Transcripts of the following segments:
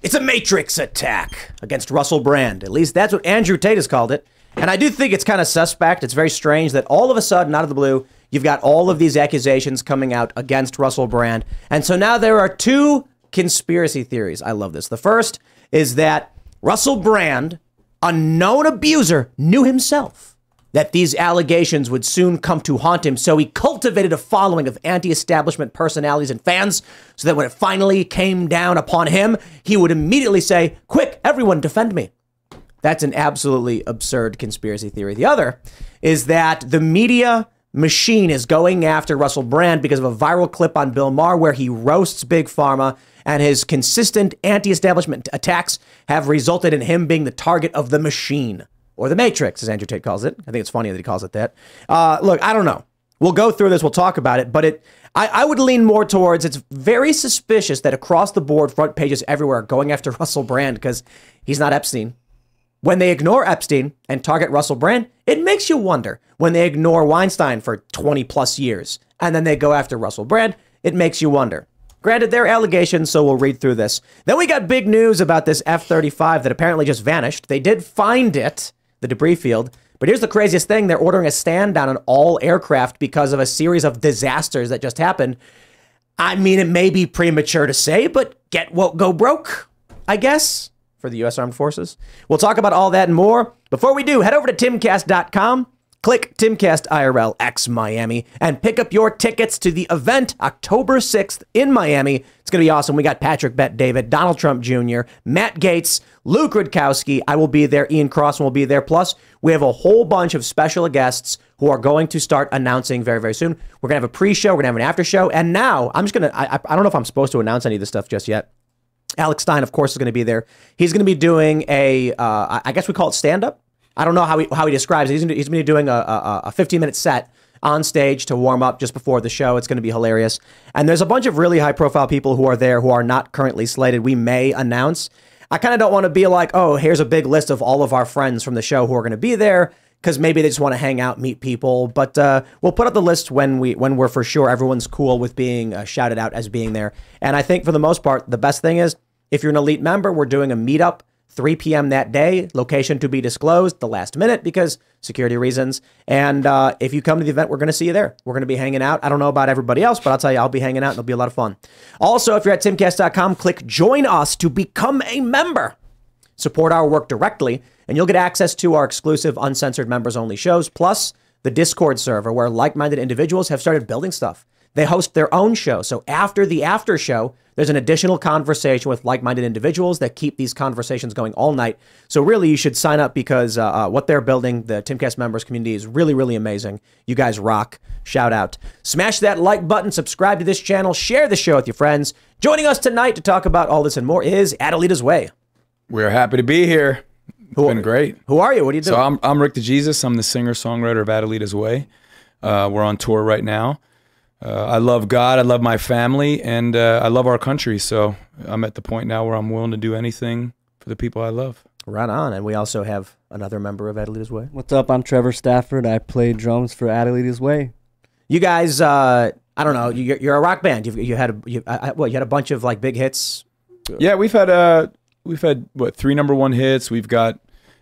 It's a matrix attack against Russell Brand. At least that's what Andrew Tate has called it. And I do think it's kind of suspect. It's very strange that all of a sudden, out of the blue, you've got all of these accusations coming out against Russell Brand. And so now there are two conspiracy theories. I love this. The first is that Russell Brand, a known abuser, knew himself that these allegations would soon come to haunt him. So he cultivated a following of anti establishment personalities and fans so that when it finally came down upon him, he would immediately say, Quick, everyone, defend me. That's an absolutely absurd conspiracy theory. The other is that the media machine is going after Russell Brand because of a viral clip on Bill Maher where he roasts Big Pharma and his consistent anti establishment attacks have resulted in him being the target of the machine or the Matrix, as Andrew Tate calls it. I think it's funny that he calls it that. Uh, look, I don't know. We'll go through this. We'll talk about it, but it. I, I would lean more towards it's very suspicious that across the board, front pages everywhere are going after Russell Brand because he's not Epstein. When they ignore Epstein and target Russell Brand, it makes you wonder. When they ignore Weinstein for 20 plus years and then they go after Russell Brand, it makes you wonder. Granted, they're allegations, so we'll read through this. Then we got big news about this F 35 that apparently just vanished. They did find it, the debris field. But here's the craziest thing they're ordering a stand down on all aircraft because of a series of disasters that just happened. I mean, it may be premature to say, but get what go broke, I guess for the U.S. Armed Forces. We'll talk about all that and more. Before we do, head over to timcast.com, click Timcast IRL X Miami, and pick up your tickets to the event October 6th in Miami. It's going to be awesome. We got Patrick Bet David, Donald Trump Jr., Matt Gaetz, Luke Rudkowski. I will be there. Ian Cross will be there. Plus, we have a whole bunch of special guests who are going to start announcing very, very soon. We're going to have a pre show, we're going to have an after show. And now, I'm just going to, I, I don't know if I'm supposed to announce any of this stuff just yet. Alex Stein, of course, is going to be there. He's going to be doing a, uh, I guess we call it stand up. I don't know how he, how he describes it. He's, he's going to be doing a, a, a 15 minute set on stage to warm up just before the show. It's going to be hilarious. And there's a bunch of really high profile people who are there who are not currently slated. We may announce. I kind of don't want to be like, oh, here's a big list of all of our friends from the show who are going to be there because maybe they just want to hang out, meet people. But uh, we'll put up the list when we when we're for sure everyone's cool with being uh, shouted out as being there. And I think for the most part, the best thing is if you're an elite member, we're doing a meetup 3 p.m. that day. Location to be disclosed the last minute because security reasons. And uh, if you come to the event, we're going to see you there. We're going to be hanging out. I don't know about everybody else, but I'll tell you, I'll be hanging out and it'll be a lot of fun. Also, if you're at timcast.com, click join us to become a member. Support our work directly, and you'll get access to our exclusive uncensored members only shows, plus the Discord server where like minded individuals have started building stuff. They host their own show. So after the after show, there's an additional conversation with like minded individuals that keep these conversations going all night. So, really, you should sign up because uh, uh, what they're building, the Timcast members community, is really, really amazing. You guys rock. Shout out. Smash that like button, subscribe to this channel, share the show with your friends. Joining us tonight to talk about all this and more is Adelitas Way. We're happy to be here. It's Who- been great. Who are you? What do you do? So I'm, I'm Rick DeJesus. I'm the singer songwriter of Adelitas Way. Uh, we're on tour right now. Uh, I love God. I love my family, and uh, I love our country. So I'm at the point now where I'm willing to do anything for the people I love. right on. And we also have another member of Adelitas Way. What's up? I'm Trevor Stafford. I play drums for Adelitas Way. You guys, uh, I don't know. You're, you're a rock band. You've, you had a, you, I, I- well, you had a bunch of like big hits. Yeah, we've had uh, we've had what three number one hits. We've got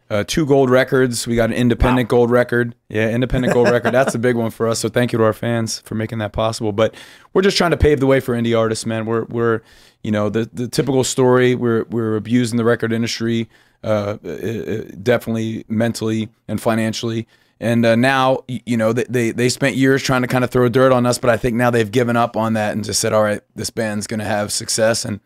uh, two gold records. We got an independent gold record. Yeah, independent gold record. That's a big one for us. So thank you to our fans for making that possible. But we're just trying to pave the way for indie artists, man. We're we're you know the the typical story. We're we're abused in the record industry, uh, uh, uh, definitely mentally and financially. And uh, now, you know, they, they they spent years trying to kind of throw dirt on us, but I think now they've given up on that and just said, all right, this band's going to have success. And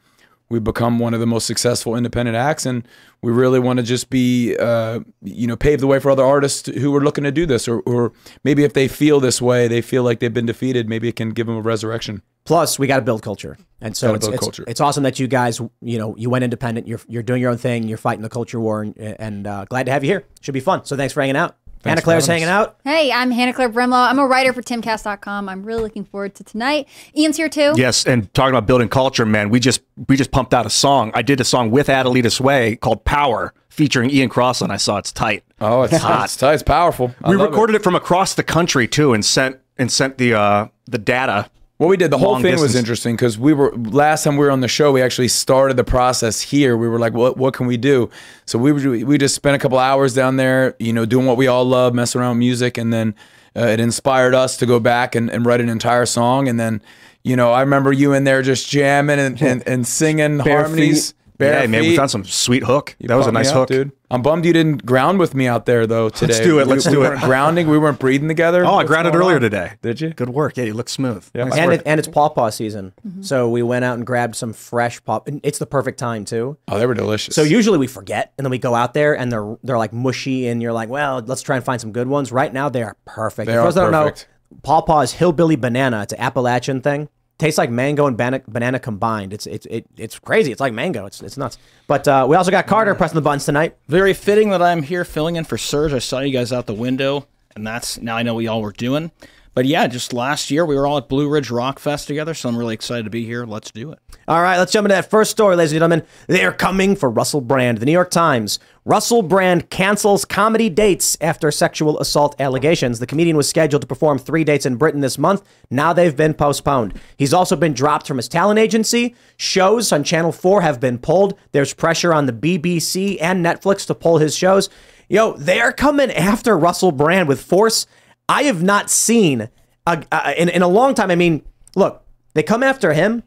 we've become one of the most successful independent acts and we really want to just be uh, you know pave the way for other artists who are looking to do this or, or maybe if they feel this way they feel like they've been defeated maybe it can give them a resurrection Plus, we got to build culture, and so it's, it's, it's awesome that you guys, you know, you went independent. You're you're doing your own thing. You're fighting the culture war, and, and uh, glad to have you here. Should be fun. So thanks for hanging out. Hannah Claire's hanging out. Hey, I'm Hannah Claire Brimlow. I'm a writer for timcast.com. I'm really looking forward to tonight. Ian's here too. Yes, and talking about building culture, man, we just we just pumped out a song. I did a song with Adelitas Way called Power, featuring Ian Crossland. I saw it's tight. Oh, it's hot. It's tight. It's powerful. I we love it. recorded it. from across the country too, and sent and sent the uh, the data. What we did, the whole thing was interesting because we were last time we were on the show, we actually started the process here. We were like, what what can we do? So we were, we just spent a couple hours down there, you know, doing what we all love, messing around with music, and then uh, it inspired us to go back and, and write an entire song. And then, you know, I remember you in there just jamming and, and, and singing Bare harmonies. feet. Bare yeah, man, we found some sweet hook. You that was a nice up, hook, dude. I'm bummed you didn't ground with me out there though today. Let's do it, We- let's we do it. weren't grounding. We weren't breathing together. Oh, I grounded earlier on? today. Did you? Good work. Yeah, you look smooth. Yeah, Nice and it, and it's pawpaw season, mm-hmm. so we went out and grabbed some fresh paw. and It's the perfect time too. Oh, they were delicious. So usually we forget, and then we go out there and they're they're like mushy, and you're like, well, let's try and find some good ones. Right now, they are perfect. They are those that don't know, perfect. pawpaw is hillbilly banana. It's an Appalachian thing. Tastes like mango and banana, banana combined. It's it's it, it's crazy. It's like mango. It's it's nuts. But uh, we also got Carter pressing the buttons tonight. Very fitting that I'm here filling in for Serge. I saw you guys out the window, and that's now I know what y'all were doing. But yeah, just last year we were all at Blue Ridge Rock Fest together, so I'm really excited to be here. Let's do it. All right, let's jump into that first story, ladies and gentlemen. They're coming for Russell Brand. The New York Times. Russell Brand cancels comedy dates after sexual assault allegations. The comedian was scheduled to perform three dates in Britain this month. Now they've been postponed. He's also been dropped from his talent agency. Shows on Channel 4 have been pulled. There's pressure on the BBC and Netflix to pull his shows. Yo, they're coming after Russell Brand with force I have not seen uh, uh, in, in a long time. I mean, look, they come after him.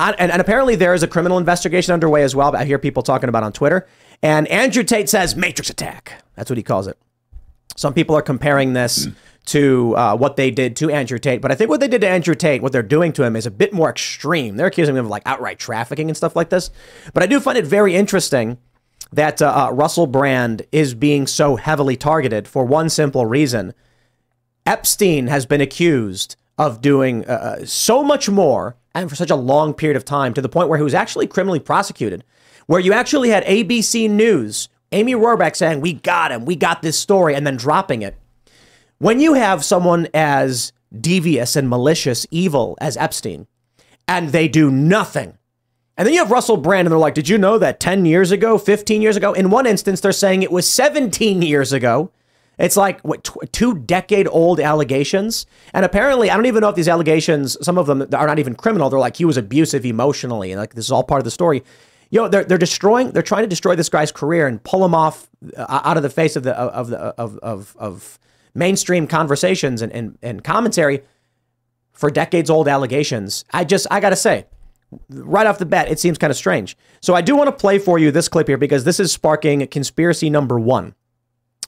I, and, and apparently there is a criminal investigation underway as well. I hear people talking about on Twitter. And Andrew Tate says Matrix attack. That's what he calls it. Some people are comparing this to uh, what they did to Andrew Tate, but I think what they did to Andrew Tate, what they're doing to him, is a bit more extreme. They're accusing him of like outright trafficking and stuff like this. But I do find it very interesting that uh, uh, Russell Brand is being so heavily targeted for one simple reason. Epstein has been accused of doing uh, so much more and for such a long period of time to the point where he was actually criminally prosecuted. Where you actually had ABC News, Amy Robach saying, We got him, we got this story, and then dropping it. When you have someone as devious and malicious, evil as Epstein, and they do nothing, and then you have Russell Brand, and they're like, Did you know that 10 years ago, 15 years ago? In one instance, they're saying it was 17 years ago. It's like what tw- two decade old allegations, and apparently I don't even know if these allegations. Some of them are not even criminal. They're like he was abusive emotionally, and like this is all part of the story. You know, they're they're destroying. They're trying to destroy this guy's career and pull him off uh, out of the face of the of the of of of mainstream conversations and and, and commentary for decades old allegations. I just I gotta say, right off the bat, it seems kind of strange. So I do want to play for you this clip here because this is sparking conspiracy number one.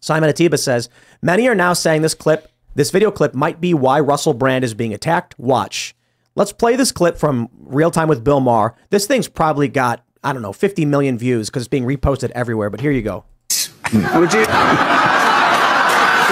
Simon Ateba says, Many are now saying this clip, this video clip, might be why Russell Brand is being attacked. Watch. Let's play this clip from Real Time with Bill Maher. This thing's probably got, I don't know, 50 million views because it's being reposted everywhere, but here you go. Would you?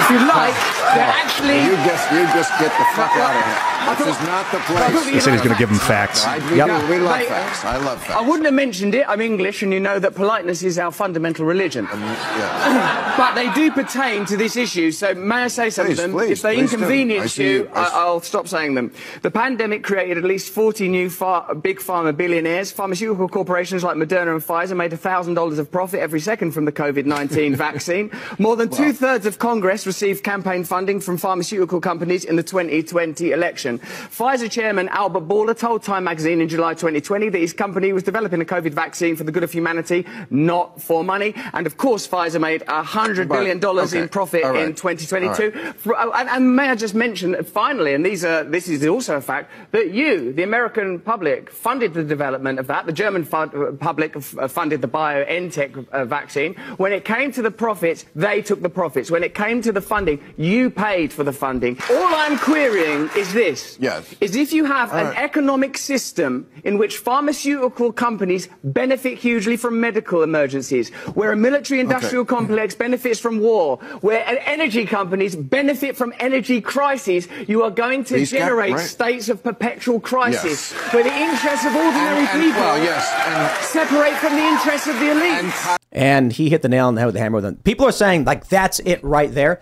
if you like, they're actually. You just, you just get the fuck out of here. This is not the place. He said he's going to give him facts. I, we, Yep. do, we love Mate, facts. I love facts. I wouldn't have mentioned it. I'm English, and you know that politeness is our fundamental religion. Um, yeah. But they do pertain to this issue, so may I say some Please, of them? please, if they please do. I inconvenience see- you, I I s- I'll stop saying them. The pandemic created at least 40 new far- big pharma billionaires. Pharmaceutical corporations like Moderna and Pfizer made $1,000 of profit every second from the COVID-19 vaccine. More than two-thirds of Congress received campaign funding from pharmaceutical companies in the 2020 election. Pfizer chairman Albert Bourla told Time magazine in July 2020 that his company was developing a COVID vaccine for the good of humanity, not for money. And of course, Pfizer made $100 But- billion dollars in profit right. in 2022. All right. For- oh, and, and may I just mention, finally, and these are, this is also a fact, that you, the American public, funded the development of that. The German uh, public uh, funded the BioNTech uh, vaccine. When it came to the profits, they took the profits. When it came to the funding, you paid for the funding. All I'm querying is this. Yes. Is if you have an right. economic system in which pharmaceutical companies benefit hugely from medical emergencies, where a military industrial complex benefits from war, where en- energy companies benefit from energy crises, you are going to Peace cap, generate right. states of perpetual crisis Yes. where the interests of ordinary And- and- people well, yes, and- separate from the interests of the elite. And he hit the nail on the head with the hammer. With them. People are saying like that's it right there.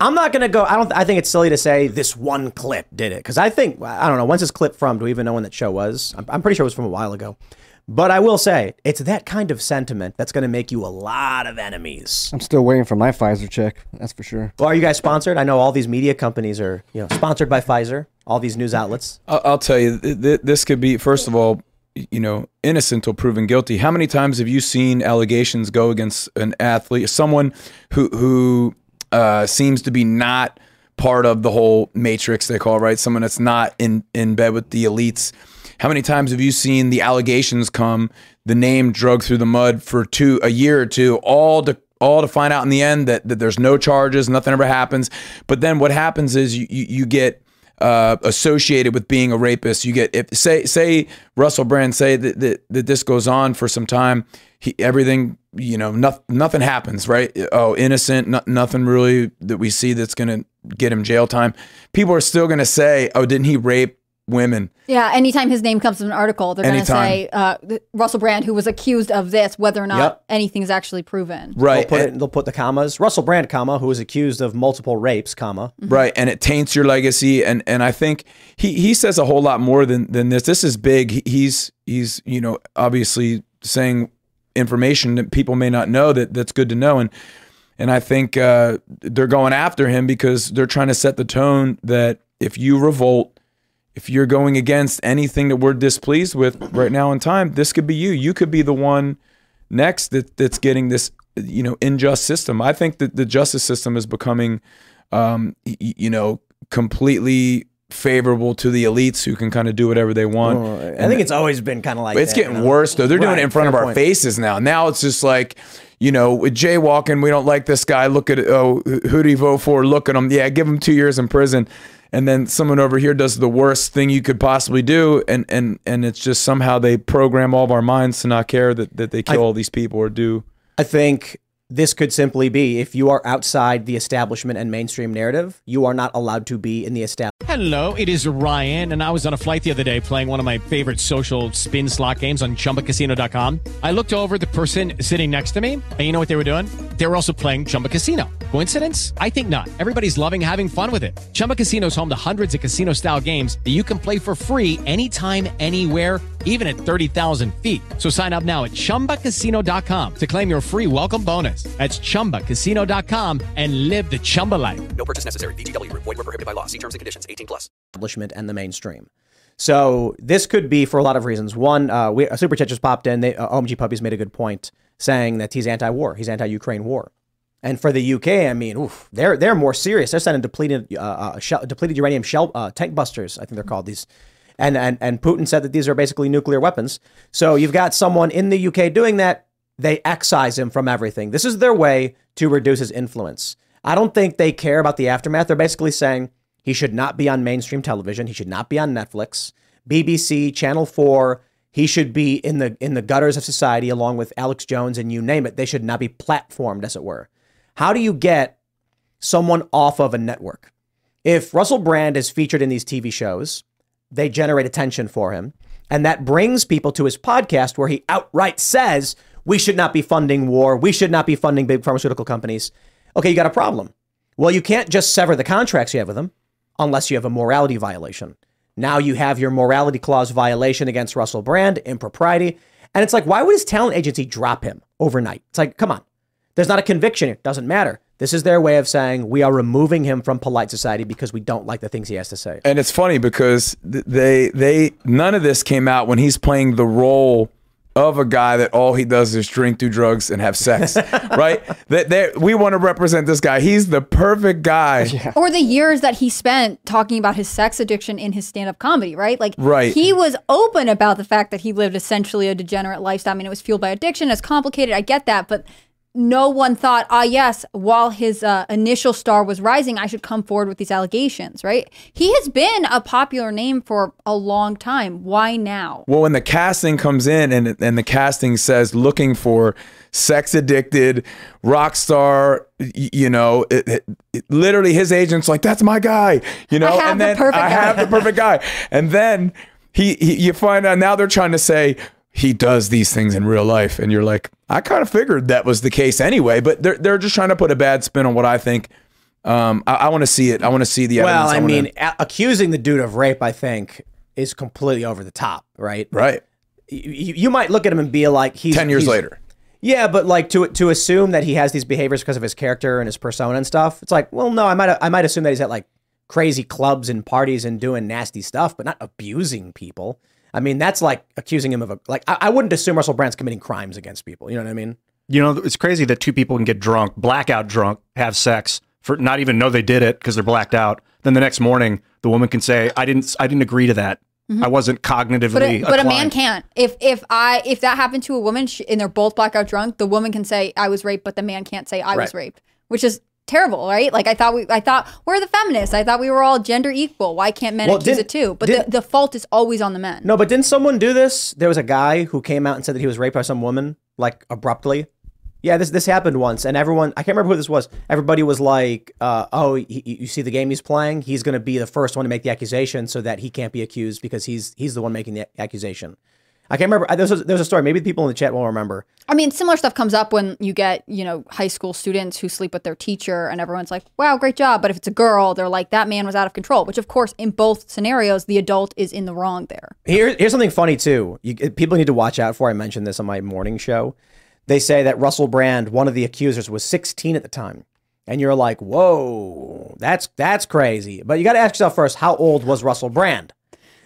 I'm not gonna go. I don't. I think it's silly to say this one clip did it because I think I don't know. When's this clip from? Do we even know when that show was? I'm, I'm pretty sure it was from a while ago. But I will say it's that kind of sentiment that's going to make you a lot of enemies. I'm still waiting for my Pfizer check. That's for sure. Well, are you guys sponsored? I know all these media companies are, you know, sponsored by Pfizer. All these news outlets. I'll, I'll tell you, th- th- this could be first of all, you know, innocent till proven guilty. How many times have you seen allegations go against an athlete, someone who who uh, seems to be not part of the whole matrix they call right? Someone that's not in in bed with the elites. How many times have you seen the allegations come, the name drug through the mud for two a year or two, all to all to find out in the end that, that there's no charges, nothing ever happens. But then what happens is you you, you get uh, associated with being a rapist. You get if say say Russell Brand say that that, that this goes on for some time. He, everything you know, nothing nothing happens, right? Oh, innocent, no, nothing really that we see that's gonna get him jail time. People are still gonna say, oh, didn't he rape women? Yeah, anytime his name comes in an article, they're going to say uh, Russell Brand, who was accused of this, whether or not Yep. anything's actually proven. They'll put, it, they'll put the commas. Russell Brand, comma, who was accused of multiple rapes, comma. right and it taints your legacy and and i think he he says a whole lot more than than this this is big He- he's he's you know obviously saying information that people may not know that that's good to know. And and i think uh they're going after him because they're trying to set the tone that if you revolt if you're going against anything that we're displeased with right now in time this could be you. You could be the one next that that's getting this you know unjust system. I think that the justice system is becoming um you know completely favorable to the elites who can kind of do whatever they want I think it's always been kind of like it's that, getting you know? worse though. They're doing it in front of our point. faces now. Now it's just like, you know, with jaywalking, we don't like this guy. Look at oh, who do you vote for? Look at him. Yeah, give him two years in prison. And then someone over here does the worst thing you could possibly do, and and and it's just somehow they program all of our minds to not care that, that they kill all these people or do. I think this could simply be if you are outside the establishment and mainstream narrative, you are not allowed to be in the establishment. Hello, it is Ryan, and I was on a flight the other day playing one of my favorite social spin slot games on chumbacasino.com. I looked over the person sitting next to me, and you know what they were doing? They were also playing Chumba Casino. Coincidence? I think not. Everybody's loving having fun with it. Chumba Casino is home to hundreds of casino style games that you can play for free anytime, anywhere, even at 30,000 feet. So sign up now at chumbacasino.com to claim your free welcome bonus. That's chumbacasino.com and live the Chumba life. No purchase necessary. VGW Group. Void were prohibited by law. See terms and conditions. 18 plus. establishment and the mainstream. So this could be for a lot of reasons. One, uh, we, a super chat just popped in. They, uh, OMG Puppies made a good point, saying that he's anti-war, he's anti-Ukraine war. And for the UK, I mean, oof, they're they're more serious. They're sending depleted uh, uh, shell, depleted uranium shell uh, tank busters. I think they're called these. And, and and Putin said that these are basically nuclear weapons. So you've got someone in the UK doing that. They excise him from everything. This is their way to reduce his influence. I don't think they care about the aftermath. They're basically saying he should not be on mainstream television. He should not be on Netflix, BBC, Channel 4. He should be in the in the gutters of society along with Alex Jones and you name it. They should not be platformed as it were. How do you get someone off of a network? If Russell Brand is featured in these TV shows, they generate attention for him, and that brings people to his podcast where he outright says we should not be funding war, we should not be funding big pharmaceutical companies. Okay, you got a problem. Well, you can't just sever the contracts you have with them unless you have a morality violation. Now you have your morality clause violation against Russell Brand, impropriety. And it's like, why would his talent agency drop him overnight? It's like, come on. There's not a conviction. It doesn't matter. This is their way of saying we are removing him from polite society because we don't like the things he has to say. And it's funny because they they none of this came out when he's playing the role of a guy that all he does is drink, do drugs, and have sex, right? That they, we want to represent this guy. He's the perfect guy. Or the years that he spent talking about his sex addiction in his stand up comedy, right? Like, Right. he was open about the fact that he lived essentially a degenerate lifestyle. I mean, it was fueled by addiction, it's complicated. I get that. But no one thought, ah, yes, while his uh, initial star was rising, I should come forward with these allegations, right? He has been a popular name for a long time. Why now? Well, when the casting comes in and and the casting says looking for sex addicted rock star, you know, it, it- it- literally his agent's like, "That's my guy," you know, I have and the then perfect I guy. have the perfect guy, and then he, he you find out now they're trying to say he does these things in real life, and you're like, I kind of figured that was the case anyway, but they're they're just trying to put a bad spin on what I think. Um, I, I want to see it. I want to see the Well. I wanna- mean, a- accusing the dude of rape, I think, is completely over the top, right? right. You, you might look at him and be like, he's 10 years he's- later. Yeah, but like to to assume that he has these behaviors because of his character and his persona and stuff. It's like, well, no, I might I might assume that he's at like crazy clubs and parties and doing nasty stuff, but not abusing people. I mean, that's like accusing him of a like. I, I wouldn't assume Russell Brand's committing crimes against people. You know what I mean? You know, it's crazy that two people can get drunk, blackout drunk, have sex for not even know they did it because they're blacked out. Then the next morning, the woman can say, "I didn't, I didn't agree to that. Mhm. I wasn't cognitively." But a, but a man can't. If if I if that happened to a woman sh- and they're both blackout drunk, the woman can say I was raped, but the man can't say I was raped, which is terrible, right? Like I thought we I thought we're the feminists. I thought we were all gender equal. Why can't men Well, accuse it too? But the, the fault is always on the men. No, but didn't someone do this? There was a guy who came out and said that he was raped by some woman, like abruptly. Yeah, this this happened once, and everyone I can't remember who this was. Everybody was like, uh, "Oh, he, you see the game he's playing? He's going to be the first one to make the accusation, so that he can't be accused because he's he's the one making the accusation." I can't remember. There's a, there was a story. Maybe the people in the chat will remember. I mean, similar stuff comes up when you get, you know, high school students who sleep with their teacher and everyone's like, wow, great job. But if it's a girl, they're like, that man was out of control, which of course, in both scenarios, the adult is in the wrong there. Here, here's something funny too. You, people need to watch out for. I mentioned this on my morning show. They say that Russell Brand, one of the accusers, was 16 at the time, and you're like, "Whoa, that's that's crazy." But you got to ask yourself first, how old was Russell Brand?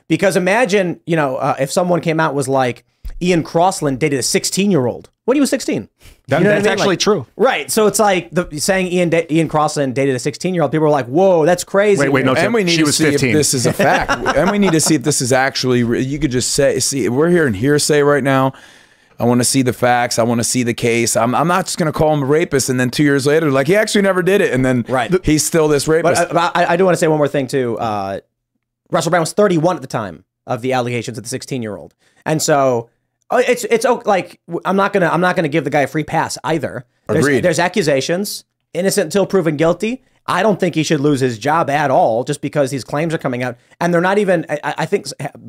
Because imagine, you know, uh, if someone came out was like Ian Crossland dated a 16 year old when he was 16. That- You know what I that's mean? actually Like- true. Right. So it's like the, saying Ian da- Ian Crossland dated a 16 year old. People were like, "Whoa, that's crazy." Wait, wait, no, and we need she to was see 15. if this is a fact, and we need to see if this is actually. re- You could just say, see, we're hearing hearsay right now. I want to see the facts. I want to see the case. I'm, I'm not just going to call him a rapist, and then two years later, like he actually never did it, and then Right. he's still this rapist. But uh, I, I do want to say one more thing too. Uh, Russell Brand was 31 at the time of the allegations of the 16 year old, and so oh, it's it's oh, like I'm not gonna I'm not gonna give the guy a free pass either. There's, Agreed. There's accusations, innocent until proven guilty. I don't think he should lose his job at all just because these claims are coming out, and they're not even. I, I think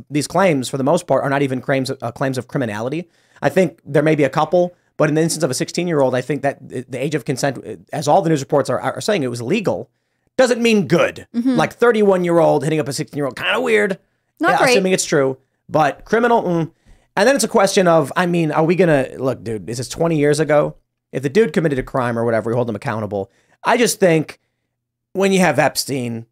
these claims, for the most part, are not even claims uh, claims of criminality. I think there may be a couple, but in the instance of a 16 year old, I think that the the age of consent, as all the news reports are, are saying, it was legal doesn't mean good. Mhm. Like 31 year old hitting up a 16 year old, kind of weird. Not Yeah, great. Assuming it's true, but criminal. mm. And then it's a question of, I mean, are we gonna look, dude? Is this 20 years ago? If the dude committed a crime or whatever, we hold him accountable. I just think when you have Epstein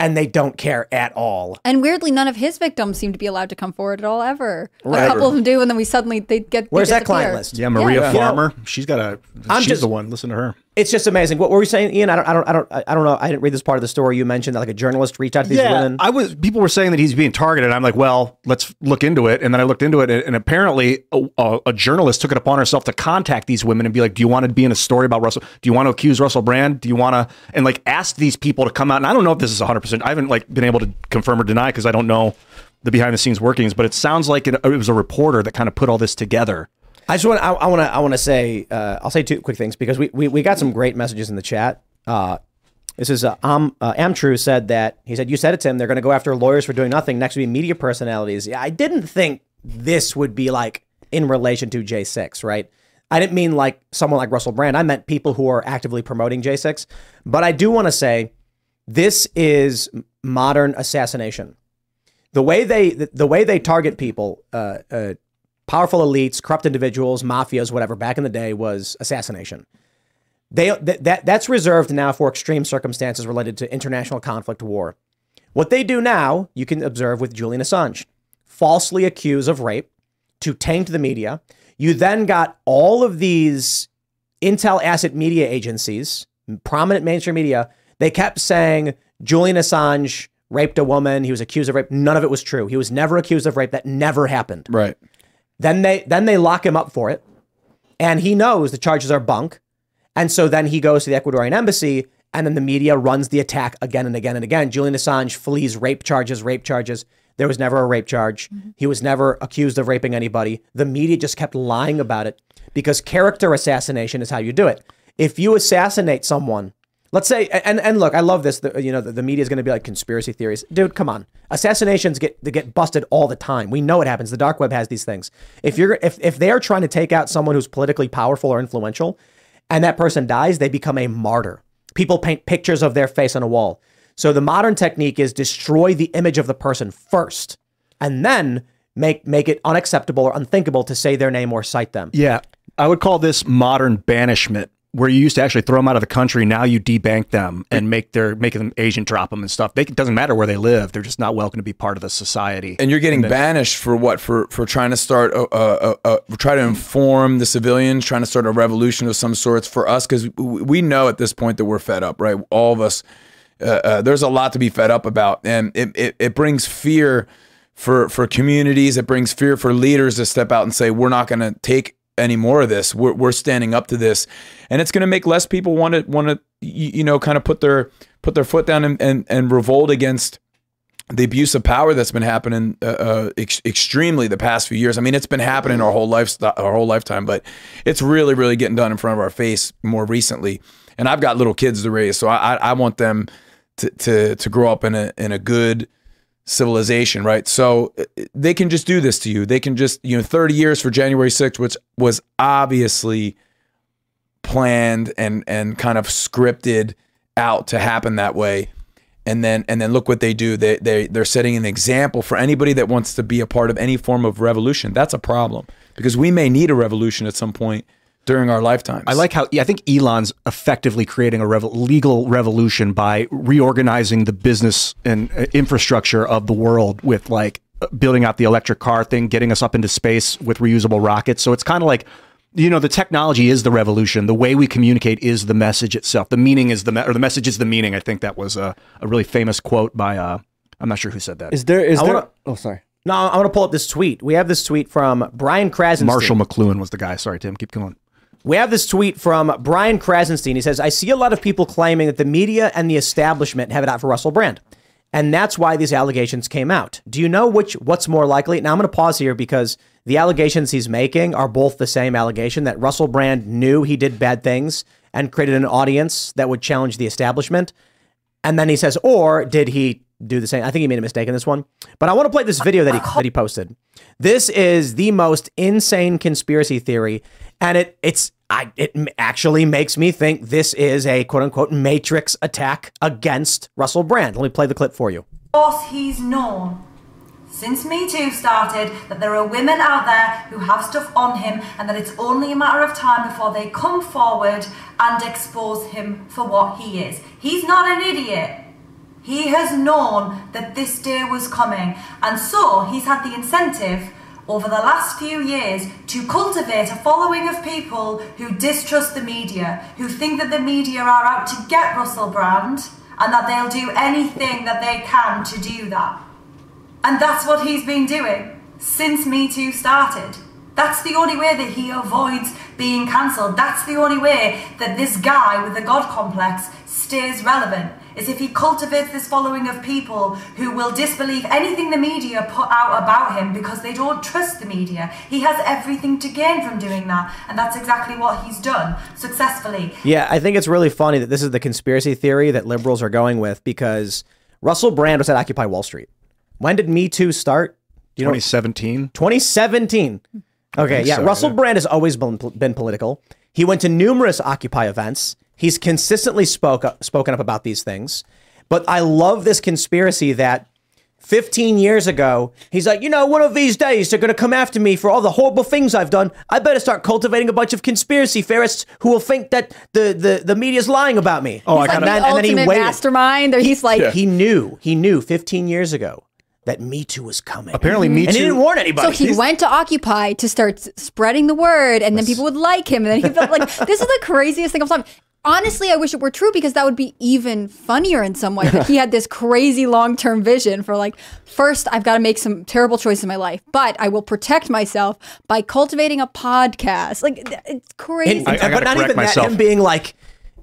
and they don't care at all. And weirdly, none of his victims seem to be allowed to come forward at all ever. Right. A couple of them do, and then we suddenly they get. they Where's that disappear. client list? Yeah, Maria Yeah. You know, Farmer. she's got a. I'm she's just- the one. Listen to her. It's just amazing. What were you saying, Ian? I don't, I don't, I don't, I don't know. I didn't read this part of the story. You mentioned that like a journalist reached out to these yeah, women. I was. People were saying that he's being targeted. I'm like, well, let's look into it. And then I looked into it, and, and apparently, a, a, a journalist took it upon herself to contact these women and be like, "Do you want to be in a story about Russell? Do you want to accuse Russell Brand? Do you want to?" And like ask these people to come out. And I don't know if this is 100. percent I haven't like been able to confirm or deny because I don't know the behind the scenes workings. But it sounds like it, it was a reporter that kind of put all this together. I just want I, want to I want to say uh, I'll say two quick things because we, we we got some great messages in the chat. Uh, this is uh, um, uh, Amtrue said that he said you said it Tim they're going to go after lawyers for doing nothing. Next would be media personalities. Yeah, I didn't think this would be like in relation to J6, right? I didn't mean like someone like Russell Brand. I meant people who are actively promoting J6. But I do want to say this is modern assassination the way they the, the way they target people, uh, uh, powerful elites, corrupt individuals, mafias, whatever, back in the day was assassination. They th- that that's reserved now for extreme circumstances related to international conflict, war. What they do now, you can observe with Julian Assange, falsely accused of rape to taint the media. You then got all of these intel asset media agencies, prominent mainstream media, they kept saying Julian Assange raped a woman, he was accused of rape. None of it was true. He was never accused of rape. That never happened. Right. Then they then they lock him up for it. And he knows the charges are bunk. And so then he goes to the Ecuadorian embassy, and then the media runs the attack again and again and again. Julian Assange flees rape charges, rape charges. There was never a rape charge. Mm-hmm. He was never accused of raping anybody. The media just kept lying about it because character assassination is how you do it. If you assassinate someone, let's say, and and look, I love this. The, you know, the, the media is going to be like conspiracy theories, dude. Come on, assassinations get they get busted all the time. We know it happens. The dark web has these things. If you're if if they are trying to take out someone who's politically powerful or influential, and that person dies, they become a martyr. People paint pictures of their face on a wall. So the modern technique is destroy the image of the person first, and then make make it unacceptable or unthinkable to say their name or cite them. Yeah, I would call this modern banishment, where you used to actually throw them out of the country. Now you debank them and make their make them agent drop them and stuff. They, it doesn't matter where they live; they're just not welcome to be part of the society. And you're getting then- banished for what? For for trying to start a, a, a, a try to inform the civilians, trying to start a revolution of some sorts for us because we know at this point that we're fed up, right? All of us. Uh, uh, there's a lot to be fed up about, and it, it, it brings fear for for communities. It brings fear for leaders to step out and say we're not going to take any more of this. We're, we're standing up to this, and it's going to make less people want to want to you, know kind of put their put their foot down and and, and revolt against the abuse of power that's been happening uh, uh, ex- extremely the past few years. I mean, it's been happening our whole life, our whole lifetime, but it's really, really getting done in front of our face more recently. And I've got little kids to raise, so I, I, I want them to, to to grow up in a in a good civilization, right? So uh, they can just do this to you. They can just, you know, 30 years for January 6th, which was obviously planned and and kind of scripted out to happen that way. And then and then look what they do. They they they're setting an example for anybody that wants to be a part of any form of revolution. That's a problem because we may need a revolution at some point during our lifetimes. I like how yeah, I think Elon's effectively creating a revo- legal revolution by reorganizing the business and uh, infrastructure of the world with like uh, building out the electric car thing, getting us up into space with reusable rockets. So it's kind of like you know the technology is the revolution. The way we communicate is the message itself. The meaning is the me- or the message is the meaning. I think that was a, a really famous quote by uh I'm not sure who said that. Is there is I there? wanna- oh, sorry. No, I want to pull up this tweet. We have this tweet from Brian Krassenstein. Marshall McLuhan was the guy. Sorry, Tim. Keep going. We have this tweet from Brian Krassenstein. He says, I see a lot of people claiming that the media and the establishment have it out for Russell Brand. And that's why these allegations came out. Do you know which what's more likely? Now I'm going to pause here because the allegations he's making are both the same allegation that Russell Brand knew he did bad things and created an audience that would challenge the establishment. And then he says, or did he do the same? I think he made a mistake in this one. But I want to play this video that he that he posted. This is the most insane conspiracy theory, and it it's I it actually makes me think this is a quote unquote matrix attack against Russell Brand. Let me play the clip for you. Of course he's known since Me Too started that there are women out there who have stuff on him and that it's only a matter of time before they come forward and expose him for what he is. He's not an idiot. He has known that this day was coming and so he's had the incentive over the last few years to cultivate a following of people who distrust the media, who think that the media are out to get Russell Brand and that they'll do anything that they can to do that. And that's what he's been doing since Me Too started. That's the only way that he avoids being cancelled. That's the only way that this guy with the God complex stays relevant. Is if he cultivates this following of people who will disbelieve anything the media put out about him because they don't trust the media. He has everything to gain from doing that, and that's exactly what he's done successfully. Yeah, I think it's really funny that this is the conspiracy theory that liberals are going with because Russell Brand was at Occupy Wall Street. When did Me Too start? Do you know- 2017. 2017. Okay, yeah. so, Russell yeah. Brand has always been, been political. He went to numerous Occupy events. He's consistently spoke up, spoken up about these things. But I love this conspiracy that 15 years ago, he's like, you know, one of these days they're going to come after me for all the horrible things I've done. I better start cultivating a bunch of conspiracy theorists who will think that the the, the media's lying about me. Oh, He's like the ultimate mastermind. Or he's like, he knew, he knew 15 years ago that Me Too was coming. Apparently, Me Too. and he didn't warn anybody. So he went to Occupy to start spreading the word, and then people would like him, and then he felt like this is the craziest thing of all time. Honestly, I wish it were true because that would be even funnier in some way. Like he had this crazy long term vision for like, first, I've got to make some terrible choices in my life, but I will protect myself by cultivating a podcast. Like, it's crazy. And- but not even that. Him being like,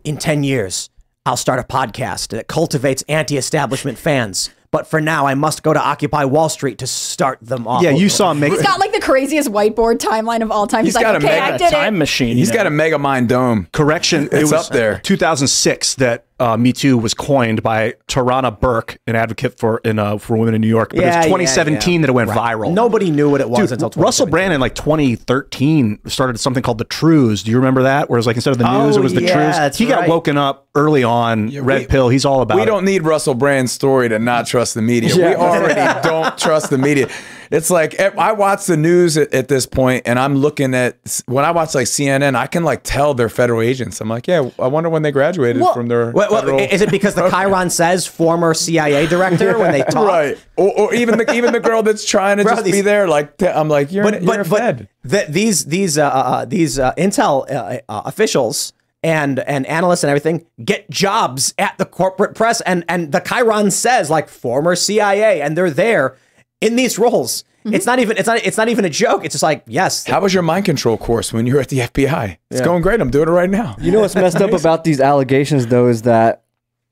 in ten years, I'll start a podcast that cultivates anti-establishment fans. But for now, I must go to Occupy Wall Street to start them off. Yeah, you saw Meg- He's got like the craziest whiteboard timeline of all time. He's, He's got like, a okay, mega I did it. machine. He's got a mega mind dome. Correction, It's it was up there. 2006 that uh, Me Too was coined by Tarana Burke, an advocate for in uh, for women in New York. But Yeah, it's yeah, 2017 yeah. that it went Right. viral. Nobody knew what it was Dude, until Russell Brand in like 2013 started something called the Trews. Do you remember that? Where Whereas like instead of the news, Oh, it was the yeah, Trews. that's He got woken up early on. Red pill. He's all about we it. don't need Russell Brand's story to not trust the media. We already don't trust the media. It's like eh, I watch the news at, at this point, and I'm looking at when I watch like CNN, I can like tell they're federal agents. I'm like, yeah, I wonder when they graduated Well, from their. What- what- federal- is it because the Chiron says former CIA director when they talk? right? Or, or even the even the girl that's trying to Bro, just these- be there, like I'm like, you're, but you're but a but fed. th- these these uh, uh, these uh, intel uh, uh, officials and and analysts and everything get jobs at the corporate press and and the Chiron says like former CIA and they're there in these roles. Mm-hmm. It's not even it's not it's not even a joke. It's just like yes. How was your mind control course when you were at the FBI? It's Yeah. going great. I'm doing it right now. You know what's messed up about these allegations though is that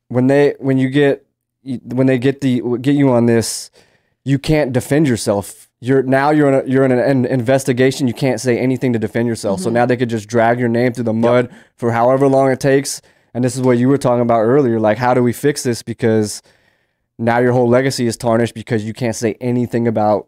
when they when you get when they get the get you on this, you can't defend yourself. You're now you're in a, you're in an, an investigation. You can't say anything to defend yourself. So Mhm. now they could just drag your name through the mud for however long it takes. And this is what you were talking about earlier. Like, how do we fix this? Because now your whole legacy is tarnished because you can't say anything about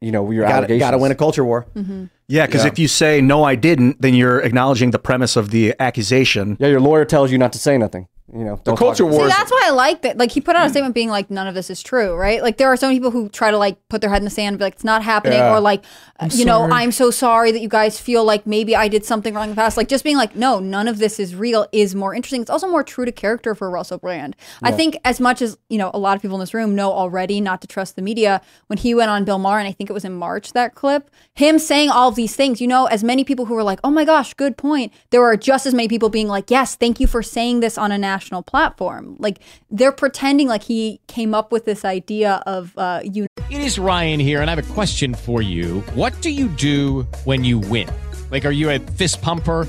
you know your Gotta, allegations. gotta win a culture war. Mm-hmm. Yeah, because Yeah. if you say no, I didn't, then you're acknowledging the premise of the accusation. Yeah, your lawyer tells you not to say nothing. You know, don't talk- See, that's why I like that. Like he put out a statement being like, none of this is true, right? Like there are so many people who try to like put their head in the sand and be like, it's not happening, Yeah. or like, uh, I'm you know, sorry. I'm so sorry that you guys feel like maybe I did something wrong in the past. Like just being like, no, none of this is real is more interesting. It's also more true to character for Russell Brand. I think as much as you know, a lot of people in this room know already not to trust the media. When he went on Bill Maher, and I think it was in March that clip, him saying all of these things, you know, as many people who were like, oh my gosh, good point. There are just as many people being like, yes, thank you for saying this on a national platform. Like they're pretending like he came up with this idea of uh, you. It is Ryan here, and I have a question for you. What do you do when you win? Like, are you a fist pumper?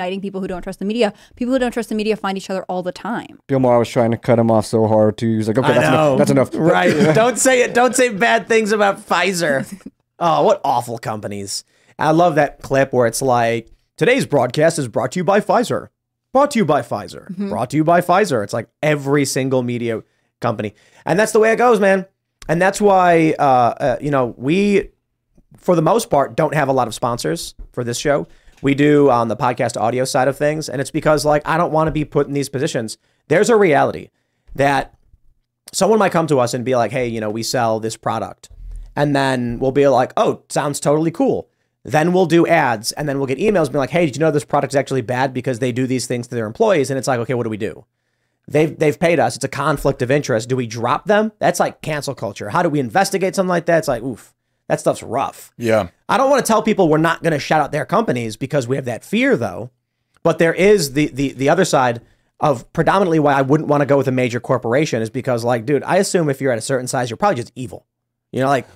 Uniting people who don't trust the media. People who don't trust the media find each other all the time. Bill Maher was trying to cut him off so hard too. He was like, "Okay, that's enough. That's enough." Right. don't say it. Don't say bad things about Pfizer. oh, what awful companies. I love that clip where it's like, today's broadcast is brought to you by Pfizer. Brought to you by Pfizer. Mm-hmm. Brought to you by Pfizer. It's like every single media company. And that's the way it goes, man. And that's why, uh, uh, you know, we, for the most part, don't have a lot of sponsors for this show. We do on the podcast audio side of things. And it's because, like, I don't want to be put in these positions. There's a reality that someone might come to us and be like, hey, you know, we sell this product. And then we'll be like, oh, sounds totally cool. Then we'll do ads and then we'll get emails being like, hey, did you know this product is actually bad because they do these things to their employees? And it's like, okay, what do we do? They've, they've paid us. It's a conflict of interest. Do we drop them? That's like cancel culture. How do we investigate something like that? It's like, oof, that stuff's rough. Yeah. I don't want to tell people we're not going to shout out their companies because we have that fear, though. But there is the the the other side of predominantly why I wouldn't want to go with a major corporation is because, like, dude, I assume if you're at a certain size, you're probably just evil. You know, like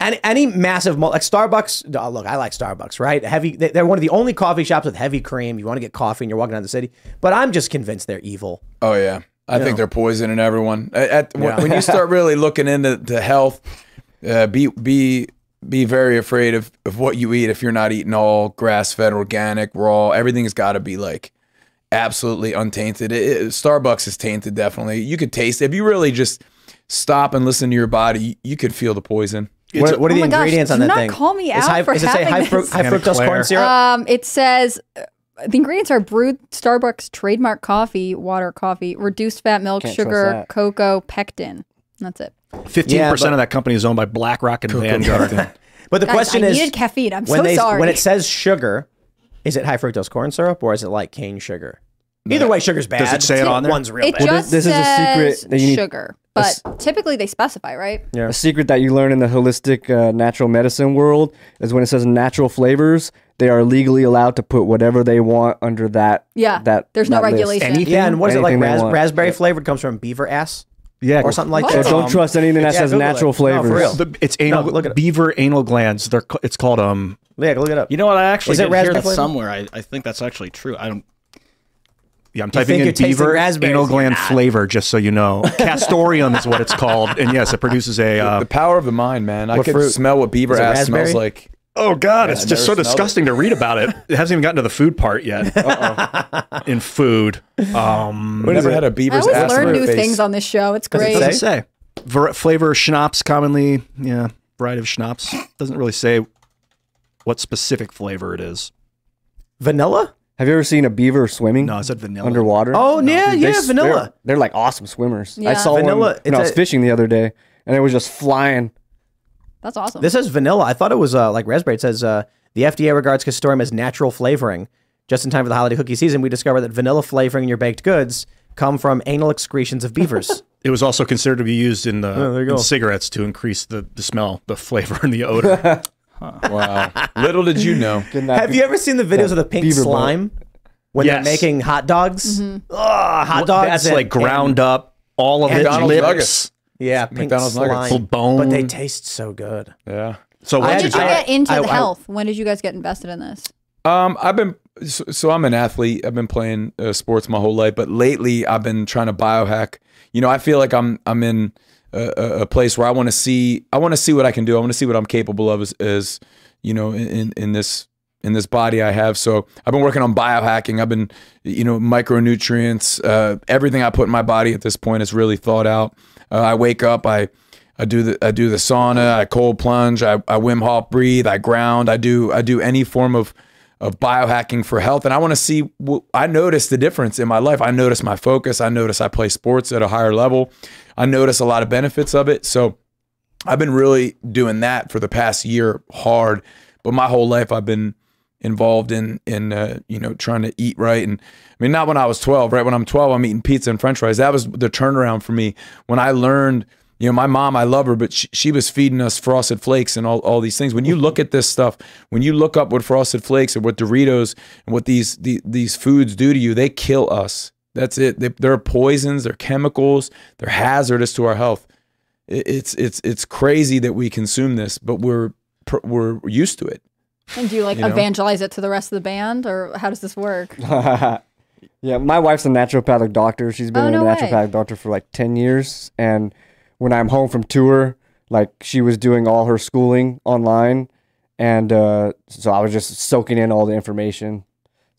any any massive like Starbucks. oh, look, I like Starbucks, right? Heavy. they- They're one of the only coffee shops with heavy cream. You want to get coffee and you're walking down the city, but I'm just convinced they're evil. Oh yeah, I You think know. they're poisoning everyone. At, Yeah. When you start really looking into to health, uh, be be be very afraid of, of what you eat if you're not eating all grass fed, organic, raw. Everything's got to be like absolutely untainted. It, it- Starbucks is tainted, definitely. You could taste it. If you really just stop and listen to your body, you, you could feel the poison. What, what are Oh the my gosh, ingredients on do that not thing? call me Is out high, for does it say high, having fruit, this. high fructose corn syrup? Um, it says uh, the ingredients are brewed Starbucks trademark coffee, water, coffee, reduced fat milk, Can't sugar, cocoa, pectin. That's it. Fifteen Yeah, percent but- of that company is owned by BlackRock and Vanguard. But the Guys, question I is, needed caffeine. I'm when so they sorry. when it says sugar, is it high fructose corn syrup or is it like cane sugar? Either way, sugar's bad. Does it say it on there? One's real it bad. just this is a secret that you need- sugar, but typically they specify, right? Yeah. A secret that you learn in the holistic uh, natural medicine world is when it says natural flavors, they are legally allowed to put whatever they want under that. Yeah, that there's no list. regulation. Yeah, and what is it like? Ras- want. raspberry flavored comes from beaver ass. Yeah, or something like So that. don't trust anything that Yeah, says Google it. natural No, for flavors. real. The- it's anal No, look it beaver anal glands. They're ca- it's called um. Yeah, look it up. You know what? I actually Is it did hear raspberry that somewhere. I, I think that's actually true. I don't. Yeah, I'm You typing think in beaver anal gland flavor, just so you know. Castoreum is what it's called, and yes, it produces a. Uh, the power of the mind, man. I What could fruit? smell what beaver ass smells like. Oh God, Yeah, it's just so never smelled disgusting to read about it. It hasn't even gotten to the food part yet. in food, um, Never had a beaver's always ass learn on new face. things on this show. It's What great. does it say? Ver- flavor schnapps commonly, yeah, variety of schnapps. Doesn't really say what specific flavor it is. Vanilla? Have you ever seen a beaver swimming? No, I said vanilla. Underwater? Oh, yeah, Dude, yeah, they vanilla. They're, they're like awesome swimmers. I Yeah. saw Vanilla, one when I it's was a- fishing the other day, and it was just flying. That's awesome. This says vanilla. I thought it was uh, like raspberry. It says uh, the FDA regards Castoreum as natural flavoring. Just in time for the holiday cookie season, we discovered that vanilla flavoring in your baked goods come from anal excretions of beavers. It was also considered to be used in, there in cigarettes to increase the, the smell, the flavor, and the odor. Wow. Little did you know. Have you ever seen the videos of the pink beaver bite. slime when Yes. they're making hot dogs? Mm-hmm. Ugh, hot dogs. That's and- like ground up, all of and it, McDonald's lips. nuggets. Yeah, pink McDonald's nuggets. slime. Full bone. But they taste so good. Yeah. So when what did you I- get into I- the I- health? when did you guys get invested in this? Um, I've been so, so I'm an athlete. I've been playing uh, sports my whole life, but lately I've been trying to biohack. You know, I feel like I'm I'm in a, a- a place where I want to see I want to see what I can do. I want to see what I'm capable of as, as you know in in this in this body I have. So I've been working on biohacking. I've been you know micronutrients. Uh, everything I put in my body at this point is really thought out. Uh, I wake up. I I do the I do the sauna. I cold plunge. I, I Wim Hof breathe. I ground. I do I do any form of of biohacking for health. And I want to see. I notice the difference in my life. I notice my focus. I notice I play sports at a higher level. I notice a lot of benefits of it. So I've been really doing that for the past year hard. But my whole life I've been involved in in uh, you know trying to eat right. And I mean not when I was 12 right? When I'm 12 I'm eating pizza and french fries. That was the turnaround for me. When I learned you know my mom I love her but she, she was feeding us frosted flakes and all, all these things. When you look at this stuff when you look up what frosted flakes and what Doritos and what these the, these foods do to you they kill us. That's it. They, they're poisons they're chemicals they're hazardous to our health. It- it's it's it's crazy that we consume this but we're we're used to it And do you like You know? evangelize it to the rest of the band, or how does this work? yeah, my wife's a naturopathic doctor. She's been Oh, a no way. naturopathic doctor for like 10 years. And when I'm home from tour, like she was doing all her schooling online. And uh, so I was just soaking in all the information.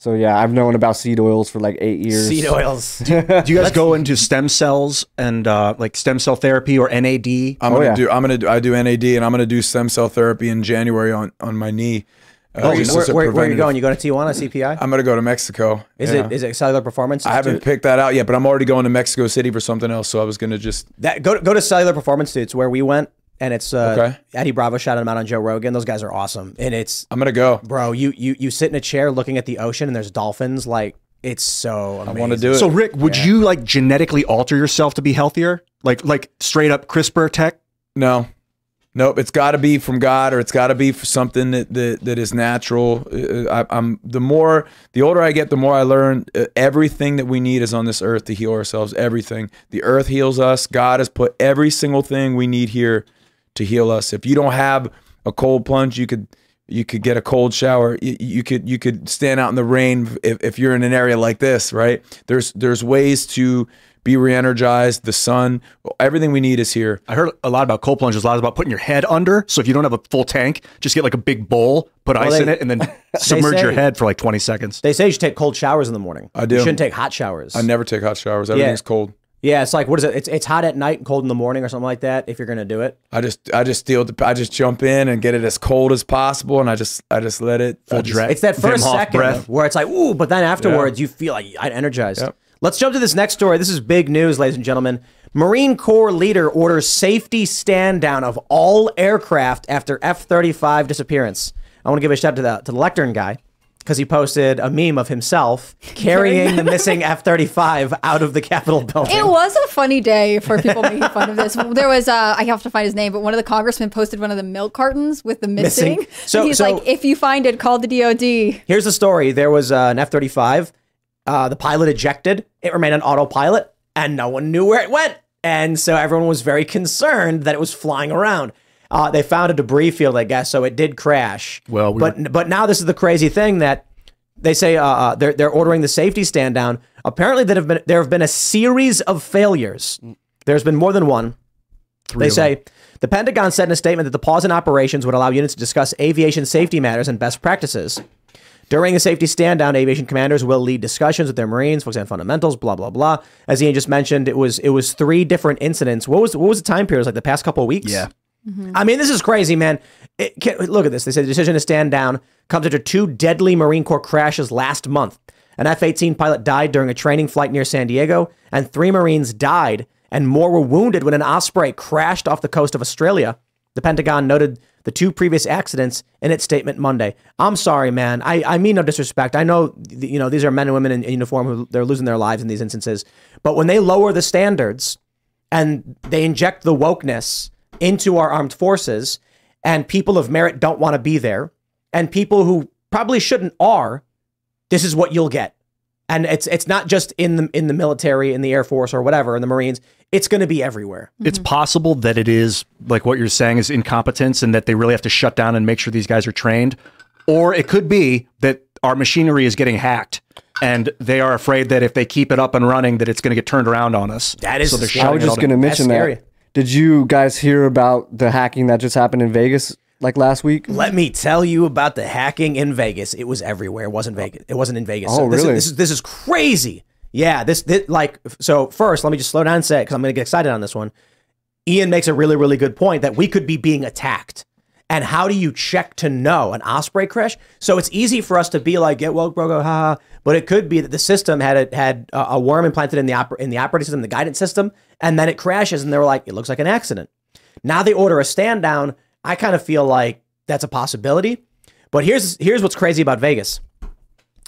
So yeah, I've known about seed oils for like eight years. Seed oils. do you guys go into stem cells and uh, like stem cell therapy or NAD? I'm Oh, gonna yeah. do. I'm gonna. Do, I do NAD, and I'm gonna do stem cell therapy in January on on my knee. uh, Oh, where, where, where are you going? You going to Tijuana CPI? I'm gonna go to Mexico. Is Yeah. it is it Cellular Performance? I haven't picked that out yet, but I'm already going to Mexico City for something else. So I was gonna just. that go go to Cellular Performance Institute. It's where we went, and it's uh, Okay. Eddie Bravo shouted him out on Joe Rogan. Those guys are awesome, and it's I'm gonna go. bro. You you you sit in a chair looking at the ocean, and there's dolphins. Like it's so. Amazing. I want to do it. So Rick, would you like genetically alter yourself to be healthier? Like like straight up CRISPR tech? No. Nope, it's got to be from God, or it's got to be for something that that, that is natural. Uh, I, I'm the more the older I get, the more I learn. Uh, everything that we need is on this earth to heal ourselves. Everything. The earth heals us. God has put every single thing we need here to heal us. If you don't have a cold plunge, you could you could get a cold shower. You, you could you could stand out in the rain if, if you're in an area like this, right? There's there's ways to be re-energized. The sun, everything we need is here. I heard a lot about cold plunges. A lot about putting your head under. So if you don't have a full tank, just get like a big bowl, put Well, ice they- in it, and then submerge your head for like 20 seconds. They say you should take cold showers in the morning. I do. You shouldn't take hot showers. I never take hot showers. Everything's cold. Yeah, it's like what is it? It's it's hot at night and cold in the morning or something like that. If you're gonna do it, I just I just steal the I just jump in and get it as cold as possible and I just I just let it I just- it's that first second where it's like ooh, but then afterwards you feel like I'm energized. Yep. Let's jump to this next story. This is big news, ladies and gentlemen. Marine Corps leader orders safety stand down of all aircraft after F 35 disappearance. I want to give a shout out to the, to the lectern guy because he posted a meme of himself carrying the missing F 35 out of the Capitol building. It was a funny day for people making fun of this. There was, uh, I have to find his name, but one of the congressmen posted one of the milk cartons with the missing. Missing. So- he's so- like, if you find it, call the DOD. Here's the story there was uh, an F 35. Uh, the pilot ejected, it remained on autopilot, and no one knew where it went. And so everyone was very concerned that it was flying around. Uh, they found a debris field, I guess, so it did crash. Well, we but but now this is the crazy thing that they say uh, uh, they're they're ordering the safety stand down. Apparently, that have been there have been a series of failures. There's been more than one. they of say the Pentagon said in a statement that the pause in operations would allow units to discuss aviation safety matters and best practices. During the safety stand down, aviation commanders will lead discussions with their Marines, focus on fundamentals, blah blah blah. As Ian just mentioned, it was it was three different incidents. What was what was the time period? It was like the past couple of weeks. Yeah. I mean, this is crazy, man. Can, look at this. They said the decision to stand down comes after two deadly Marine Corps crashes last month. An F 18 pilot died during a training flight near San Diego, and three Marines died, and more were wounded when an Osprey crashed off the coast of Australia. The Pentagon noted the two previous accidents in its statement Monday. I'm sorry, man. I, I mean no disrespect. I know, you know, these are men and women in, in uniform who they're losing their lives in these instances. But when they lower the standards and they inject the wokeness into our armed forces, and people of merit don't want to be there, and people who probably shouldn't are, this is what you'll get. And it's it's not just in the in the military, in the Air Force or whatever, in the Marines. It's going to be everywhere. It's mm-hmm. possible that it is like what you're saying is incompetence and that they really have to shut down and make sure these guys are trained. Or it could be that our machinery is getting hacked and they are afraid that if they keep it up and running that it's going to get turned around on us. That is so they're I was just going to down. mention that. Did you guys hear about the hacking that just happened in Vegas like last week? Let me tell you about the hacking in Vegas. It was everywhere. It wasn't Vegas. It wasn't in Vegas. Oh, this really? Is, this is this is crazy. Yeah, this, this like so. First, let me just slow down and say it because I'm going to get excited on this one. Ian makes a really really good point that we could be being attacked. And how do you check to know an osprey crash? So it's easy for us to be like, "Get woke, bro, go, ha, ha." But it could be that the system had a, had a worm implanted in the oper- in the operating system, the guidance system, and then it crashes, and they were like, "It looks like an accident." Now they order a stand down. I kind of feel like that's a possibility. But here's here's what's crazy about Vegas.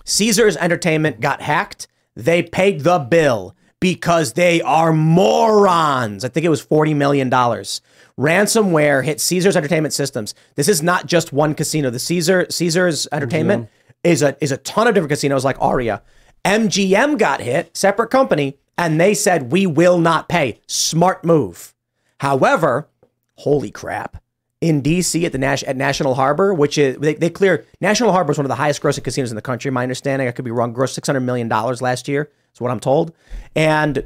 Caesars Entertainment got hacked. They paid the bill because they are morons. I think it was $40 million. Ransomware hit Caesars Entertainment Systems. This is not just one casino. The Caesar Caesars mm-hmm. Entertainment is a is a ton of different casinos like Aria. MGM got hit, separate company, and they said we will not pay. Smart move. However, holy crap. In DC at the Nash at National Harbor, which is they, they clear National Harbor is one of the highest grossing casinos in the country. My understanding, I could be wrong, grossed six hundred million dollars last year. Is what I'm told. And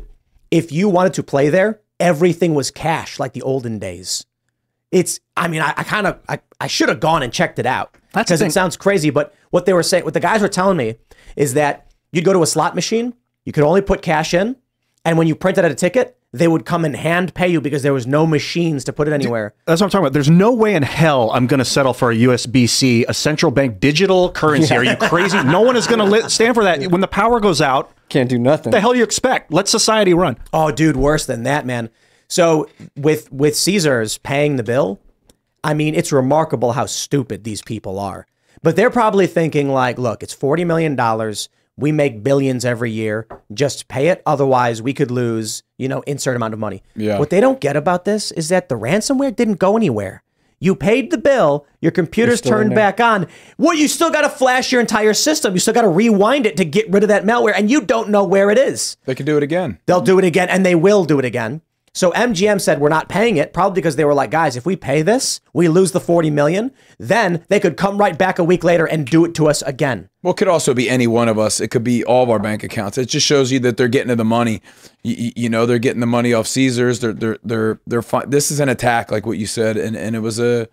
if you wanted to play there, everything was cash like the olden days. It's, I mean, I, I kind of, I, I should have gone and checked it out That's because it sounds crazy. But what they were saying, what the guys were telling me is that you'd go to a slot machine, you could only put cash in, and when you printed out a ticket, they would come and hand pay you because there was no machines to put it anywhere. That's what I'm talking about. There's no way in hell I'm going to settle for a USB-C, a central bank digital currency. Are you crazy? No one is going to stand for that. When the power goes out, can't do nothing. The hell do you expect? Let society run. Oh, dude, worse than that, man. So with with Caesars paying the bill, I mean, it's remarkable how stupid these people are. But they're probably thinking like, look, it's forty million dollars. We make billions every year. Just pay it. Otherwise, we could lose, you know, insert amount of money. Yeah. What they don't get about this is that the ransomware didn't go anywhere. You paid the bill, your computer's turned back on. Well, you still got to flash your entire system. You still got to rewind it to get rid of that malware, and you don't know where it is. They can do it again. They'll do it again, and they will do it again. So MGM said we're not paying it, probably because they were like, guys, if we pay this, we lose the 40 million. Then they could come right back a week later and do it to us again. Well, it could also be any one of us. It could be all of our bank accounts. It just shows you that they're getting to the money. You, you know, they're getting the money off Caesars. They're they're they're they're fine. This is an attack, like what you said, and and it was a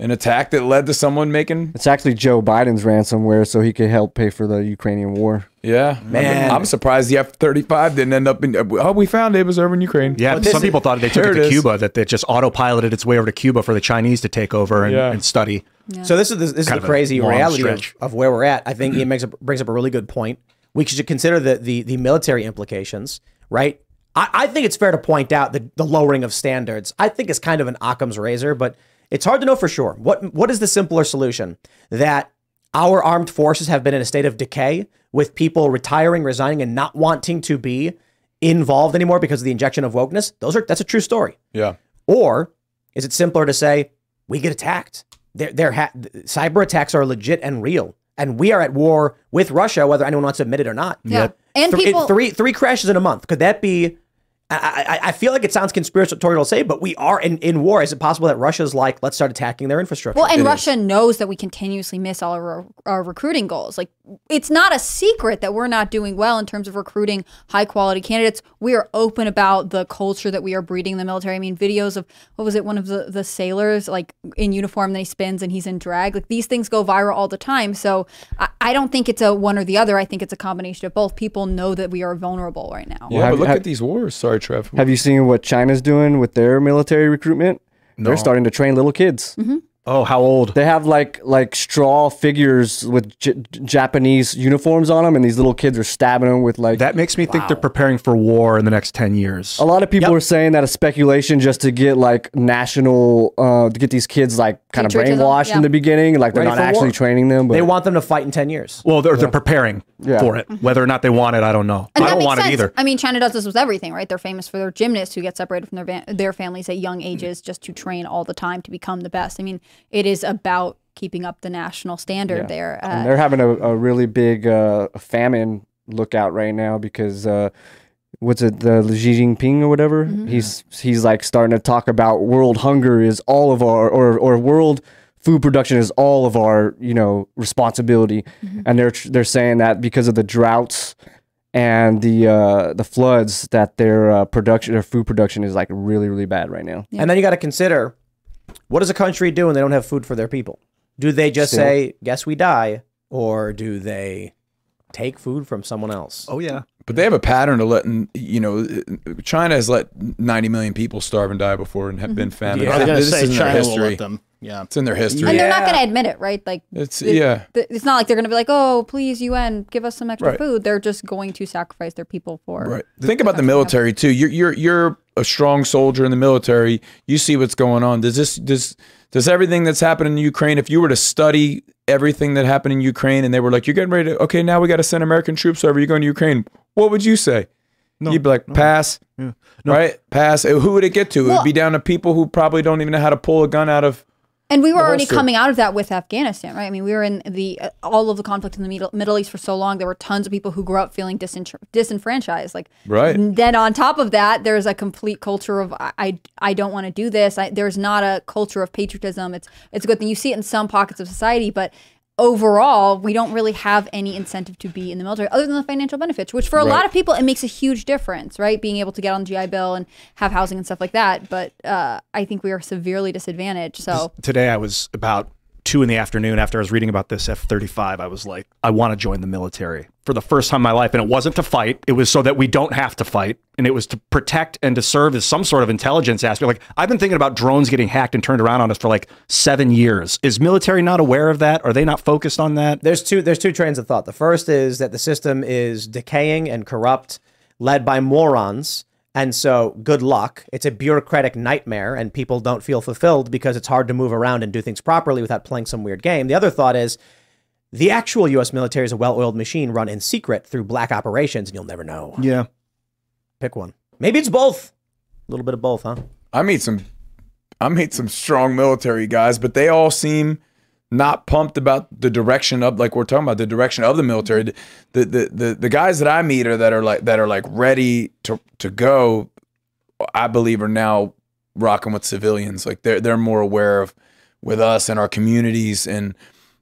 an attack that led to someone making. It's actually Joe Biden's ransomware, so he could help pay for the Ukrainian war. Yeah, Man. I'm surprised the F-35 didn't end up in. Oh, we found it. It was over in Ukraine. Yeah, But this some is- people thought they took There it it to is. Cuba, that they just autopiloted its way over to Cuba for the Chinese to take over and, Yeah. and study. So this is the, this is the of a crazy reality of, of where we're at. I think it makes a, brings up a really good point. we should consider the the, the military implications, right? I, I think it's fair to point out the, the lowering of standards. I think it's kind of an Occam's razor, but it's hard to know for sure. What what is the simpler solution? That our armed forces have been in a state of decay with people retiring, resigning, and not wanting to be involved anymore because of the injection of wokeness. Those are that's a true story. Yeah. Or is it simpler to say we get attacked? They're, they're ha- cyber attacks are legit and real, and we are at war with Russia, whether anyone wants to admit it or not. Yeah. Yep. And Th- people- three three crashes in a month. Could that be? I, I, I feel like it sounds conspiratorial to say, but we are in, in war. Is it possible that Russia's like, let's start attacking their infrastructure? Well, and Russia knows that we continuously miss all our, our recruiting goals. Like, it's not a secret that we're not doing well in terms of recruiting high quality candidates. We are open about the culture that we are breeding in the military. I mean, videos of what was it, one of the, the sailors like in uniform, then he spins and he's in drag. Like, these things go viral all the time. So, I, I don't think it's a one or the other. I think it's a combination of both. People know that we are vulnerable right now. Yeah, but look at these wars. Sorry, Trev. Have you seen what China's doing with their military recruitment? No. They're starting to train little kids. Mm-hmm. Oh, how old? They have like like straw figures with J- Japanese uniforms on them, and these little kids are stabbing them with like. That makes me think they're preparing for war in the next 10 years. A lot of people are saying that a speculation just to get like national uh, to get these kids like kind of brainwashed yeah. in the beginning, like they're Ready not actually war. training them. But they want them to fight in 10 years. Well, they're, they're preparing Yeah. for it. Whether or not they want it, I don't know. And I don't want sense. it either. I mean, China does this with everything, right? They're famous for their gymnasts who get separated from their van- their families at young ages just to train all the time to become the best. I mean, it is about keeping up the national standard Yeah. there. And Uh, they're having a, a really big uh, famine lookout right now because uh, what's it, the Xi Jinping or whatever? He's he's like starting to talk about world hunger is all of our or or world food production is all of our you know responsibility, and they're they're saying that because of the droughts and the uh, the floods that their uh, production their food production is like really really bad right now. And then you got to consider what does a country do when they don't have food for their people? Do they just Still. say, guess we die? Or do they take food from someone else? Oh, yeah. But they have a pattern of letting you know, China has let 90 million people starve and die before and have mm-hmm. been famine. Yeah, I was gonna say is in their China will let them. Yeah, it's in their history. and they're not going to admit it, right? Like It's- it- yeah. th- it's not like they're going to be like, "Oh, please, UN, give us some extra Right. food." They're just going to sacrifice their people for. Right. Think about the military too. You're you're you're a strong soldier in the military. You see what's going on. Does this does does everything that's happening in Ukraine? If you were to study everything that happened in Ukraine, and they were like, "You're getting ready to okay, now we got to send American troops over. You're going to Ukraine." What would you say? No, You'd be like, "Pass." Right? Pass. Who would it get to? it Well- would be down to people who probably don't even know how to pull a gun out of. And we were already coming out of that with Afghanistan, right? I mean, we were in the uh, all of the conflict in the Middle, Middle East for so long. There were tons of people who grew up feeling disenfr- disenfranchised. Like, Right. and Then on top of that, there's a complete culture of I I, I don't want to do this. I, there's not a culture of patriotism. It's it's a good thing you see it in some pockets of society, but overall, we don't really have any incentive to be in the military other than the financial benefits, which for a lot of people it makes a huge difference, right? Being able to get on the GI Bill and have housing and stuff like that. But uh, I think we are severely disadvantaged. So. Today I was about two in the afternoon after I was reading about this F 35. I was like, I want to join the military for the first time in my life. And it wasn't to fight, it was so that we don't have to fight. And it was to protect and to serve as some sort of intelligence aspect. Like, I've been thinking about drones getting hacked and turned around on us for like seven years. Is military not aware of that? Are they not focused on that? There's two there's two trains of thought. The first is that the system is decaying and corrupt, led by morons. And so, good luck. It's a bureaucratic nightmare, and people don't feel fulfilled because it's hard to move around and do things properly without playing some weird game. The other thought is the actual U.S. military is a well oiled machine run in secret through black operations, and you'll never know. Yeah. Pick one. Maybe it's both. A little bit of both, huh? I meet some I meet some strong military guys, but they all seem not pumped about the direction of like we're talking about the direction of the military. The the the the, guys that I meet are that are like that are like ready to to go, I believe are now rocking with civilians. Like they're they're more aware of with us and our communities and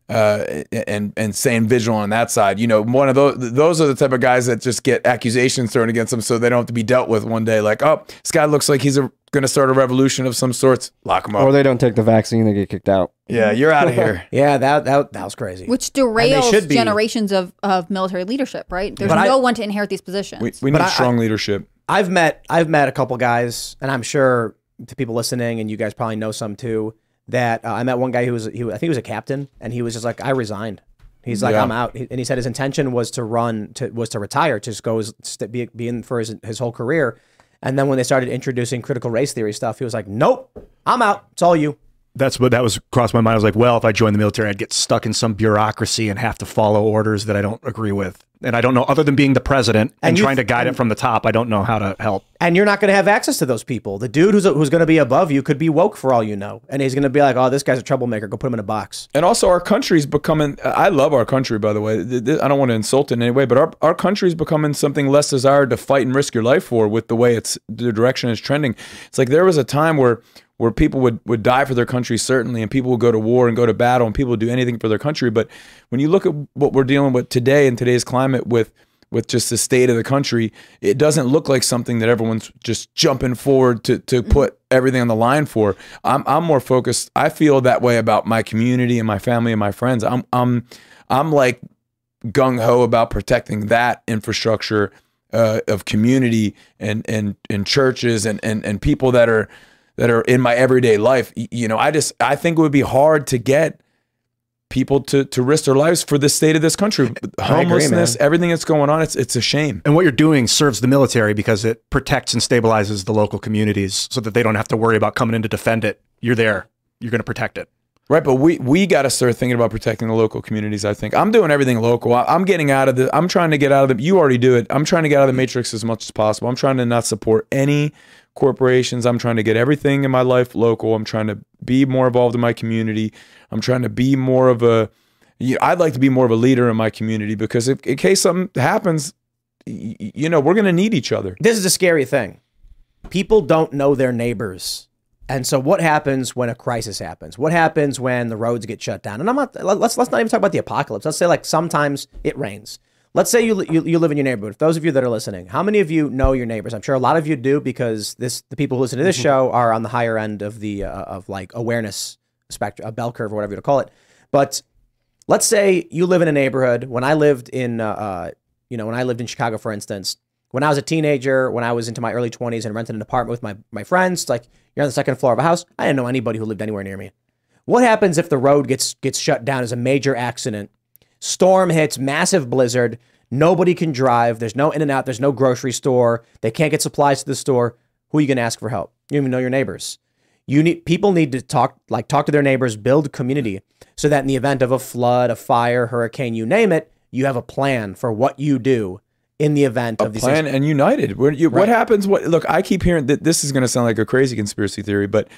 uh, and and staying vigilant on that side. You know, one of those those are the type of guys that just get accusations thrown against them, so they don't have to be dealt with one day. Like, oh, this guy looks like he's going to start a revolution of some sorts. Lock them up. Or they don't take the vaccine, they get kicked out. Yeah, you're out of here. yeah, that, that that was crazy. Which derails generations of, of military leadership, right? There's But I- no one to inherit these positions. We, we But need I- strong leadership. I've met I've met a couple guys, and I'm sure to people listening, and you guys probably know some too. That uh, I met one guy who was he, I think he was a captain, and he was just like, I resigned. He's like, Yeah. I'm out, and he said his intention was to run to was to retire, to just go st- be be in for his his whole career. And then when they started introducing critical race theory stuff, he was like, Nope, I'm out. It's all you. That's what that was crossed my mind. I was like, well, if I joined the military, I'd get stuck in some bureaucracy and have to follow orders that I don't agree with. And I don't know, other than being the president and, And trying to guide it from the top, I don't know how to help. And you're not going to have access to those people. The dude who's who's going to be above you could be woke for all you know, and he's going to be like, "Oh, this guy's a troublemaker. Go put him in a box." And also, our country's becoming. I love our country, by the way. Th- th- I don't want to insult it in any way, but our, our country's becoming something less desired to fight and risk your life for with the way it's the direction it's trending. It's like there was a time where where people would, would die for their country, certainly, and people would go to war and go to battle, and people would do anything for their country. But when you look at what we're dealing with today in today's climate with with just the state of the country, it doesn't look like something that everyone's just jumping forward to to put everything on the line for. I'm I'm more focused. I feel that way about my community and my family and my friends. I'm I'm I'm like gung ho about protecting that infrastructure uh, of community and and and churches and and and people that are that are in my everyday life. You know, I just I think it would be hard to get people to to risk their lives for the state of this country. Homelessness, everything that's going on, it's it's a shame. And what you're doing serves the military because it protects and stabilizes the local communities so that they don't have to worry about coming in to defend it. You're there. You're going to protect it. Right, but we we got to start thinking about protecting the local communities. I think I'm doing everything local. I, I'm getting out of the. I'm trying to get out of the. You already do it. I'm trying to get out of the matrix as much as possible. I'm trying to not support any corporations. I'm trying to get everything in my life local. I'm trying to be more involved in my community. I'm trying to be more of a. You I'd like to be more of a leader in my community because if, in case something happens, you know, we're going to need each other. This is a scary thing. People don't know their neighbors. And so what happens when a crisis happens? What happens when the roads get shut down? And I'm not let's let's not even talk about the apocalypse. Let's say like sometimes it rains. Let's say you, you you live in your neighborhood. For those of you that are listening, how many of you know your neighbors? I'm sure a lot of you do because this the people who listen to this show are on the higher end of the uh, of like awareness spectrum, a bell curve or whatever you want to call it. But let's say you live in a neighborhood. When I lived in, uh, uh, you know, when I lived in Chicago, for instance, when I was a teenager, when I was into my early 20s and rented an apartment with my, my friends, it's like you're on the second floor of a house. I didn't know anybody who lived anywhere near me. What happens if the road gets gets shut down as a major accident? Storm hits, massive blizzard. Nobody can drive. There's no in and out. There's no grocery store. They can't get supplies to the store. Who are you going to ask for help? You don't even know your neighbors. You need people need to talk like talk to their neighbors, build community, so that in the event of a flood, a fire, hurricane, you name it, you have a plan for what you do in the event of these plan things. and united. What, you, what happens? What look? I keep hearing that this is going to sound like a crazy conspiracy theory, but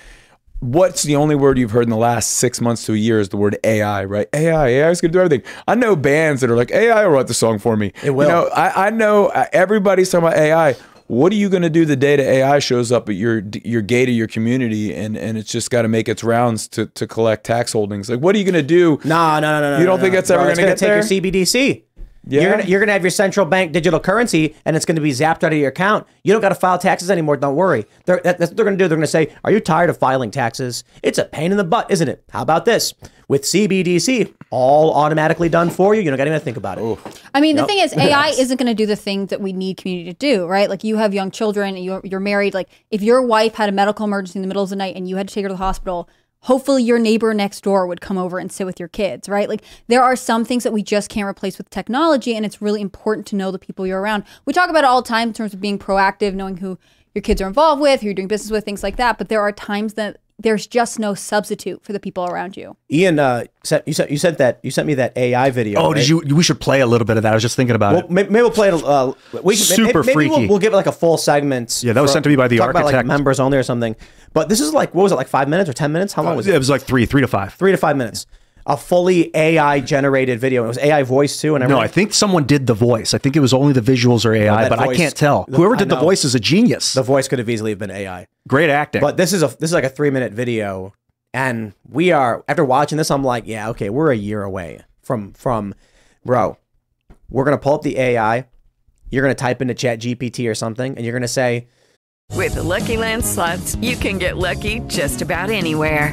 what's the only word you've heard in the last six months to a year is the word AI, right? AI, AI is going to do everything. I know bands that are like AI will write the song for me. It will. You know, I, I know uh, everybody's talking about AI. What are you going to do the day that AI shows up at your your gate of your community and and it's just got to make its rounds to to collect tax holdings? Like, what are you going to do? No, no, no, no. You don't think no. that's ever going it's to get take there? your CBDC. Yeah. You're gonna, you're gonna have your central bank digital currency, and it's gonna be zapped out of your account. You don't got to file taxes anymore. Don't worry. They're, that's what they're gonna do. They're gonna say, "Are you tired of filing taxes? It's a pain in the butt, isn't it? How about this? With CBDC, all automatically done for you. You don't got to even think about it. I mean, the Yep. thing is, AI isn't going to do the thing that we need community to do, right? Like, you have young children, and you're, you're married. Like, if your wife had a medical emergency in the middle of the night and you had to take her to the hospital, hopefully your neighbor next door would come over and sit with your kids, right? Like, there are some things that we just can't replace with technology, and it's really important to know the people you're around. We talk about it all the time in terms of being proactive, knowing who your kids are involved with, who you're doing business with, things like that. But there are times that there's just no substitute for the people around you. Ian, uh, sent, you sent you sent that you sent me that AI video. Oh, right? did you? We should play a little bit of that. I was just thinking about Well, it. may- maybe we'll play it. Uh, we can- Super maybe, maybe freaky. We'll, we'll give it like a full segment. Yeah, that was for- sent to me by the talk About like architect. members only or something. But this is like what was it like five minutes or ten minutes? How long was it? It was like three, three to five. Three to five minutes. A fully AI generated video. It was AI voice too, and No. I think someone did the voice. I think it was only the visuals or AI, that but I can't tell. Whoever did the voice is a genius. the voice could have easily have been AI. Great acting. But this is a this is like a three minute video, and we are after watching this, I'm like, yeah, okay, we're a year away from from, bro. We're gonna pull up the AI. You're gonna type into Chat GPT or something, and you're gonna say, With the Lucky Land slots, you can get lucky just about anywhere.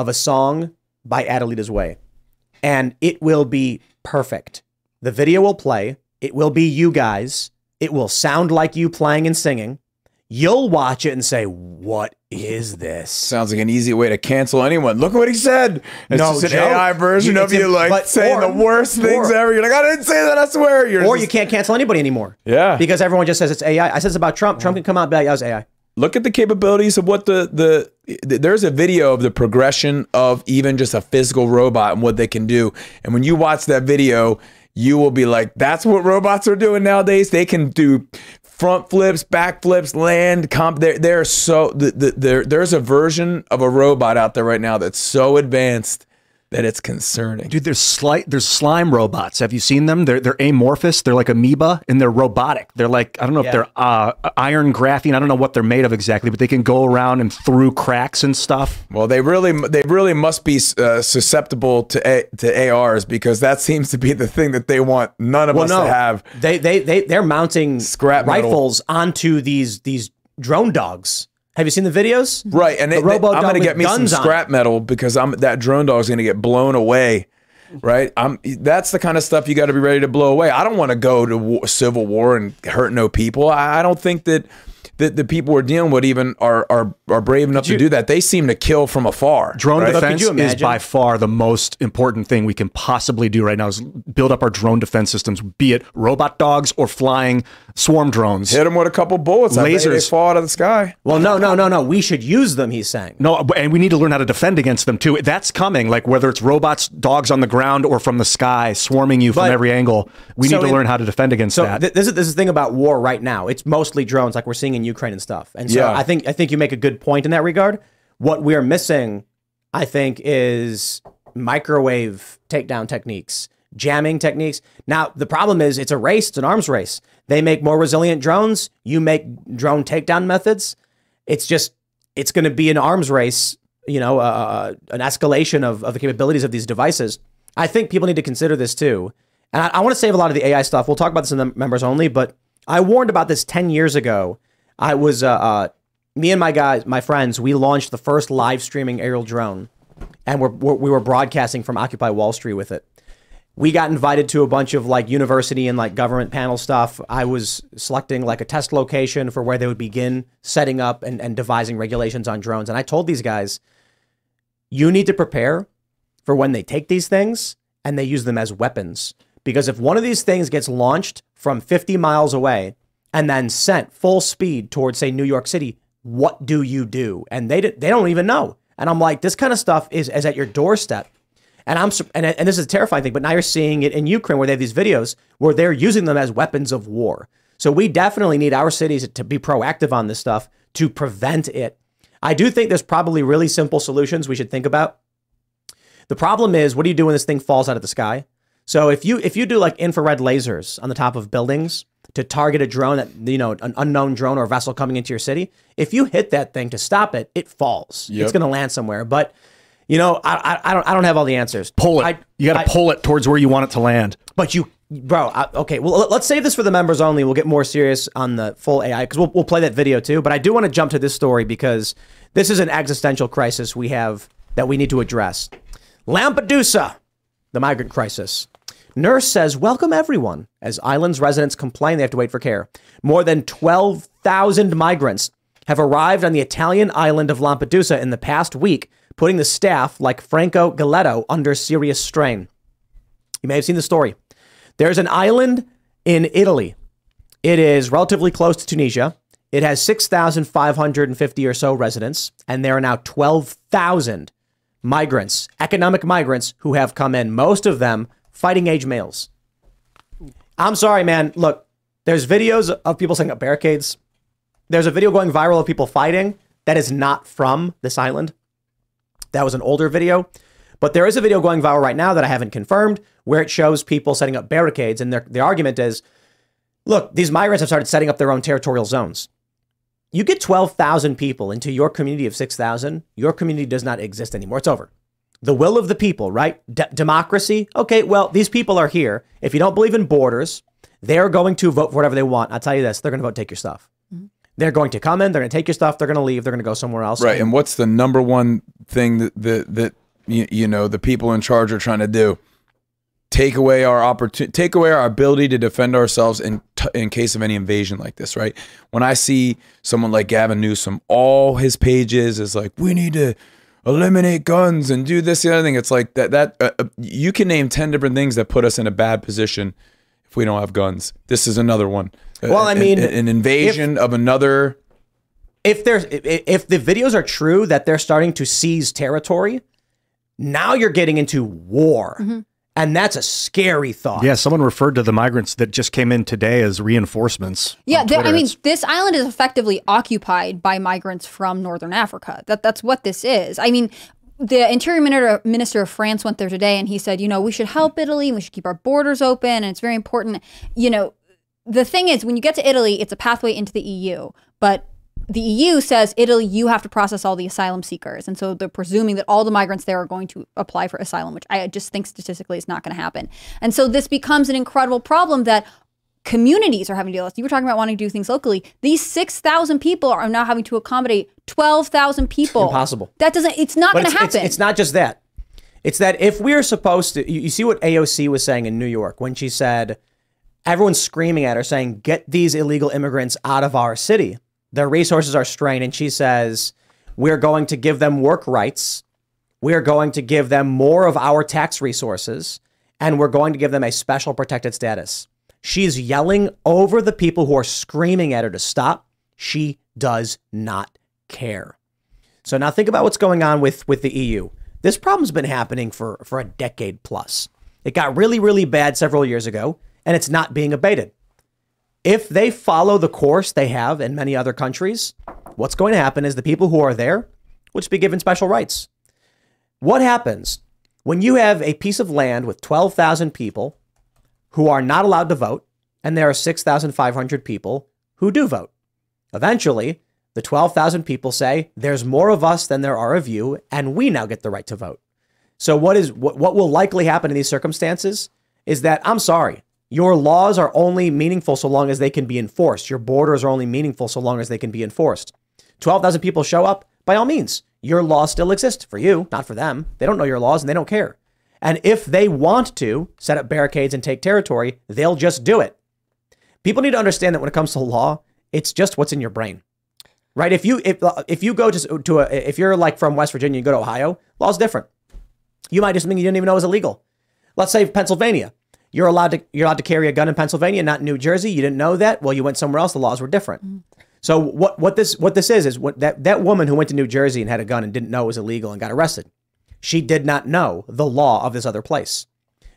of a song by Adelitas Way, and it will be perfect. The video will play. It will be you guys. It will sound like you playing and singing. You'll watch it and say, "What is this?" Sounds like an easy way to cancel anyone. Look at what he said. It's No just an joke. AI version You- of it's you like but- saying or- the worst things ever. You're like, I didn't say that. I swear. You're or just- you can't cancel anybody anymore. Yeah. because everyone just says it's AI. I said this about Trump. Trump can come out and be like, "That was AI." Look at the capabilities of what the the th- there's a video of the progression of even just a physical robot and what they can do. And when you watch that video you will be like that's what robots are doing nowadays. They can do front flips back flips land comp they're, so the, the, there, there's a version of a robot out there right now that's so advanced that it's concerning Dude, there's slight there's slime robots. Have you seen them? They're they're amorphous. They're like amoeba and they're robotic. They're like I don't know Yeah. if they're uh, iron graphene. I don't know what they're made of exactly, but they can go around and through cracks and stuff. Well, they really they really must be uh, susceptible to A, to ARs because that seems to be the thing that they want none of Well, us no, to have. They they they they're mounting Scrap metal. rifles onto these these drone dogs. Have you seen the videos? Right, and the it, they- I'm gonna get me some guns on it. scrap metal because I'm that drone dog's gonna get blown away. Right, I'm. That's the kind of stuff you got to be ready to blow away. I don't want to go to war, civil war and hurt no people. I, I don't think that that the people we're dealing with even are are, are brave enough to do that. They seem to kill from afar. Drone right? defense is by far the most important thing we can possibly do right now. Is build up our drone defense systems, be it robot dogs or flying swarm drones. Hit them with a couple bullets. I bet they lasers. fall out of the sky. Well, no, no, no, no. We should use them. He's saying. No, uh, and we need to learn how to defend against them too. That's coming. Like whether it's robots, dogs on the ground, or from the sky swarming you from But- every angle, we So need to in- learn how to defend against So that. th- this is this is the thing about war right now. It's mostly drones, like we're seeing in Ukraine and stuff. And so Yeah. I think I think you make a good point in that regard. What we're missing, I think, is microwave takedown techniques, jamming techniques. Now the problem is it's a race, it's an arms race. They make more resilient drones. You make drone takedown methods. It's just it's going to be an arms race. You know, uh, an escalation of, of the capabilities of these devices. I think people need to consider this too. And I, I want to save a lot of the AI stuff. We'll talk about this in the members only, but I warned about this 10 years ago. I was, uh, uh, me and my guys, my friends, we launched the first live streaming aerial drone and we're, we're, we were broadcasting from Occupy Wall Street with it. We got invited to a bunch of like university and like government panel stuff. I was selecting like a test location for where they would begin setting up and, and devising regulations on drones. And I told these guys, you need to prepare for when they take these things and they use them as weapons. Because if one of these things gets launched from 50 miles away and then sent full speed towards, say, New York City, what do you do? And they, they don't even know. And I'm like, this kind of stuff is, is at your doorstep. And I'm and, and this is a terrifying thing, but now you're seeing it in Ukraine where they have these videos where they're using them as weapons of war. So we definitely need our cities to be proactive on this stuff to prevent it. I do think there's probably really simple solutions we should think about. The problem is, what do you do when this thing falls out of the sky? So if you if you do like infrared lasers on the top of buildings to target a drone that you know an unknown drone or vessel coming into your city, if you hit that thing to stop it, it falls. Yep. It's going to land somewhere. But you know, I, I I don't I don't have all the answers. pull it. I, you got to pull it towards where you want it to land. but you, bro, I, okay. Well, let- let's save this for the members only. We'll get more serious on the full AI because we'll, we'll play that video too. But I do want to jump to this story because this is an existential crisis we have that we need to address. Lampedusa, the migrant crisis. Nurse says, Welcome everyone, as island's residents complain they have to wait for care. More than 12,000 migrants have arrived on the Italian island of Lampedusa in the past week, putting the staff, like Franco Galetto, under serious strain. You may have seen the story. There's an island in Italy. It is relatively close to Tunisia. It has 6,550 or so residents, and there are now 12,000 migrants, economic migrants, who have come in, most of them fighting age males. I'm sorry, man. Look, there's videos of people setting up barricades. There's a video going viral of people fighting that is not from this island. That was an older video. But there is a video going viral right now that I haven't confirmed where it shows people setting up barricades. And their, the argument is look, these migrants have started setting up their own territorial zones. You get 12,000 people into your community of 6,000, your community does not exist anymore. It's over. the will of the people, right? Democracy. Okay, well, these people are here. If you don't believe in borders, they're going to vote for whatever they want. I'll tell you this: they're going to vote take your stuff. They're going to come in. They're going to take your stuff. They're going to leave. They're going to go somewhere else. Right. And what's the number one thing that that, that you, you know the people in charge are trying to do? Take away our opportunity, take away our ability to defend ourselves in in case of any invasion like this. Right. When I see someone like Gavin Newsom, all his pages is like, we need to eliminate guns and do this the other thing. It's like that. That uh, uh, you can name ten different things that put us in a bad position if we don't have guns. This is another one. Well, I mean, an, an invasion of another. if there's if, if the videos are true that they're starting to seize territory, now you're getting into war, Mm-hmm. and that's a scary thought. Yeah, someone referred to the migrants that just came in today as reinforcements. Yeah, on I mean, It's- this island is effectively occupied by migrants from northern Africa. That that's what this is. I mean, the interior minister, minister of France went there today, and he said, you know, we should help Italy, and we should keep our borders open, and it's very important. You know, the thing is, when you get to Italy, it's a pathway into the EU, but the EU says Italy, you have to process all the asylum seekers, and so they're presuming that all the migrants there are going to apply for asylum, which I just think statistically is not going to happen. And so this becomes an incredible problem that communities are having to deal with. You were talking about wanting to do things locally. These 6,000 people are now having to accommodate 12,000 people. Impossible. That doesn't, it's not going to it's, it's, happen. it's not just that. It's that if we're supposed to, you, you see what AOC was saying in New York when she said, everyone's screaming at her saying, get these illegal immigrants out of our city. Their resources are strained. And she says, we're going to give them work rights. We're going to give them more of our tax resources. And we're going to give them a special protected status. She's yelling over the people who are screaming at her to stop. She does not care. So now think about what's going on with, with the EU. This problem's been happening for, for a decade plus. It got really, really bad several years ago, and it's not being abated. If they follow the course they have in many other countries, what's going to happen is the people who are there will just be given special rights. What happens when you have a piece of land with 12,000 people who are not allowed to vote, and there are 6,500 people who do vote? Eventually, the 12,000 people say, there's more of us than there are of you, and we now get the right to vote. So what is what, what will likely happen in these circumstances is that I'm sorry, your laws are only meaningful so long as they can be enforced. Your borders are only meaningful so long as they can be enforced. 12,000 people show up, by all means, your laws still exist for you, not for them. They don't know your laws and they don't care. And if they want to set up barricades and take territory, they'll just do it. People need to understand that when it comes to law, it's just what's in your brain. Right? If you if if you go to to a if you're like from West Virginia, you go to Ohio, law's different. You might do something you didn't even know was illegal. Let's say Pennsylvania. You're allowed to you're allowed to carry a gun in Pennsylvania, not in New Jersey. You didn't know that. Well, you went somewhere else. The laws were different. Mm-hmm. So what what this what this is is what that that woman who went to New Jersey and had a gun and didn't know it was illegal and got arrested. She did not know the law of this other place.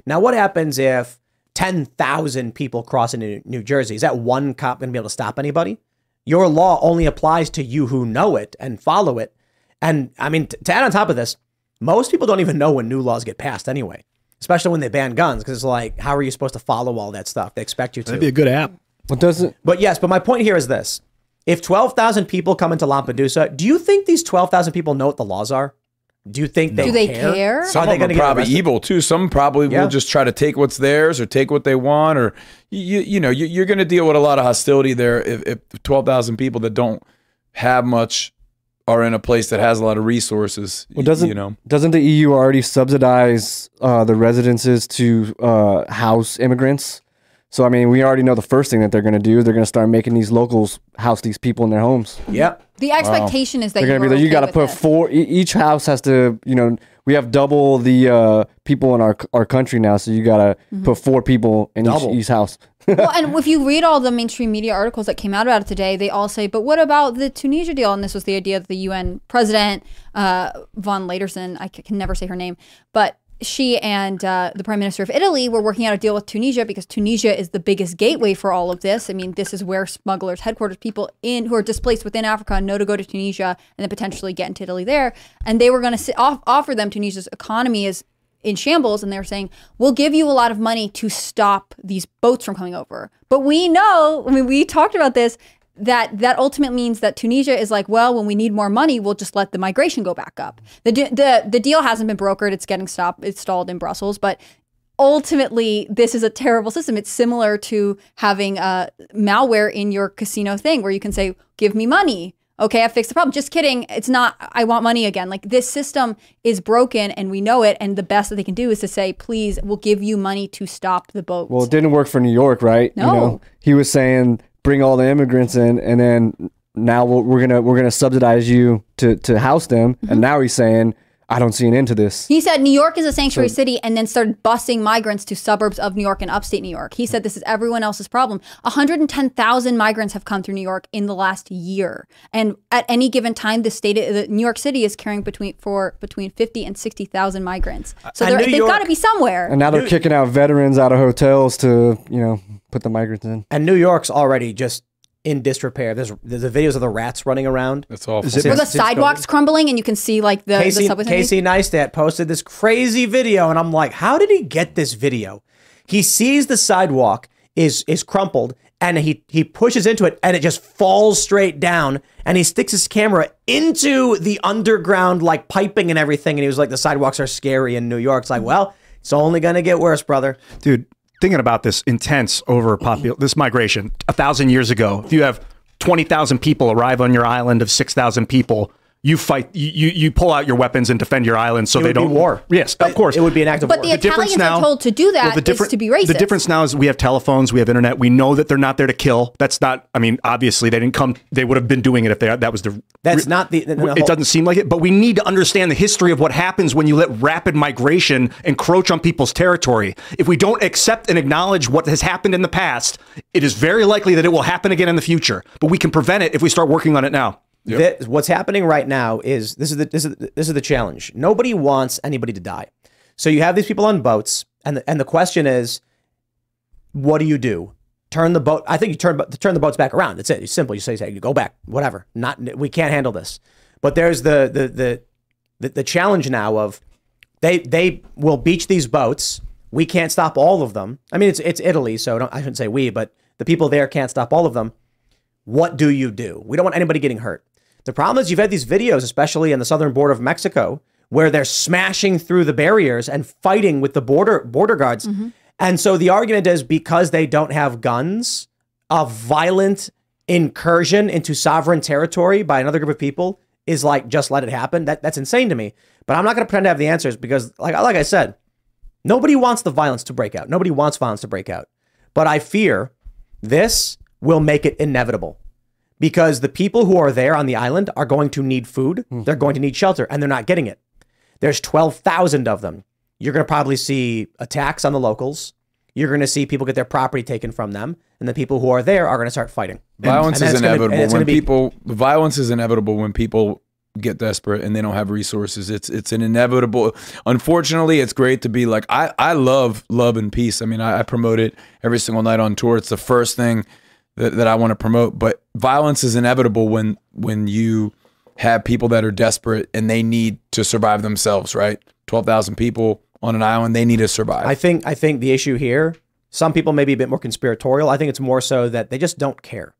Now, what happens if ten thousand people cross into New Jersey? Is that one cop going to be able to stop anybody? Your law only applies to you who know it and follow it. And I mean, to add on top of this, most people don't even know when new laws get passed anyway, especially when they ban guns, because it's like, how are you supposed to follow all that stuff? They expect you to. That'd be a good app. What doesn't? But yes, but my point here is this: if twelve thousand people come into Lampedusa, do you think these twelve thousand people know what the laws are? Do you think they Do they care? care? Some Are they of them are probably arrested? evil too. Some probably Yeah. will just try to take what's theirs or take what they want, or you you know you, you're going to deal with a lot of hostility there if, if twelve thousand people that don't have much are in a place that has a lot of resources. Well, doesn't you know? doesn't the EU already subsidize uh, the residences to uh, house immigrants? So I mean, we already know the first thing that they're going to do. They're going to start making these locals house these people in their homes. Yep. The expectation is that they're going to be are like, you got to put this. four. e- Each house has to, you know, we have double the uh, people in our our country now, so you got to Mhm. put four people in each, each house. Well, and if you read all the mainstream media articles that came out about it today, they all say, "But what about the Tunisia deal?" And this was the idea that the UN president, uh, von Leitersen, I can never say her name, but she and uh, the prime minister of Italy were working out a deal with Tunisia because Tunisia is the biggest gateway for all of this. I mean, this is where smugglers headquarters, people in who are displaced within Africa know to go to Tunisia and then potentially get into Italy there. And they were going to off- offer them Tunisia's economy is in shambles and they're saying we'll give you a lot of money to stop these boats from coming over. But we know i mean we talked about this that that ultimately means that Tunisia is like, well, when we need more money, we'll just let the migration go back up. The the the deal hasn't been brokered; it's getting stopped, it's stalled in Brussels, but ultimately this is a terrible system. It's similar to having uh, malware in your casino thing where you can say give me money okay i fixed the problem just kidding it's not i want money again like this system is broken and we know it and the best that they can do is to say please we'll give you money to stop the boat Well, it didn't work for New York, right? No. You know, he was saying bring all the immigrants in, and then now we're, we're gonna we're gonna subsidize you to to house them, Mm-hmm. and now he's saying I don't see an end to this. He said New York is a sanctuary So- city and then started busing migrants to suburbs of New York and upstate New York. He said this is everyone else's problem. 110,000 migrants have come through New York in the last year. And at any given time, the state the New York City is carrying between for between 50 and 60,000 migrants. So they're, they've got to be somewhere. And now they're kicking out veterans out of hotels to you know put the migrants in. And New York's already just in disrepair. There's, there's the videos of the rats running around. That's awful. Where the sidewalks crumbling and you can see like the, the Casey, subway. Casey Neistat posted this crazy video, and I'm like, how did he get this video? He sees the sidewalk is is crumpled, and he he pushes into it, and it just falls straight down. And he sticks his camera into the underground like piping and everything. And he was like, the sidewalks are scary in New York. It's like, well, it's only gonna get worse, brother. dude thinking about this intense over popul- mm-hmm. this migration a thousand years ago if you have 20000 people arrive on your island of 6000 people you fight you, you you pull out your weapons and defend your island so It they would don't war. yes of course It would be an act of But war. But the Italians are told to do that is to be racist. The difference now is we have telephones, we have internet. We know that they're not there to kill. That's not. I mean, obviously they didn't come. They would have been doing it if they that was the. That's not the- the- the it whole- doesn't seem like it, but we need to understand the history of what happens when you let rapid migration encroach on people's territory. If we don't accept and acknowledge what has happened in the past, it is very likely that it will happen again in the future. But we can prevent it if we start working on it now. Thi- what's happening right now is this is the this is the, this is the challenge. Nobody wants anybody to die. So you have these people on boats, and the, and the question is, what do you do? Turn the boat. I think you turn turn the boats back around. That's it. It's simple. You say, you go back. Whatever. Not we can't handle this. But there's the the the the, the challenge now of they they will beach these boats. We can't stop all of them. I mean, it's it's Italy, so I shouldn't say we, but the people there can't stop all of them. What do you do? We don't want anybody getting hurt. The problem is you've had these videos, especially in the southern border of Mexico, where they're smashing through the barriers and fighting with the border border guards. Mm-hmm. And so the argument is because they don't have guns, a violent incursion into sovereign territory by another group of people is like just let it happen. That that's insane to me. But I'm not going to pretend to have the answers because, like like I said, nobody wants the violence to break out. Nobody wants violence to break out. But I fear this will make it inevitable because the people who are there on the island are going to need food, hmm. they're going to need shelter, and they're not getting it. There's 12,000 of them. You're going to probably see attacks on the locals. You're going to see people get their property taken from them, and the people who are there are going to start fighting. Violence and is that's gonna- inevitable when be- people. Violence is inevitable when people get desperate and they don't have resources. It's it's an inevitable. Unfortunately, it's great to be like I I love love and peace. I mean, I, I promote it every single night on tour. It's the first thing that, that I want to promote. But violence is inevitable when when you have people that are desperate and they need to survive themselves. Right, twelve thousand people on an island, they need to survive. I think I think the issue here, some people may be a bit more conspiratorial. I think it's more so that they just don't care.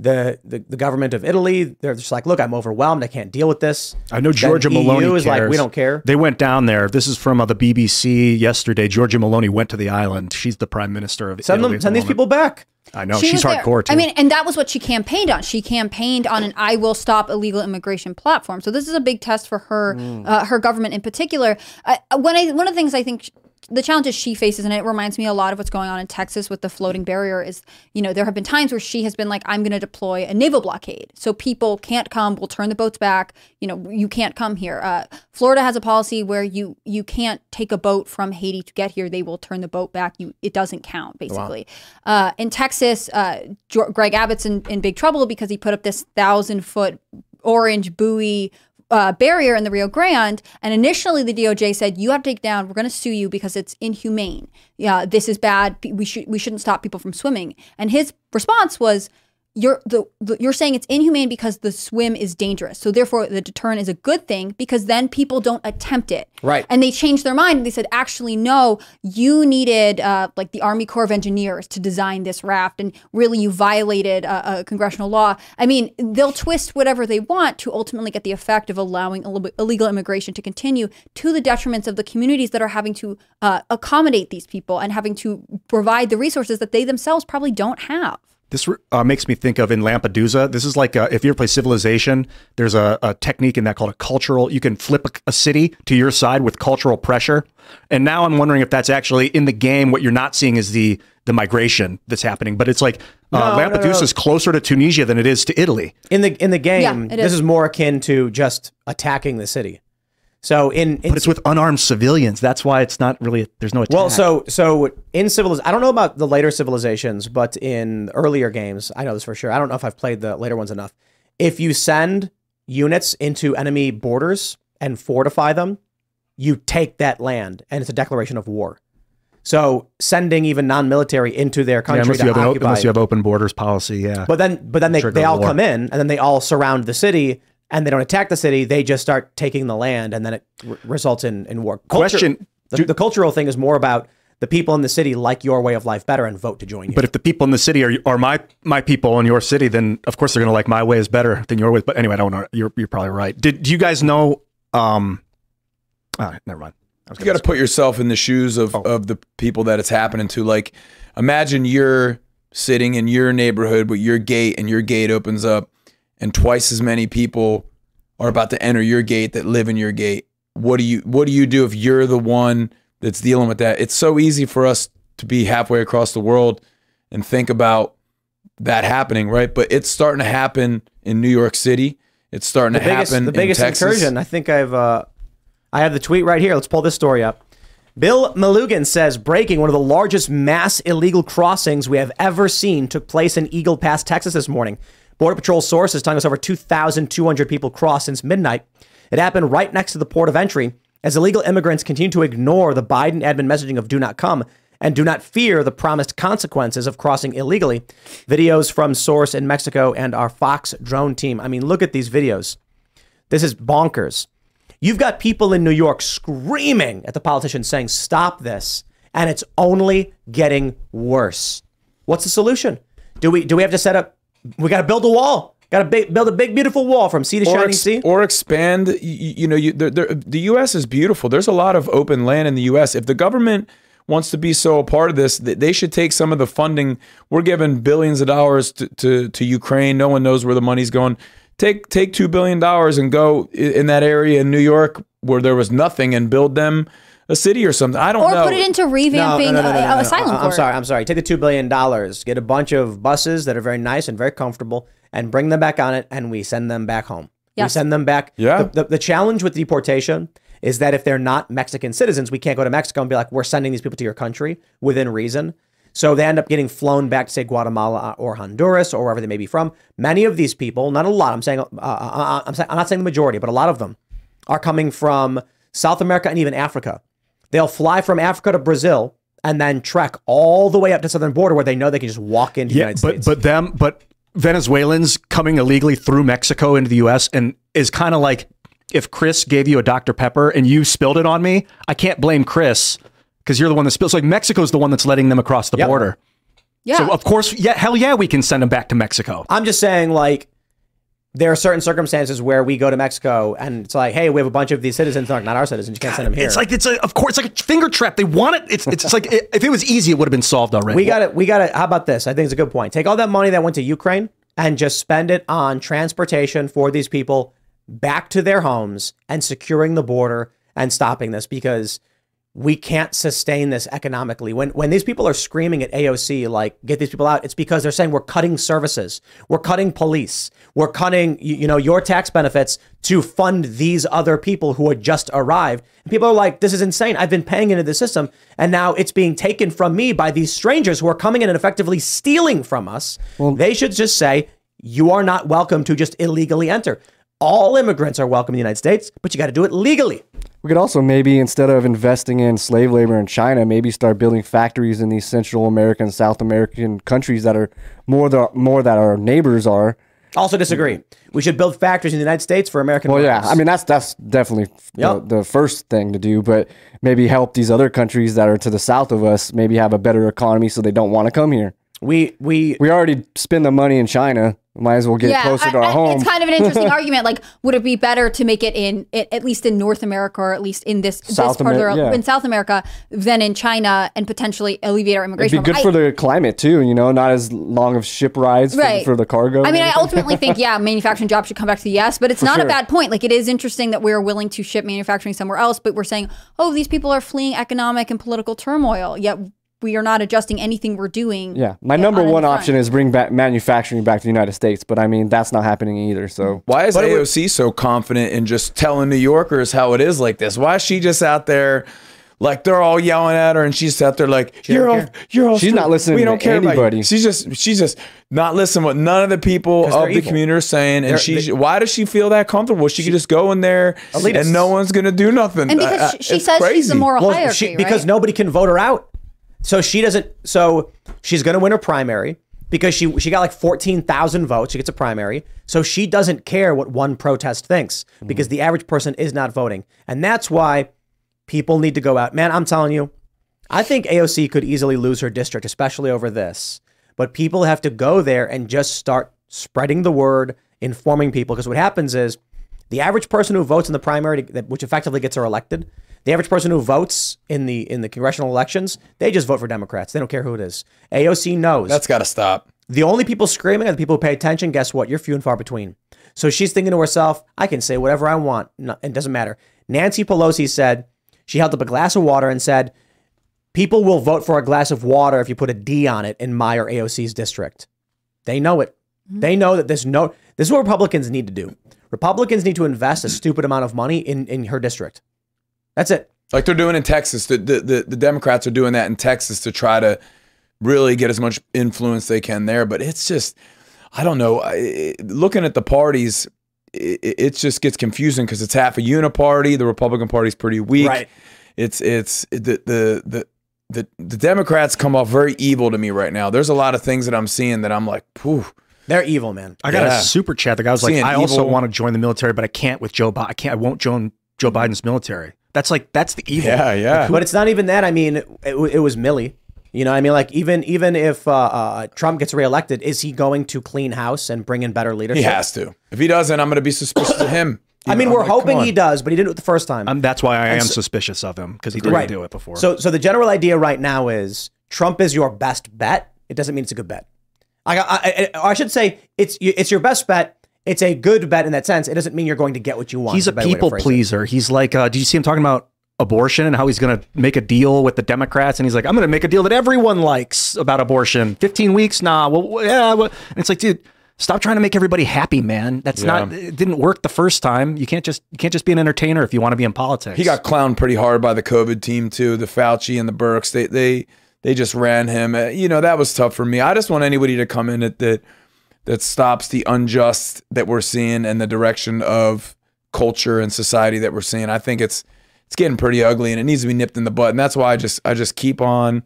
The, the the government of Italy, they're just like, look, I'm overwhelmed. I can't deal with this. I know Then Giorgia Meloni EU is like, we don't care. They went down there. This is from uh, the BBC yesterday. Giorgia Meloni went to the island. She's the prime minister of Send Italy them, at the send these people back. I know She she's was hardcore too. I mean, and that was what she campaigned on. She campaigned on an "I will stop illegal immigration" platform. So this is a big test for her, uh, her government in particular. Uh, when I, one of the things I think. The challenges she faces, and it reminds me a lot of what's going on in Texas with the floating barrier, is you know there have been times where she has been like, "I'm going to deploy a naval blockade, so people can't come. We'll turn the boats back. You know, you can't come here." Uh, Florida has a policy where you you can't take a boat from Haiti to get here. They will turn the boat back. You it doesn't count basically. Uh, in Texas, uh, Greg Abbott's in, in big trouble because he put up this thousand foot orange buoy uh, barrier in the Rio Grande. And initially, the DOJ said, "You have to take down. We're going to sue you because it's inhumane. Yeah, this is bad. We should we shouldn't stop people from swimming." And his response was. You're the, the you're saying it's inhumane because the swim is dangerous. So therefore, the deterrent is a good thing because then people don't attempt it. Right. And they changed their mind. They said, actually, no, you needed uh, like the Army Corps of Engineers to design this raft, and really you violated uh, a congressional law. I mean, they'll twist whatever they want to ultimately get the effect of allowing Ill- illegal immigration to continue to the detriments of the communities that are having to uh, accommodate these people and having to provide the resources that they themselves probably don't have. This uh, makes me think of in Lampedusa. This is like uh, if you ever play Civilization, there's a, a technique in that called a cultural. You can flip a, a city to your side with cultural pressure. And now I'm wondering if that's actually in the game. What you're not seeing is the the migration that's happening. But it's like uh, No, no, Lampedusa no. is closer to Tunisia than it is to Italy. In the in the game, Yeah, it this is. is more akin to just attacking the city. So in, in But it's with unarmed civilians. That's why it's not really. There's no attack. Well, so so in civiliz, I don't know about the later civilizations, but in earlier games, I know this for sure. I don't know if I've played the later ones enough. If you send units into enemy borders and fortify them, you take that land, and it's a declaration of war. So sending even non-military into their yeah, country unless, to you have occupy, unless you have open borders policy, yeah. but then but then they, Trigger they all war. come in, and then they all surround the city, and they don't attack the city. They just start taking the land, and then it r- results in in war. Question- The, the cultural thing is more about the people in the city like your way of life better and vote to join you. But if the people in the city are, are my my people in your city, then of course they're going to like my way is better than your way. But anyway, I don't know. You're you're probably right. Did do you guys know? Um, ah, never mind. I was You got to put yourself in the shoes of, of the people that it's happening to. Like, imagine you're sitting in your neighborhood with your gate, and your gate opens up, and twice as many people are about to enter your gate that live in your gate. What do you What do you do if you're the one that's dealing with that? It's so easy for us to be halfway across the world and think about that happening, right? But it's starting to happen in New York City. It's starting the to biggest, happen the biggest in Texas. incursion. I think I've uh, I have the tweet right here. Let's pull this story up. Bill Melugin says breaking one of the largest mass illegal crossings we have ever seen took place in Eagle Pass, Texas this morning. Border Patrol sources telling us over 2,200 people crossed since midnight. It happened right next to the port of entry as illegal immigrants continue to ignore the Biden admin messaging of do not come and do not fear the promised consequences of crossing illegally. Videos from Source in Mexico and our Fox drone team. I mean, look at these videos. This is bonkers. You've got people in New York screaming at the politicians saying, stop this. And it's only getting worse. What's the solution? Do we do we have to set up we gotta build a wall. Gotta big, build a big beautiful wall from sea to or, shining ex- sea. or expand. You, you know, you, there, the U.S. is beautiful. There's a lot of open land in the U.S. If the government wants to be so a part of this, they should take some of the funding. We're giving billions of dollars to, to, to Ukraine. No one knows where the money's going. Take take two billion dollars and go in that area in New York where there was nothing and build them a city or something. I don't Or know. Or put it into revamping uh, asylum I'm sorry. I'm sorry. Take the two billion dollars, get a bunch of buses that are very nice and very comfortable, and bring them back on it, and we send them back home. We send them back. Yeah. The, the, the challenge with deportation is that if they're not Mexican citizens, we can't go to Mexico and be like, we're sending these people to your country within reason. So they end up getting flown back to say Guatemala or Honduras or wherever they may be from. Many of these people, not a lot. I'm saying, uh, uh, I'm saying, I'm not saying the majority, but a lot of them are coming from South America and even Africa. They'll fly from Africa to Brazil and then trek all the way up to southern border where they know they can just walk into the yeah, United but States. but them but Venezuelans coming illegally through Mexico into the U.S. and is kind of like if Chris gave you a Dr Pepper and you spilled it on me, I can't blame Chris because you're the one that spilled. So like Mexico's the one that's letting them across the Yep. border. Yeah. So of course, yeah, hell yeah, we can send them back to Mexico. I'm just saying, like, there are certain circumstances where we go to Mexico and it's like, hey, we have a bunch of these citizens, not, our citizens. You can't send them here. It's like it's a, of course it's like a finger trap. They want it. It's it's like if it was easy, it would have been solved already. we got it. we got it. how about this? I think it's a good point. Take all that money that went to Ukraine and just spend it on transportation for these people back to their homes and securing the border and stopping this because we can't sustain this economically. When when these people are screaming at AOC like get these people out, it's because they're saying we're cutting services, we're cutting police, we're cutting you, you know your tax benefits to fund these other people who had just arrived. And people are like, this is insane. I've been paying into the system, and now it's being taken from me by these strangers who are coming in and effectively stealing from us. they should just say you are not welcome to just illegally enter. All immigrants are welcome in the United States, but you got to do it legally. We could also maybe instead of investing in slave labor in China, maybe start building factories in these Central American, South American countries that are more the more that our neighbors are. Also disagree. We should build factories in the United States for American Well, yeah. I mean that's that's definitely Yep. the, the first thing to do, but maybe help these other countries that are to the south of us maybe have a better economy so they don't want to come here. We we we already spend the money in China. Might as well get yeah, closer to I- our I- home. It's kind of an interesting argument. Like, would it be better to make it in at least in North America, or at least in this South this part of Amer- the, yeah. in South America, than in China, and potentially alleviate our immigration? It'd be good problem? for the climate too, you know, not as long of ship rides for, Right. for the cargo. I mean, I ultimately think, yeah, manufacturing jobs should come back to the US, but it's For not a bad point. Like, it is interesting that we're willing to ship manufacturing somewhere else, but we're saying, oh, these people are fleeing economic and political turmoil, yet we are not adjusting anything we're doing. Yeah, my number any one option is bring back manufacturing back to the United States, but I mean that's not happening either. So Why is But it would- AOC so confident in just telling New Yorkers how it is like this? Why is she just out there like they're all yelling at her and she's out there like you're all you're all She's not listening We don't care anybody. She's just she's just not listening what none of the people of the evil. community are saying. They're- And she they- why does she feel that comfortable? She, could just go in there Elitists. and no one's gonna do nothing. And because I- I- she- uh, she it's says she's the moral Well, hierarchy, she- because nobody can vote her out. So she doesn't. So she's going to win her primary because she she got like fourteen thousand votes. She gets a primary, so she doesn't care what one protest thinks because mm-hmm. the average person is not voting, and that's why people need to go out. Man, I'm telling you, I think AOC could easily lose her district, especially over this. But people have to go there and just start spreading the word, informing people. Because what happens is the average person who votes in the primary, which effectively gets her elected, the average person who votes in the in the congressional elections, they just vote for Democrats. They don't care who it is. AOC knows That's gotta stop. the only people screaming are the people who pay attention. Guess what? You're few and far between. So she's thinking to herself, I can say whatever I want. No, it doesn't matter. Nancy Pelosi said, she held up a glass of water and said, people will vote for a glass of water if you put a D on it in my or AOC's district. They know it. Mm-hmm. They know that there's no, this is what Republicans need to do. Republicans need to invest a stupid amount of money in, in her district. That's it. Like they're doing in Texas. The, the the the Democrats are doing that in Texas to try to really get as much influence they can there. But it's just, I don't know. I, looking at the parties, it, it just gets confusing because it's half a uniparty. The Republican Party's pretty weak. Right. It's it's the the the. The, the Democrats come off very evil to me right now. There's a lot of things that I'm seeing that I'm like, phew. They're evil, man. I got Yeah. a super chat. The guy was like, Seeing I also want to join the military, but I can't with Joe Biden. I can't. I won't join Joe Biden's military. That's like that's the evil. Yeah, yeah. But it's not even that. I mean, it, it was Milley. You know, I mean, like even even if uh, uh, Trump gets reelected, is he going to clean house and bring in better leadership? He has to. If he doesn't, I'm going to be suspicious of him. I mean, know, we're like, hoping he does, but he didn't do it the first time. Um, that's why I And am so- suspicious of him because he didn't do it before. So, so the general idea right now is Trump is your best bet. It doesn't mean it's a good bet. I, I, I, I should say it's it's your best bet. It's a good bet in that sense. It doesn't mean you're going to get what you want. he's is a better way to people phrase it. pleaser. He's like, uh, did you see him talking about abortion and how he's going to make a deal with the Democrats? And he's like, I'm going to make a deal that everyone likes about abortion. 15 weeks? Nah. Well, yeah. Well, and it's like, dude, stop trying to make everybody happy, man. That's Yeah. not. It didn't work the first time. You can't just you can't just be an entertainer if you want to be in politics. He got clowned pretty hard by the COVID team too. The Fauci and the Birx, they they they just ran him. Uh, You know that was tough for me. I just want anybody to come in that that that stops the unjust that we're seeing and the direction of culture and society that we're seeing. I think it's it's getting pretty ugly and it needs to be nipped in the butt. And that's why I just I just keep on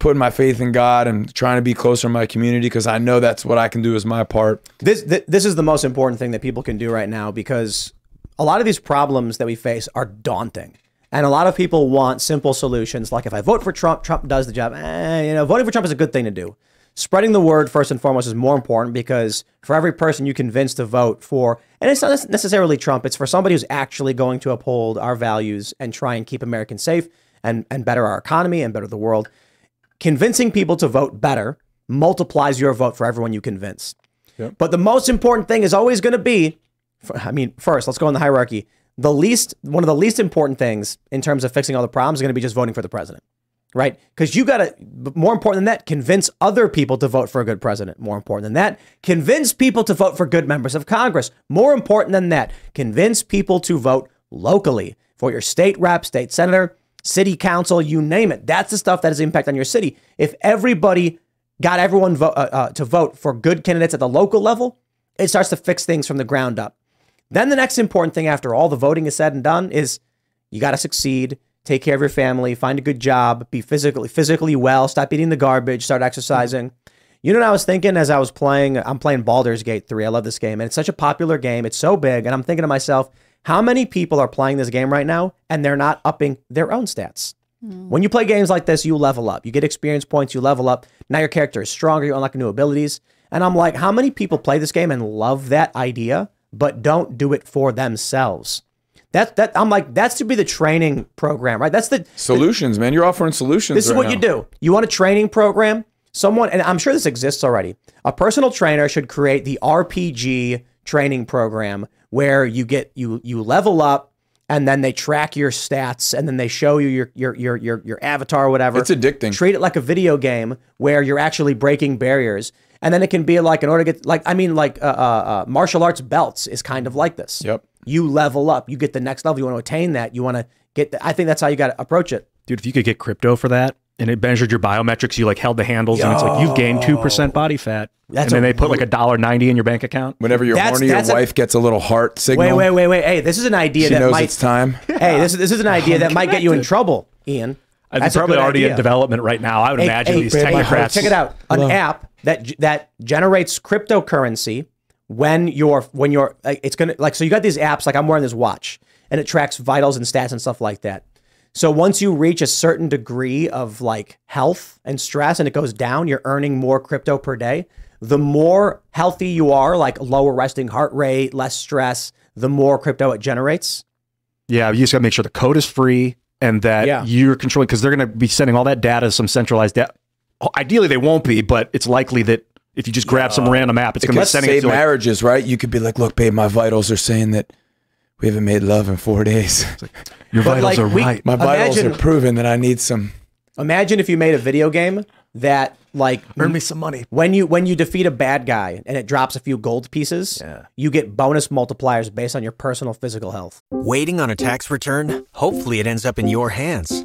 putting my faith in God and trying to be closer to my community because I know that's what I can do as my part. This th- this is the most important thing that people can do right now because a lot of these problems that we face are daunting. And a lot of people want simple solutions like if I vote for Trump, Trump does the job. Eh, you know, voting for Trump is a good thing to do. Spreading the word first and foremost is more important because for every person you convince to vote for, and it's not necessarily Trump, it's for somebody who's actually going to uphold our values and try and keep Americans safe and, and better our economy and better the world. Convincing people to vote better multiplies your vote for everyone you convince. But the most important thing is always going to be, I mean, first, let's go in the hierarchy. The least, one of the least important things in terms of fixing all the problems is going to be just voting for the president, right? Because you got to, more important than that, convince other people to vote for a good president. More important than that, convince people to vote for good members of Congress. More important than that, convince people to vote locally for your state rep, state senator, city council, you name it. That's the stuff that has impact on your city. If everybody got everyone vo- uh, uh, to vote for good candidates at the local level, it starts to fix things from the ground up. Then the next important thing after all the voting is said and done is You got to succeed. Take care of your family. Find a good job. Be physically physically well. Stop eating the garbage. Start exercising. Mm-hmm. You know what I was thinking as I was playing? I'm playing Baldur's Gate 3. I love this game, and it's such a popular game. It's so big, and I'm thinking to myself, how many people are playing this game right now and they're not upping their own stats? Mm. When you play games like this, you level up. You get experience points, you level up. Now your character is stronger, you unlock new abilities. And I'm like, how many people play this game and love that idea, but don't do it for themselves? That that I'm like, that's to be the training program, right? That's the Solutions, man. You're offering solutions. this is right what now. you do. You want a training program? Someone, and I'm sure this exists already. A personal trainer should create the RPG training program where you get you you level up, and then they track your stats, and then they show you your your your your, your avatar or whatever. It's addicting. Treat it like a video game where you're actually breaking barriers, and then it can be like in order to get like I mean like uh, uh, uh, martial arts belts is kind of like this. Yep. You level up, you get the next level. You want to attain that. You want to get. The, I think that's how you got to approach it. Dude, if you could get crypto for that and it measured your biometrics, you like held the handles and it's like you've gained two percent body fat. That's and then they put like a dollar ninety in your bank account. Whenever you're That's- horny, your a- wife gets a little heart signal. Wait, wait, wait, wait. Hey, this is an idea She that knows might. it's time. Hey, this is this is an idea that might get you in trouble, Ian. It's That's a probably good already in development right now. I would Hey, imagine hey, these hey, technocrats. Check it out. An app that that generates cryptocurrency when you're when you're like it's gonna like so you got these apps like I'm wearing this watch and it tracks vitals and stats and stuff like that. So once you reach a certain degree of like health and stress and it goes down, you're earning more crypto per day. The more healthy you are, like lower resting heart rate, less stress, the more crypto it generates. Yeah, you just gotta make sure the code is free and that Yeah. you're controlling because they're gonna be sending all that data to some centralized data. Ideally, they won't be, but it's likely that if you just grab some random app, it's It gonna be could sending it save to like, marriages, right? You could be like, "Look, babe, my vitals are saying that we haven't made love in four days. Your But, vitals like, are we- right. My vitals imagine- are proving that I need some." Imagine if you made a video game that like earn me some money. When you when you defeat a bad guy and it drops a few gold pieces, Yeah. you get bonus multipliers based on your personal physical health. Waiting on a tax return? Hopefully, it ends up in your hands.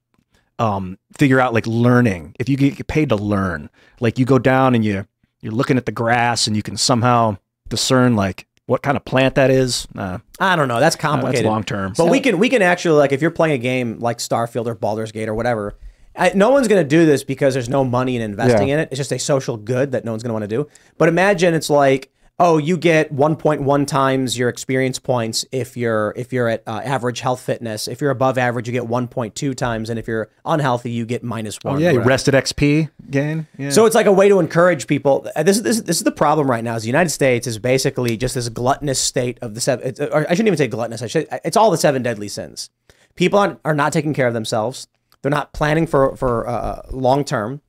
um figure out like learning if you get paid to learn like you go down and you you're looking at the grass and you can somehow discern like what kind of plant that is uh, I don't know. That's complicated. long term But we can we can actually like if you're playing a game like Starfield or Baldur's Gate or whatever. I, no one's going to do this because there's no money in investing Yeah. in it. It's just a social good that no one's going to want to do. But imagine it's like, oh, you get 1.1 times your experience points if you're if you're at uh, average health fitness. If you're above average, you get 1.2 times, and if you're unhealthy, you get minus oh one. yeah you rested xp gain yeah. So it's like a way to encourage people. Uh, This is this, this is the problem right now. Is the United States is basically just this gluttonous state of the seven. It's, or I shouldn't even say gluttonous. I should. It's all the seven deadly sins. People aren't, are not taking care of themselves. They're not planning for for uh, long term.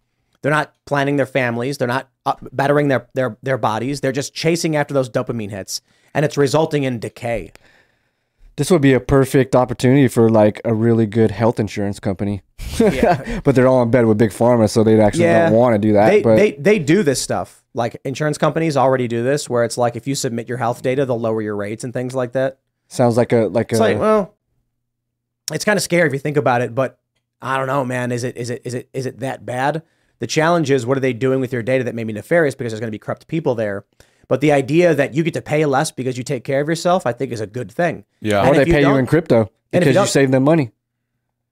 They're not planning their families. They're not bettering their their their bodies. They're just chasing after those dopamine hits, and it's resulting in decay. This would be a perfect opportunity for like a really good health insurance company. but they're all in bed with big pharma, so they actually don't want to do that. They, but they they do this stuff. Like insurance companies already do this, where it's like if you submit your health data, they'll lower your rates and things like that. sounds like a like It's a like, well, it's kind of scary if you think about it, but I don't know, man. Is it is it is it is it that bad? The challenge is what are they doing with your data that may be nefarious because there's going to be corrupt people there. But the idea that you get to pay less because you take care of yourself, I think, is a good thing. yeah, And or they you pay you in crypto if you because you, save them money.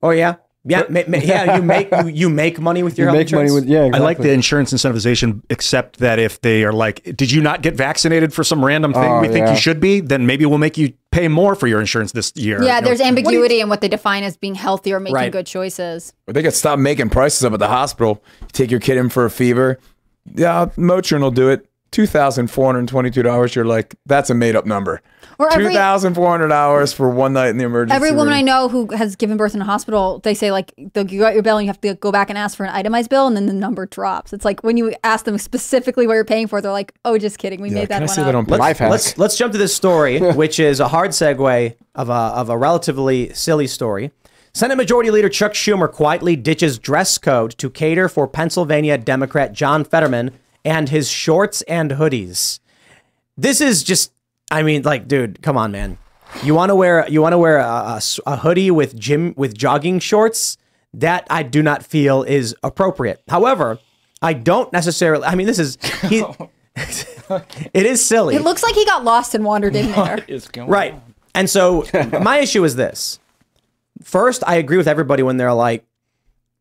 Oh yeah, yeah, ma- ma- yeah. You make you, you make money with your You health make money insurance? with yeah. Exactly. I like the insurance incentivization, except that if they are like, did you not get vaccinated for some random thing Oh, we think yeah. you should be? Then maybe we'll make you pay more for your insurance this year. Yeah, You know, there's what ambiguity in what they define as being healthy or making Right. good choices. Or they could stop making prices up at the hospital. You take your kid in for a fever. Yeah, Motrin will do it. Two thousand four hundred twenty-two dollars. You're like, that's a made-up number. Or every- Two thousand four hundred hours for one night in the emergency. Every woman room. I know who has given birth in a hospital, they say like they'll you got your bill and you have to go back and ask for an itemized bill, and then the number drops. It's like when you ask them specifically what you're paying for, they're like, "Oh, just kidding, we made that one up." let's, let's let's jump to this story, which is a hard segue of a of a relatively silly story. Senate Majority Leader Chuck Schumer quietly ditches dress code to cater for Pennsylvania Democrat John Fetterman and his shorts and hoodies. This is just, I mean, like, dude, come on, man. You want to wear you want to wear a, a s- a hoodie with gym with jogging shorts? That I do not feel is appropriate. However, I don't necessarily. I mean, this is he. it is silly. It looks like he got lost and wandered in there. Right. And so my issue is this. First, I agree with everybody when they're like,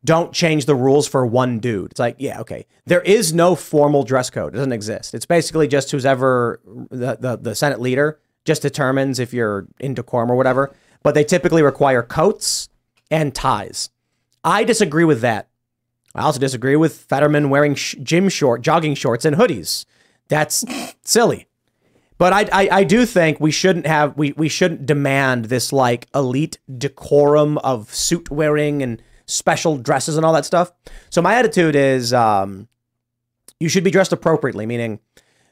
don't change the rules for one dude. It's like, yeah, okay. There is no formal dress code. It doesn't exist. It's basically just who's ever the, the, the Senate leader just determines if you're in decorum or whatever. But they typically require coats and ties. I disagree with that. I also disagree with Fetterman wearing sh- gym short, jogging shorts and hoodies. That's silly. But I, I, I do think we shouldn't have we, we shouldn't demand this like elite decorum of suit wearing and special dresses and all that stuff. So my attitude is um, you should be dressed appropriately, meaning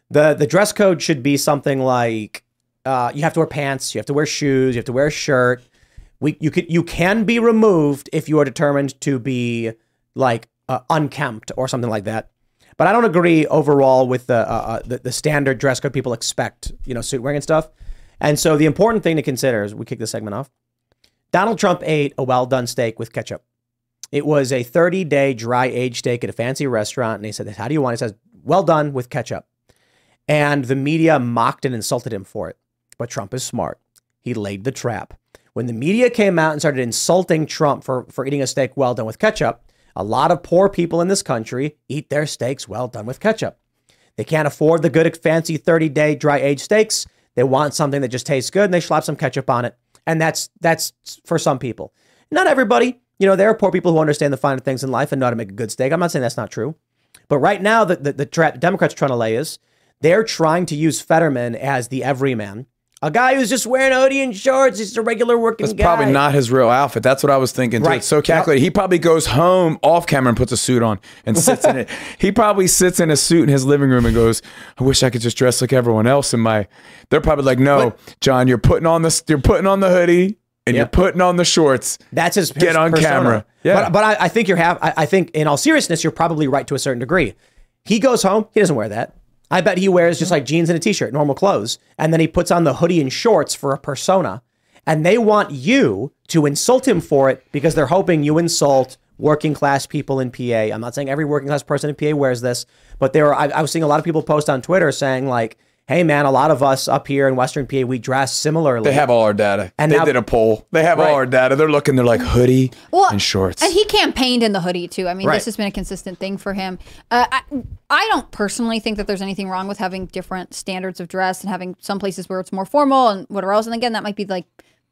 the the dress code should be something like uh, you have to wear pants, you have to wear shoes, you have to wear a shirt. We you could you can be removed if you are determined to be like uh, unkempt or something like that. But I don't agree overall with the, uh, uh, the the standard dress code people expect, you know, suit wearing and stuff. And so the important thing to consider as we kick this segment off, Donald Trump ate a well done steak with ketchup. It was a 30 day dry aged steak at a fancy restaurant, and he said, "How do you want?" it?" He says, "Well done with ketchup." And the media mocked and insulted him for it. But Trump is smart. He laid the trap. When the media came out and started insulting Trump for, for eating a steak well done with ketchup, a lot of poor people in this country eat their steaks well done with ketchup. They can't afford the good, fancy 30 day dry aged steaks. They want something that just tastes good and they slap some ketchup on it. And that's that's for some people. Not everybody. You know, there are poor people who understand the finer things in life and know how to make a good steak. I'm not saying that's not true. But right now, the, the, the tra- Democrats are trying to lay is they're trying to use Fetterman as the everyman. A guy who's just wearing hoodie and shorts, he's just a regular working That's guy. probably not his real outfit. That's what I was thinking. Too. Right. It's so calculated. He probably goes home off camera and puts a suit on and sits in it. He probably sits in a suit in his living room and goes, "I wish I could just dress like everyone else." In my, they're probably like, "No, John, you're putting on this. You're putting on the hoodie and you're putting on the shorts. That's his get on persona. camera." Yeah, But, but I, I think you're have. I, I think in all seriousness, you're probably right to a certain degree. He goes home. He doesn't wear that. I bet he wears just like jeans and a t-shirt, normal clothes, and then he puts on the hoodie and shorts for a persona. And they want you to insult him for it because they're hoping you insult working class people in PA. I'm not saying every working class person in PA wears this, but there are. I, I was seeing a lot of people post on Twitter saying like, "Hey man, a lot of us up here in Western PA we dress similarly." they have all our data. And they now- did a poll. They have Right. all our data. They're looking. They're like hoodie Well, and shorts. And he campaigned in the hoodie too. I mean, Right. this has been a consistent thing for him. Uh, I, I don't personally think that there's anything wrong with having different standards of dress and having some places where it's more formal and whatever else. And again, that might be like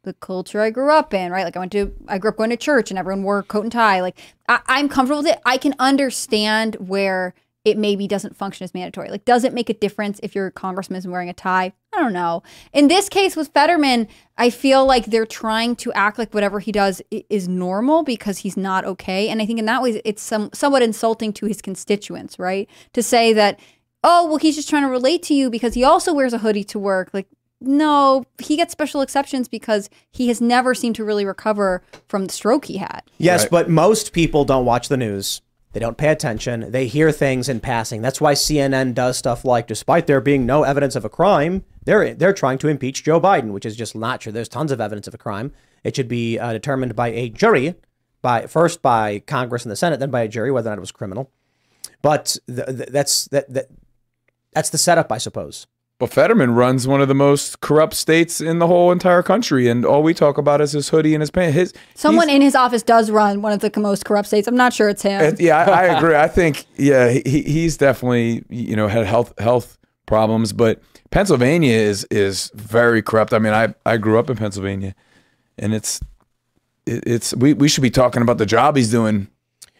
the culture I grew up in, right? Like I went to, I grew up going to church and everyone wore coat and tie. Like I, I'm comfortable with it. I can understand where it maybe doesn't function as mandatory. Like, does it make a difference if your congressman is wearing a tie? I don't know. In this case with Fetterman, I feel like they're trying to act like whatever he does is normal because he's not okay. And I think in that way, it's some somewhat insulting to his constituents, right? To say that, oh, well, he's just trying to relate to you because he also wears a hoodie to work. Like, no, he gets special exceptions because he has never seemed to really recover from the stroke he had. Yes, but most people don't watch the news. They don't pay attention. They hear things in passing. That's why CNN does stuff like, despite there being no evidence of a crime, they're they're trying to impeach Joe Biden, which is just not true. There's tons of evidence of a crime. It should be uh, determined by a jury, by first by Congress and the Senate, then by a jury whether or not it was criminal. But th- th- that's that, that that's the setup, I suppose. But Fetterman runs one of the most corrupt states in the whole entire country, and all we talk about is his hoodie and his pants. His Someone in his office does run one of the most corrupt states. I'm not sure it's him. Yeah, I, I agree. I think yeah, he, he's definitely you know had health health problems, but Pennsylvania is is very corrupt. I mean, I I grew up in Pennsylvania, and it's it, it's we we should be talking about the job he's doing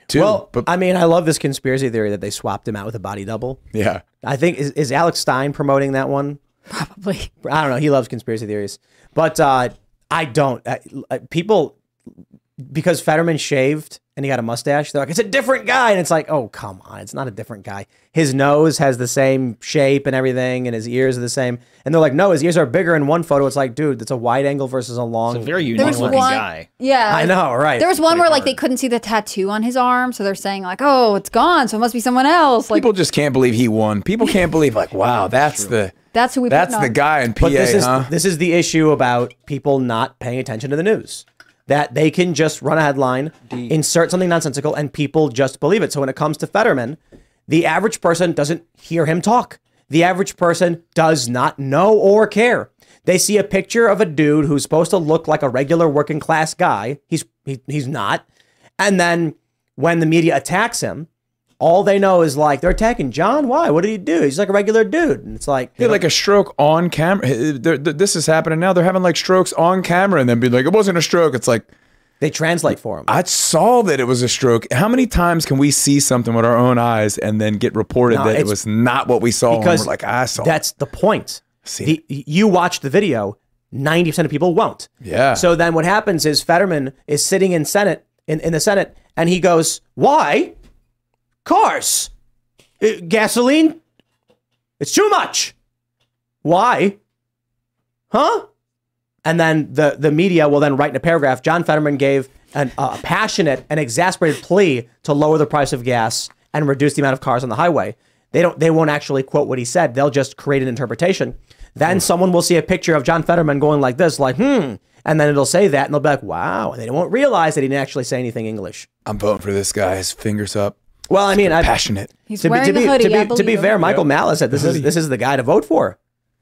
too. Well, I mean, I love this conspiracy theory that they swapped him out with a body double. Yeah. I think is, is Alex Stein promoting that one? Probably. I don't know. He loves conspiracy theories, but uh, I don't. Uh, people because Fetterman shaved and he got a mustache, they're like, it's a different guy. And it's like, oh, come on. It's not a different guy. His nose has the same shape and everything, and his ears are the same. And they're like, no, his ears are bigger in one photo. It's like, dude, that's a wide angle versus a long. It's a very unique was looking one- guy. Yeah. I know, right. There was one where like they couldn't see the tattoo on his arm, so they're saying like, "Oh, it's gone, so it must be someone else." Like People just can't believe he won. People can't believe like, wow, that's the that's who we. that's putting the on. guy in PA, But this is huh? this is the issue about people not paying attention to the news. That they can just run a headline, insert something nonsensical, and people just believe it. So when it comes to Fetterman, the average person doesn't hear him talk. The average person does not know or care. They see a picture of a dude who's supposed to look like a regular working class guy. He's he, he's not. And then when the media attacks him, all they know is like they're attacking John. Why? What did he do? He's like a regular dude. And it's like had like a stroke on camera. They're- This is happening now. They're having like strokes on camera and then be like, it wasn't a stroke. It's like, they translate for him. I saw that it was a stroke. How many times can we see something with our own eyes and then get reported No, that it was not what we saw? because we're like, I saw. That's the point. The, you watch the video, 90% of people won't. Yeah. So then what happens is Fetterman is sitting in Senate in, in the Senate and he goes, Why? Cars. Uh, gasoline. It's too much. Why? Huh? And then the, the media will then write in a paragraph John Fetterman gave an, a passionate and exasperated plea to lower the price of gas and reduce the amount of cars on the highway. They don't they won't actually quote what he said. They'll just create an interpretation. Then someone will see a picture of John Fetterman going like this, like, hmm. And then it'll say that and they'll be like, wow. And they won't realize that he didn't actually say anything English. I'm voting for this guy. His fingers up. Well, I mean, I, passionate. He's to be, wearing to be, a hoodie, to be, I to be fair. Michael Yeah. Malice said this is this is the guy to vote for.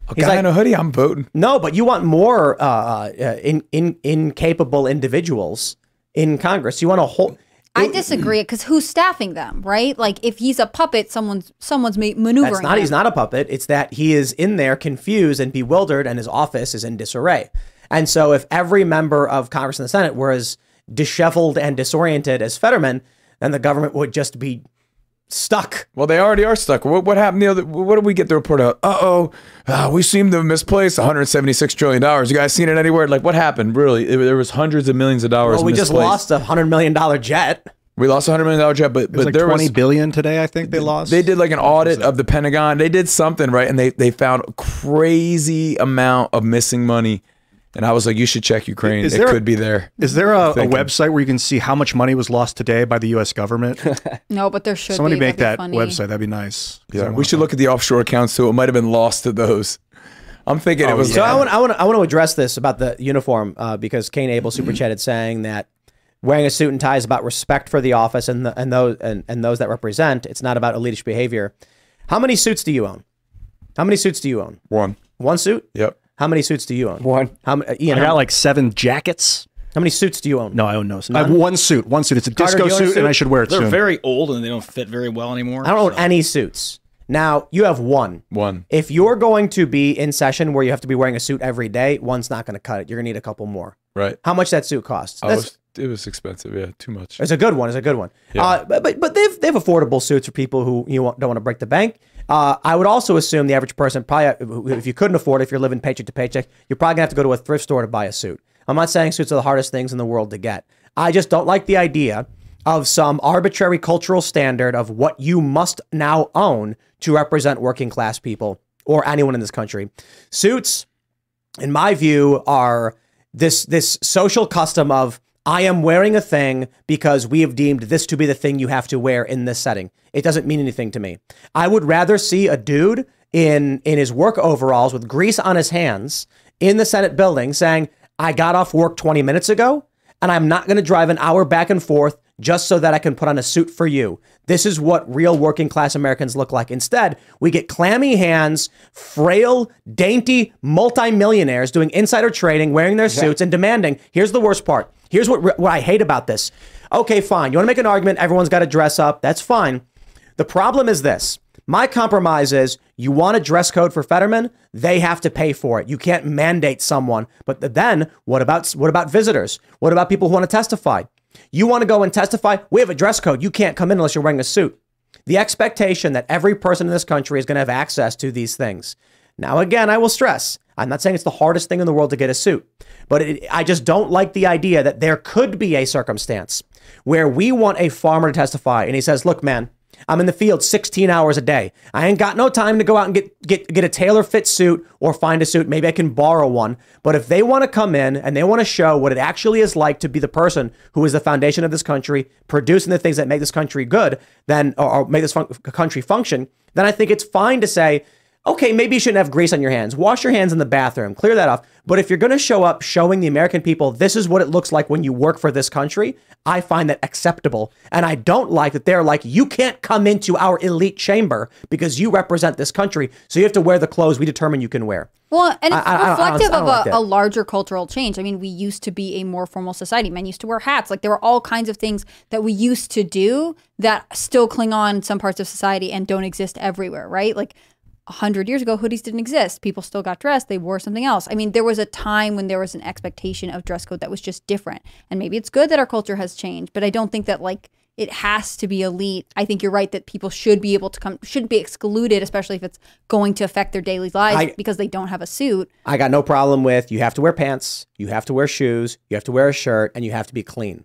A He's guy like- in a hoodie. I'm voting. No, but you want more uh, uh, in, in, incapable individuals in Congress. You want a whole. I disagree because who's staffing them, right? Like if he's a puppet, someone's someone's maneuvering. That's not. him. He's not a puppet. It's that he is in there confused and bewildered, and his office is in disarray. And so, if every member of Congress and the Senate were as disheveled and disoriented as Fetterman, then the government would just be stuck. Well, they already are stuck. What, what happened the other? What did we get the report out? Uh oh, uh, we seem to have misplaced 176 trillion dollars. You guys seen it anywhere? Like what happened? Really, It- there was hundreds of millions of dollars. Well, we just lost a hundred million dollar jet. We lost a hundred million dollar jet, but It was but like there twenty was billion today. I think they lost. They did like an audit of the Pentagon. They did something right, and they they found a crazy amount of missing money. And I was like, you should check Ukraine. Is it there a- could be there. Is there a, a website where you can see how much money was lost today by the U.S. government? No, but there should Somebody be. make that That'd be funny. website. That'd be nice. Yeah, we should look at the offshore accounts too. It might have been lost to those. I'm thinking it Oh, was. So I want, I want, I want to address this about the uniform uh, because Kane Abel super chatted saying that wearing a suit and tie is about respect for the office and the, and those and, and those that represent. It's not about elitish behavior. How many suits do you own? How many suits do you own? One. One suit. Yep. How many suits do you own? One. How many? Ian, I how, got like seven jackets. how many suits do you own? No, I own no. I have one suit. One suit. It's a Carter, disco do you own a suit, and? I should wear it They're soon. very old and they don't fit very well anymore. I don't own any suits. Now you have one. One. If you're going to be in session where you have to be wearing a suit every day, one's not going to cut it. You're going to need a couple more. Right. How much that suit costs? I That's- was, it was expensive. Yeah, too much. It's a good one. It's a good one. Yeah. Uh, but, but but they've they've affordable suits for people who you want, don't want to break the bank. Uh, I would also assume the average person probably if you couldn't afford it, if you're living paycheck to paycheck, you're probably gonna have to go to a thrift store to buy a suit. I'm not saying suits are the hardest things in the world to get. I just don't like the idea of some arbitrary cultural standard of what you must now own to represent working class people or anyone in this country. Suits in my view, are this this social custom of I am wearing a thing because we have deemed this to be the thing you have to wear in this setting. It doesn't mean anything to me. I would rather see a dude in in his work overalls with grease on his hands in the Senate building saying, "I got off work 20 minutes ago and I'm not going to drive an hour back and forth just so that I can put on a suit for you. This is what real working class Americans look like. Instead, we get clammy hands, frail, dainty multimillionaires doing insider trading, wearing their suits, and demanding. Here's the worst part. Here's what, what I hate about this. Okay, fine. You want to make an argument? Everyone's got to dress up. That's fine. The problem is this. My compromise is you want a dress code for Fetterman, they have to pay for it. You can't mandate someone. But then what about what about visitors? What about people who want to testify? You want to go and testify? We have a dress code. You can't come in unless you're wearing a suit. The expectation that every person in this country is going to have access to these things Now, again, I will stress, I'm not saying it's the hardest thing in the world to get a suit, but it, I just don't like the idea that there could be a circumstance where we want a farmer to testify and he says, look, man, I'm in the field 16 hours a day. I ain't got no time to go out and get get get a tailor fit suit or find a suit. Maybe I can borrow one. But if they want to come in and they want to show what it actually is like to be the person who is the foundation of this country, producing the things that make this country good, then or, or make this fun- country function, then I think it's fine to say, okay, maybe you shouldn't have grease on your hands. Wash your hands in the bathroom, clear that off. But if you're going to show up showing the American people this is what it looks like when you work for this country, I find that acceptable. And I don't like that they're like, you can't come into our elite chamber because you represent this country. So you have to wear the clothes we determine you can wear. Well, and it's I- I I don't- reflective I don't of a, that. a larger cultural change. I mean, we used to be a more formal society. Men used to wear hats. Like there were all kinds of things that we used to do that still cling on some parts of society and don't exist everywhere, right? Like a hundred years ago, hoodies didn't exist. People still got dressed. They wore something else. I mean, there was a time when there was an expectation of dress code that was just different. And maybe it's good that our culture has changed, but I don't think that like it has to be elite. I think you're right that people should be able to come, shouldn't be excluded, especially if it's going to affect their daily lives I- because they don't have a suit. I got no problem with you have to wear pants, you have to wear shoes, you have to wear a shirt, and you have to be clean.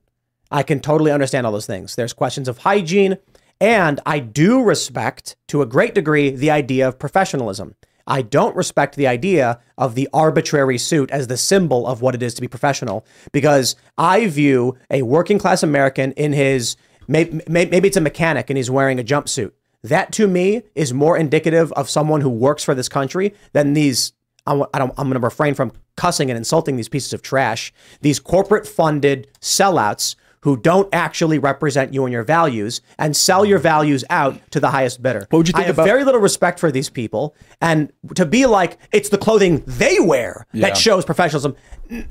I can totally understand all those things. There's questions of hygiene, and I do respect to a great degree the idea of professionalism. I don't respect the idea of the arbitrary suit as the symbol of what it is to be professional because I view a working class American in his maybe, maybe it's a mechanic and he's wearing a jumpsuit. That to me is more indicative of someone who works for this country than these I, I'm going to refrain from cussing and insulting these pieces of trash. These corporate funded sellouts who don't actually represent you and your values and sell your values out to the highest bidder. What would you think I have about- very little respect for these people, and to be like it's the clothing they wear Yeah. that shows professionalism.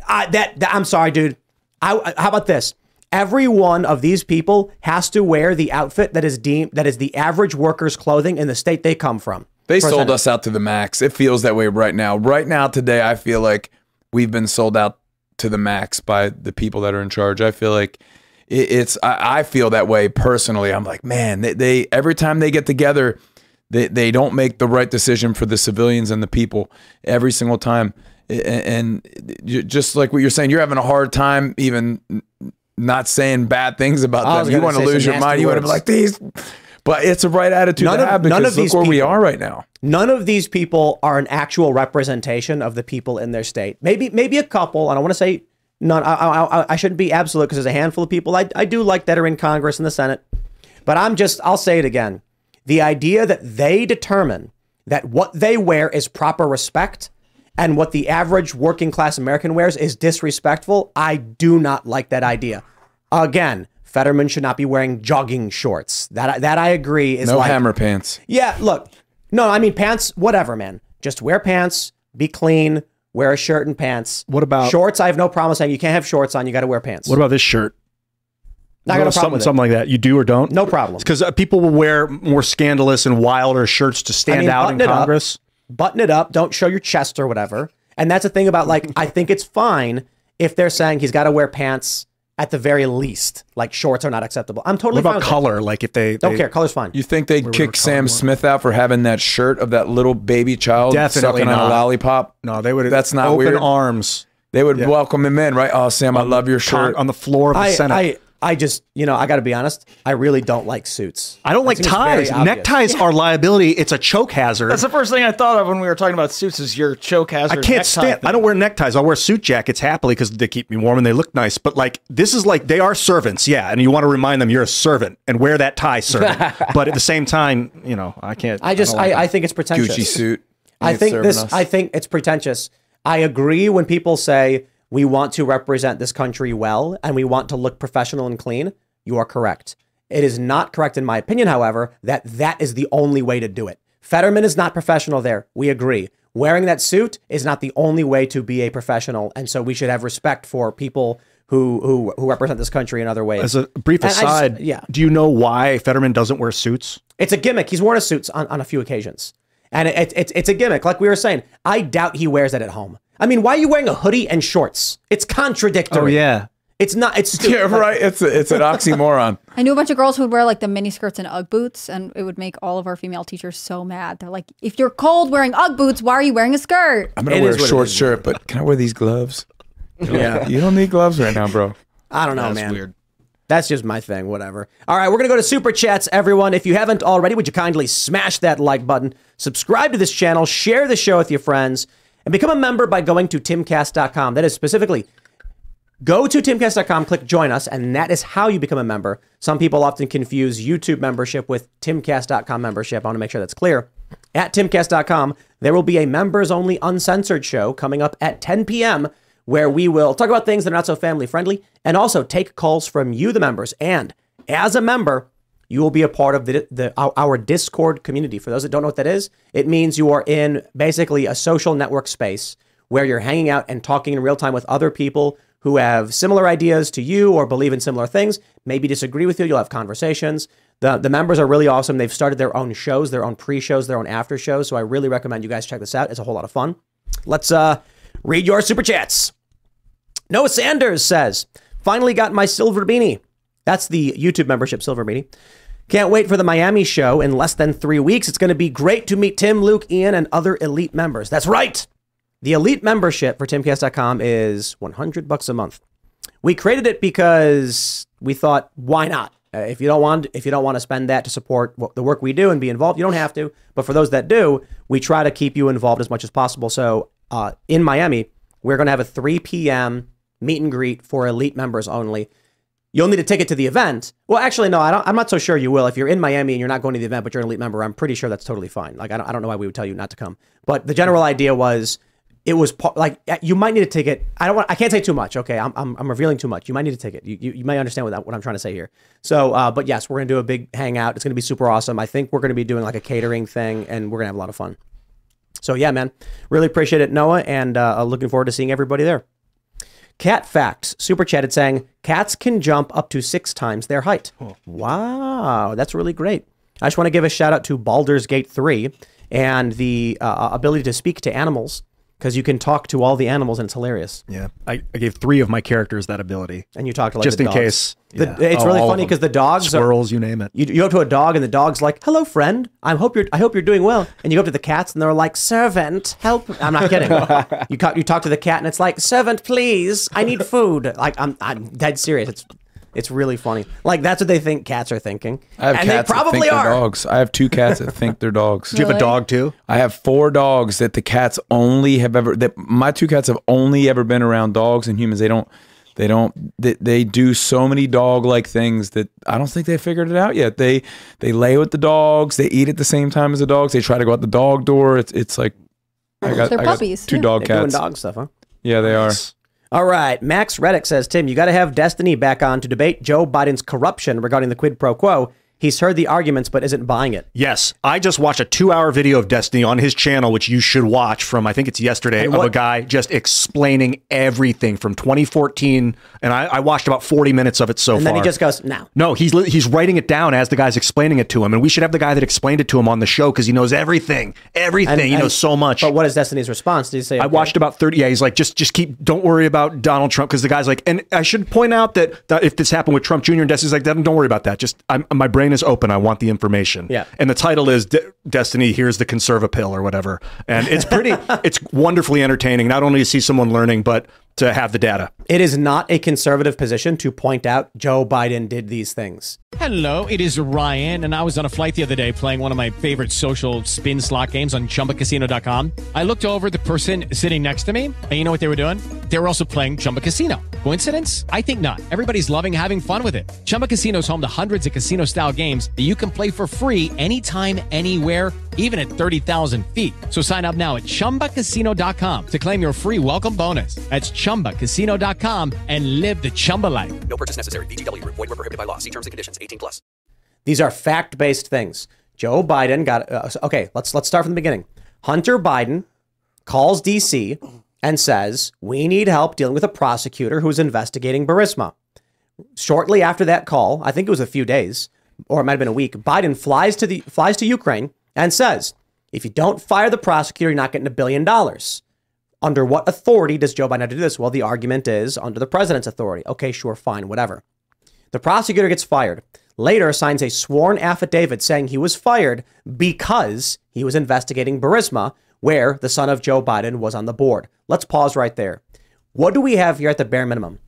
I, that, that I'm sorry, dude. I, how about this? Every one of these people has to wear the outfit that is deemed that is the average worker's clothing in the state they come from. They sold us out to the max. It feels that way right now. Right now, today, I feel like we've been sold out to the max by the people that are in charge. I feel like it, it's. I, I feel that way personally. I'm like, man, they, they every time they get together, they they don't make the right decision for the civilians and the people every single time. A- And, just like what you're saying, you're having a hard time even not saying bad things about them. You want to lose your mind. nasty You want to be like these. But it's a right attitude None to of- have none because of these look where we people- are right now. None of these people are an actual representation of the people in their state. Maybe maybe a couple. I don't want to say none. I, I, I, I shouldn't be absolute because there's a handful of people I, I do like that are in Congress and the Senate. But I'm just I'll say it again. The idea that they determine that what they wear is proper respect and what the average working class American wears is disrespectful, I do not like that idea. Again, Fetterman should not be wearing jogging shorts. That that I agree is no like, hammer pants. yeah, look. No, I mean pants, whatever, man. Just wear pants, be clean, wear a shirt and pants. What about- shorts? I have no problem saying you can't have shorts on, you got to wear pants. What about this shirt? Not got a problem something, with it. something like that. You do or don't? No problem. Because uh, people will wear more scandalous and wilder shirts to stand I mean, out in button it up. Congress. Button it up, don't show your chest or whatever. And that's the thing about like I think it's fine if they're saying he's got to wear pants at the very least. Like shorts are not acceptable. I'm totally What fine about with color? Like if they Don't they- care. Color's fine. You think they'd Where we kick were Sam calling Smith out for having that shirt of that little baby child Definitely sucking on not. a lollipop? No, they would. That's not open weird. arms. They would Yeah. welcome him in, right? Oh, Sam, I love your Con- shirt. on the floor of the I, Senate. I I just, you know, I got to be honest, I really don't like suits. I don't That like ties. obvious. Neckties are liability. It's a choke hazard. That's the first thing I thought of when we were talking about suits. Is your choke hazard? I can't stand. thing. I don't wear neckties. I wear suit jackets happily because they keep me warm and they look nice. But like this is like they are servants, yeah. And you want to remind them you're a servant and wear that tie, servant. but at the same time, you know, I can't. I just don't like I, I think it's pretentious. Gucci suit. I think this us. I think it's pretentious. I agree when people say we want to represent this country well and we want to look professional and clean. You are correct. It is not correct in my opinion, however, that that is the only way to do it. Fetterman is not professional there. We agree. Wearing that suit is not the only way to be a professional, and so we should have respect for people who who who represent this country in other ways. As a brief And I just- aside, yeah, Do you know why Fetterman doesn't wear suits? it's a gimmick. He's worn a suit on, on a few occasions. And it, it, it's, it's a gimmick. Like we were saying, I doubt he wears it at home. I mean, why are you wearing a hoodie and shorts? It's contradictory. Oh yeah. It's not. It's stupid. Yeah, right. It's a, it's an oxymoron. I knew a bunch of girls who would wear like the mini skirts and UGG boots, and it would make all of our female teachers so mad. They're like, "If you're cold wearing UGG boots, why are you wearing a skirt?" I'm gonna It wear a short shirt, but can I wear these gloves? Yeah. you don't need gloves right now, bro. I don't know, That's man. weird. That's just my thing. Whatever. All right, we're gonna go to super chats, everyone. If you haven't already, would you kindly smash that like button, subscribe to this channel, share the show with your friends, and become a member by going to timcast.com. That is specifically Go to timcast.com, click join us, and that is how you become a member. Some people often confuse YouTube membership with timcast.com membership. I want to make sure that's clear. At timcast.com, there will be a members only uncensored show coming up at 10 p.m. where we will talk about things that are not so family friendly and also take calls from you, the members. And as a member, you will be a part of the, the our, Discord community. For those that don't know what that is, it means you are in basically a social network space where you're hanging out and talking in real time with other people who have similar ideas to you or believe in similar things, maybe disagree with you. You'll have conversations. The, the members are really awesome. They've started their own shows, their own pre shows, their own after shows. So I really recommend you guys check this out. It's a whole lot of fun. Let's uh, read your super chats. Noah Sanders says, finally got my silver beanie. That's the YouTube membership silver beanie. Can't wait for the Miami show in less than three weeks. It's going to be great to meet Tim, Luke, Ian, and other elite members. That's right. The elite membership for timcast.com is 100 bucks a month. We created it because we thought, why not? Uh, if you don't want, if you don't want to spend that to support what, the work we do and be involved, you don't have to. But for those that do, we try to keep you involved as much as possible. So uh, in Miami, we're going to have a 3 p.m. meet and greet for elite members only. You'll need a ticket to the event. Well, actually, no, I don't, I'm not so sure you will. If you're in Miami and you're not going to the event, but you're an elite member, I'm pretty sure that's totally fine. Like, I don't, I don't know why we would tell you not to come. But the general idea was it was like you might need a ticket. I don't want. I can't say too much. Okay, I'm, I'm, I'm revealing too much. You might need a ticket. You, you, you may understand what, that, what I'm trying to say here. So, uh, but yes, we're gonna do a big hangout. It's gonna be super awesome. I think we're gonna be doing like a catering thing, and we're gonna have a lot of fun. So yeah, man, really appreciate it, Noah, and uh, looking forward to seeing everybody there. Cat facts super chatted saying cats can jump up to six times their height. Wow, that's really great. I just want to give a shout out to Baldur's Gate 3 and the uh, ability to speak to animals because you can talk to all the animals and it's hilarious. Yeah, I, I gave three of my characters that ability, And you talk to like just the in dogs. case. The- Yeah. It's Oh, really funny because the dogs, are- squirrels, you name it. you, you go up to a dog and the dog's like, "Hello, friend. I hope you're. I hope you're doing well." And you go up to the cats and they're like, "Servant, help!" I'm not kidding. you ca- you talk to the cat and it's like, "Servant, please, I need food." Like I'm I'm dead serious. It's it's really funny. Like that's what they think cats are thinking, I have and cats they probably that think are. they're dogs. I have two cats that think they're dogs. Do you have a dog too? I have four dogs that the cats only have ever that my two cats have only ever been around dogs and humans. They don't they don't they, they do so many dog like things that I don't think they figured it out yet. They they lay with the dogs, they eat at the same time as the dogs, they try to go out the dog door. It's it's like I got, They're I got puppies, two yeah. dog They're doing cats. dog stuff, huh? Yeah, they are. All right. Max Reddick says, Tim, you got to have Destiny back on to debate Joe Biden's corruption regarding the quid pro quo. He's heard the arguments, but isn't buying it. Yes, I just watched a two-hour video of Destiny on his channel, which you should watch from I think it's yesterday And of a guy just explaining everything from 2014, and I, I watched about 40 minutes of it so and far. then he just goes, no. no, he's he's writing it down as the guy's explaining it to him, and we should have the guy that explained it to him on the show because he knows everything, everything. And- he and- knows so much. But what is Destiny's response? Did he say, I watched about 30. Yeah, he's like, just just keep, don't worry about Donald Trump because the guy's like, and I should point out that, that if this happened with Trump Jr. and Destiny's like, don't worry about that. Just I'm, my brain is open. I want the information. Yeah. And the title is De- Destiny. Here's the conserva pill or whatever. And it's pretty, it's wonderfully entertaining. Not only to see someone learning, but to have the data. It is not a conservative position to point out Joe Biden did these things. Hello, it is Ryan, and I was on a flight the other day playing one of my favorite social spin slot games on chumbacasino.com. I looked over the person sitting next to me, and you know what they were doing? They were also playing Chumba Casino. Coincidence? I think not. Everybody's loving having fun with it. Chumba Casino is home to hundreds of casino style games that you can play for free anytime, anywhere, even at 30,000 feet. So sign up now at chumbacasino.com to claim your free welcome bonus. That's chumbacasino.com and live the Chumba life. No purchase necessary. VGW Group. Void were prohibited by law. See terms and conditions. 18 plus. These are fact-based things. Joe Biden got uh, okay. Let's let's start from the beginning. Hunter Biden calls DC and says we need help dealing with a prosecutor who's investigating Burisma. Shortly after that call, I think it was a few days, or it might have been a week. Biden flies to the flies to Ukraine and says, "If you don't fire the prosecutor, you're not getting a billion dollars." Under what authority does Joe Biden have to do this? Well, the argument is under the president's authority. Okay, sure, fine, whatever. The prosecutor gets fired. Later signs a sworn affidavit saying he was fired because he was investigating Burisma, where the son of Joe Biden was on the board. Let's pause right there. What do we have here at the bare minimum?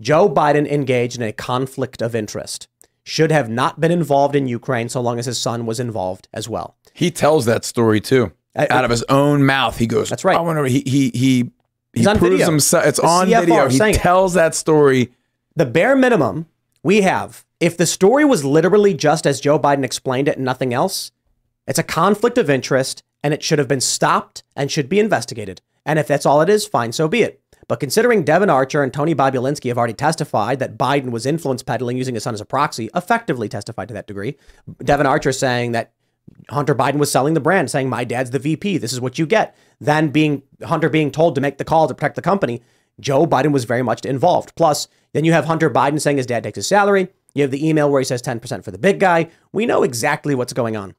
Joe Biden engaged in a conflict of interest. Should have not been involved in Ukraine so long as his son was involved as well. He tells that story too, out of his own mouth. He goes, "That's right." I wonder. He he he he He's on proves himself. It's The on CFR video. He saying it. tells that story. The bare minimum we have, if the story was literally just as Joe Biden explained it and nothing else, it's a conflict of interest and it should have been stopped and should be investigated. And if that's all it is, fine, so be it. But considering Devon Archer and Tony Bobulinski have already testified that Biden was influence peddling using his son as a proxy, effectively testified to that degree. Devon Archer saying that Hunter Biden was selling the brand, saying, My dad's the VP. This is what you get. Then being Hunter being told to make the call to protect the company. Joe Biden was very much involved. Plus, then you have Hunter Biden saying his dad takes his salary. You have the email where he says 10% for the big guy. We know exactly what's going on.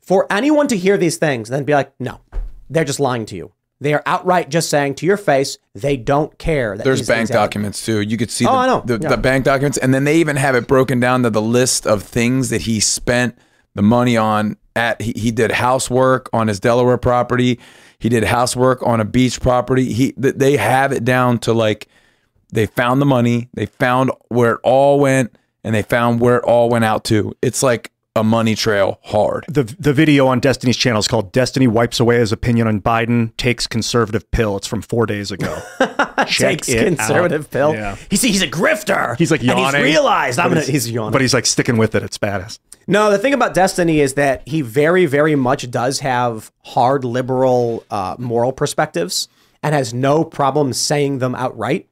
For anyone to hear these things and then be like, no, they're just lying to you. They are outright just saying to your face, they don't care. That There's bank documents too. You could see Oh, the, I know. The, Yeah. the bank documents, and then they even have it broken down to the list of things that he spent the money on. At he, he did housework on his Delaware property. He did housework on a beach property. He they have it down to like they found the money, they found where it all went, and they found where it all went out to. It's like a money trail hard. The the video on Destiny's channel is called "Destiny Wipes Away His Opinion on Biden Takes Conservative Pill." It's from four days ago. Check Takes conservative out. pill. Yeah. He's, he's a grifter. He's like And he's realized I'm gonna. He's yawning. but he's like sticking with it. It's badass. No, the thing about Destiny is that he very, very much does have hard liberal uh, moral perspectives and has no problem saying them outright.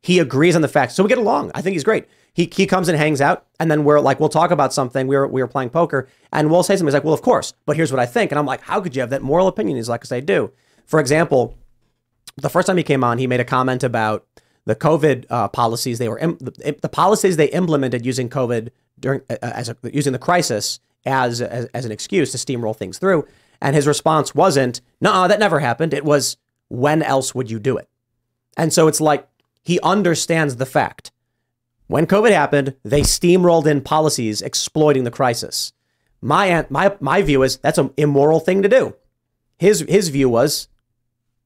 He agrees on the facts, so we get along. I think he's great. He, he comes and hangs out, and then we're like, we'll talk about something. We were we were playing poker, and we'll say something. He's like, well, of course, but here's what I think, and I'm like, how could you have that moral opinion? He's like, because I do. For example, the first time he came on, he made a comment about the COVID uh, policies they were the, the policies they implemented using COVID during uh, as a, using the crisis as, as as an excuse to steamroll things through. And his response wasn't, "No, that never happened." It was, "When else would you do it?" And so it's like he understands the fact. When COVID happened, they steamrolled in policies exploiting the crisis. My my my view is that's an immoral thing to do. His his view was,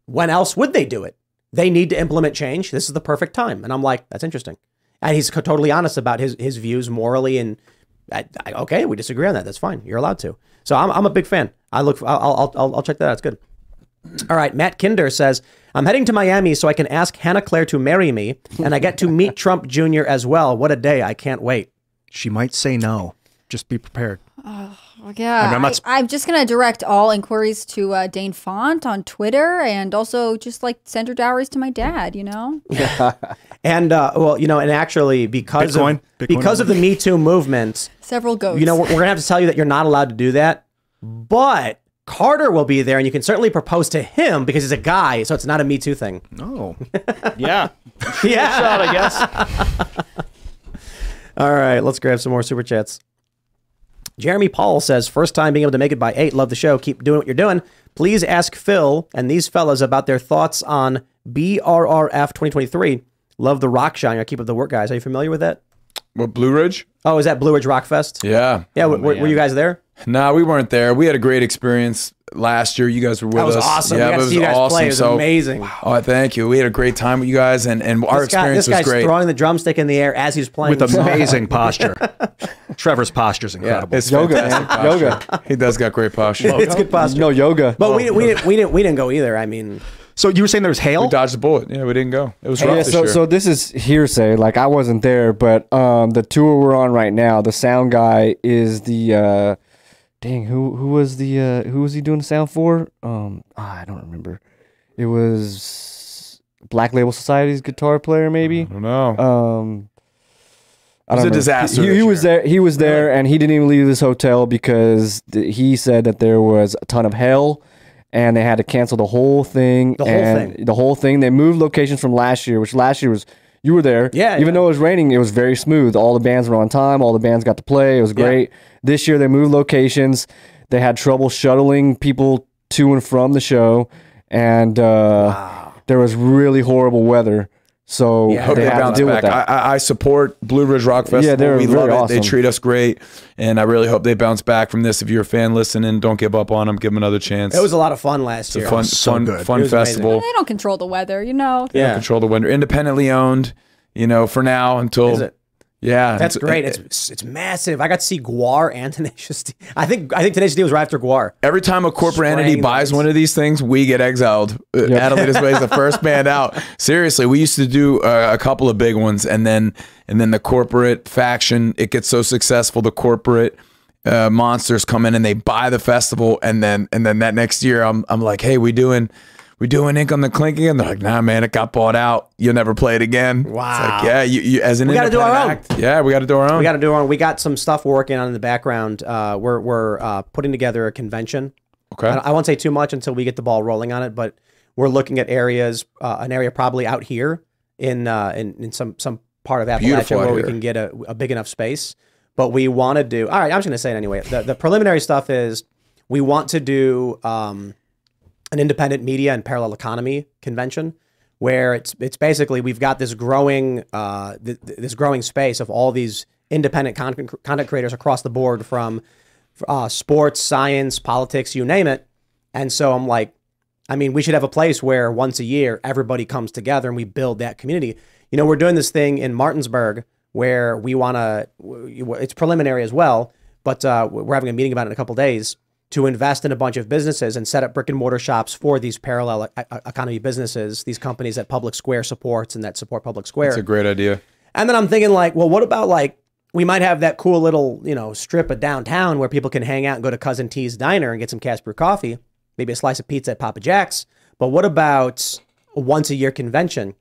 when else would they do it? They need to implement change. This is the perfect time. And I'm like, that's interesting. And he's totally honest about his his views morally. And I, I- okay, we disagree on that. That's fine. You're allowed to. So I'm, I'm a big fan. I look. I'll, I'll I'll I'll check that out. It's good. All right, Matt Kinder says, I'm heading to Miami so I can ask Hannah Claire to marry me, and I get to meet Trump Jr. as well. What a day. I can't wait. She might say no. Just be prepared. Oh, yeah. I'm not- I, am just going to direct all inquiries to uh, Dane Font on Twitter and also just like send your dowries to my dad, you know? Yeah. And, uh, well, you know, and actually, because Bitcoin. of, Bitcoin. because of the Me Too movement, Several goats. you know, we're, we're going to have to tell you that you're not allowed to do that. But Carter will be there, and you can certainly propose to him because he's a guy, so it's not a Me Too thing. No. Yeah. yeah. shot, I guess. All right, let's grab some more super chats. Jeremy Paul says, first time being able to make it by eight. Love the show. Keep doing what you're doing. Please ask Phil and these fellas about their thoughts on BRRF 2023. Love the rock genre. Keep up the work, guys. Are you familiar with that? What Blue Ridge? Oh, is that Blue Ridge Rock Fest? Yeah. Yeah. w- w- were oh, you guys there? Nah, we weren't there. We had a great experience last year. You guys were with us. That was us. awesome. We Yeah, got it to was see you guys awesome. play. It was so, amazing. Oh, thank you. We had a great time with you guys, and, and our this guy, experience this guy's was great. throwing the drumstick in the air as he's playing With amazing posture. Trevor's posture is incredible. It's Yoga, fantastic man. posture. Yoga. He does got great posture. It's good posture. No yoga. But we, didn't, we, didn't, we, didn't, we didn't go either. I mean, So you were saying there was hail? We dodged the bullet. Yeah, we didn't go. It was rough Yeah, this so year. so this is hearsay. Like I wasn't there, but um, the tour we're on right now, the sound guy is the uh, dang who who was the uh, who was he doing the sound for? Um, ah, I don't remember. It was Black Label Society's guitar player, maybe. I don't know. Um, I It was a know. disaster He, he was there. He was there, and he didn't even leave this hotel because th- he said that there was a ton of hell, and they had to cancel the whole thing. The whole and thing. The whole thing. They moved locations from last year, which last year was you were there. Yeah, Even yeah. though it was raining, it was very smooth. All the bands were on time. All the bands got to play. It was Yeah. Great. This year they moved locations. They had trouble shuttling people to and from the show, and uh, there was really horrible weather, so I hope they they had to bounce deal back. with that. I, I, I support Blue Ridge Rock Festival. Yeah, they're we love it. They treat us great, and I really hope they bounce back from this. If you're a fan listening, don't give up on them. Give them another chance. It was a lot of fun last It's a year. fun, So fun, good. fun It was amazing. festival. They don't control the weather, you know. They don't control the weather. Independently owned, you know, for now until. Is it? Yeah, That's and- great. It's it's massive. I got to see GWAR and Tenacious D. I think I think Tenacious D was right after GWAR. Every time a corporate entity buys one of these things, we get exiled. Uh, Adelitas Way is the first band out. Seriously, we used to do uh, a couple of big ones, and then and then the corporate faction it gets so successful, the corporate uh, monsters come in and they buy the festival, and then and then that next year, I'm I'm like, hey, we doing. We doing ink on the clink again? They're like, nah, man, it got bought out. You'll never play it again. Wow. It's like, yeah, you, you as an We gotta do our independent own. act, yeah, we got to do our own. We got to do our own. We got some stuff we're working on in the background. Uh, we're we're uh, putting together a convention. Okay. I, I won't say too much until we get the ball rolling on it, but we're looking at areas, uh, an area probably out here in uh, in, in some some part of Appalachia where we can get a, a big enough space. But we want to do. All right, I'm just gonna say it anyway. The, the preliminary stuff is we want to do um, an independent media and parallel economy convention where it's it's basically we've got this growing uh, th- th- this growing space of all these independent content, content creators across the board from uh, sports, science, politics, you name it. And so I'm like, I mean, we should have a place where once a year everybody comes together and we build that community. You know, we're doing this thing in Martinsburg where we want to. It's preliminary as well, but uh, we're having a meeting about it in a couple days to invest in a bunch of businesses and set up brick and mortar shops for these parallel economy businesses, these companies that Public Square supports and that support Public Square. That's a great idea. And then I'm thinking like, well, what about like we might have that cool little, you know, strip of downtown where people can hang out and go to Cousin T's diner and get some Casper coffee, maybe a slice of pizza at Papa Jack's. But what about a once a year convention?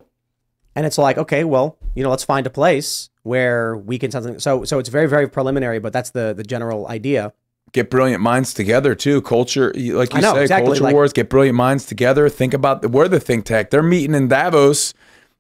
And it's like, okay, well, you know, let's find a place where we can something. So so it's very very preliminary, but that's the the general idea. Get brilliant minds together too. Culture, like you know, say, exactly, culture like- wars. Get brilliant minds together. Think about the, we're the think tank. They're meeting in Davos.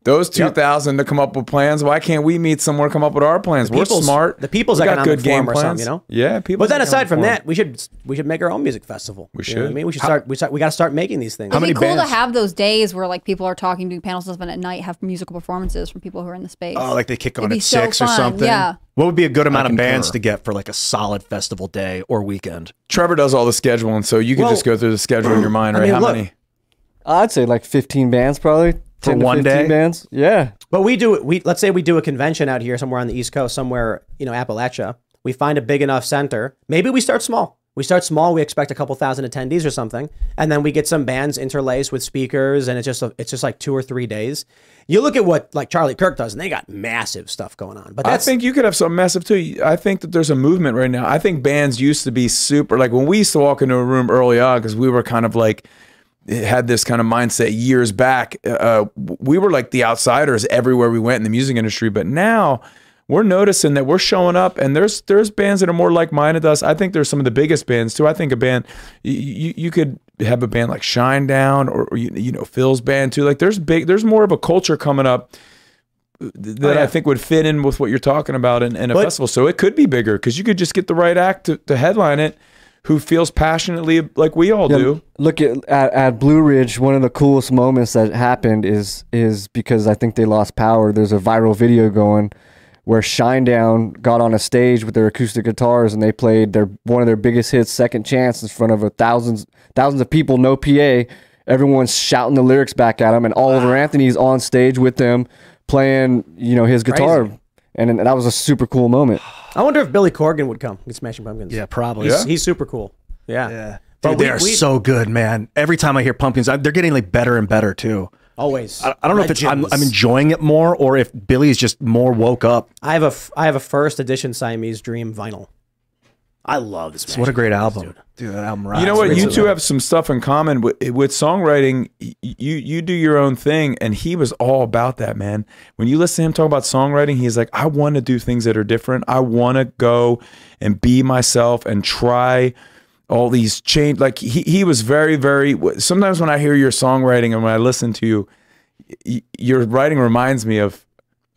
Those two thousand to come up with plans. Why can't we meet somewhere? Come up with our plans. We're smart. The people's we got economic good game or plans. something, you know. Yeah, people. But then aside from that, we should we should make our own music festival. We You know I mean, we should start. We start, we got to start making these things. It'd be cool to have those days where like people are talking, doing panels and at night have musical performances from people who are in the space. Oh, like they kick on It'd be at so six or something. Yeah. What would be a good amount of bands to get for like a solid festival day or weekend? Trevor does all the scheduling, so you can Well, just go through the schedule in your mind, I right? mean, How look, many? I'd say like 15 bands probably. 10 to one 15 day? bands. Yeah. But we do we let's say we do a convention out here somewhere on the East Coast, somewhere you know Appalachia. We find a big enough center. Maybe we start small. We start small. We expect a couple thousand attendees or something, and then we get some bands interlaced with speakers, and it's just a, it's just like two or three days. You look at what like Charlie Kirk does, and they got massive stuff going on. But I think you could have something massive too. I think that there's a movement right now. I think bands used to be super like when we used to walk into a room early on because we were kind of like had this kind of mindset years back. Uh, we were like the outsiders everywhere we went in the music industry, but now we're noticing that we're showing up and there's there's bands that are more like-minded to us. I think there's some of the biggest bands too. I think a band you, you, could have a band like Shinedown or, or you, you know Phil's band too. Like there's big there's more of a culture coming up that Oh, yeah. I think would fit in with what you're talking about in, in a But- festival. So it could be bigger because you could just get the right act to, to headline it who feels passionately like we all Yeah, do. Look at, at at Blue Ridge. One of the coolest moments that happened is is because I think they lost power. There's a viral video going where Shinedown got on a stage with their acoustic guitars and they played their one of their biggest hits, "Second Chance," in front of a thousands thousands of people, no PA. Everyone's shouting the lyrics back at them, and Oliver Anthony's on stage with them playing, you know, his guitar, Crazy. And, and that was a super cool moment. I wonder if Billy Corgan would come. Get Smashing Pumpkins. Yeah, probably. He's, Yeah. he's super cool. Yeah, Yeah. But Dude, we- they are we- so good, man. Every time I hear Pumpkins, I, they're getting like better and better too. Always. I, I don't know if it's I'm, I'm enjoying it more or if Billy is just more woke up. I have a f- I have a first edition Siamese Dream vinyl. I love this. So what a great album, dude. that album rocks. You know what? You two have some stuff in common with, with songwriting. You you do your own thing, and he was all about that, man. When you listen to him talk about songwriting, he's like, I want to do things that are different. I want to go and be myself and try all these change. Like he he was very very. Sometimes when I hear your songwriting and when I listen to you, your writing reminds me of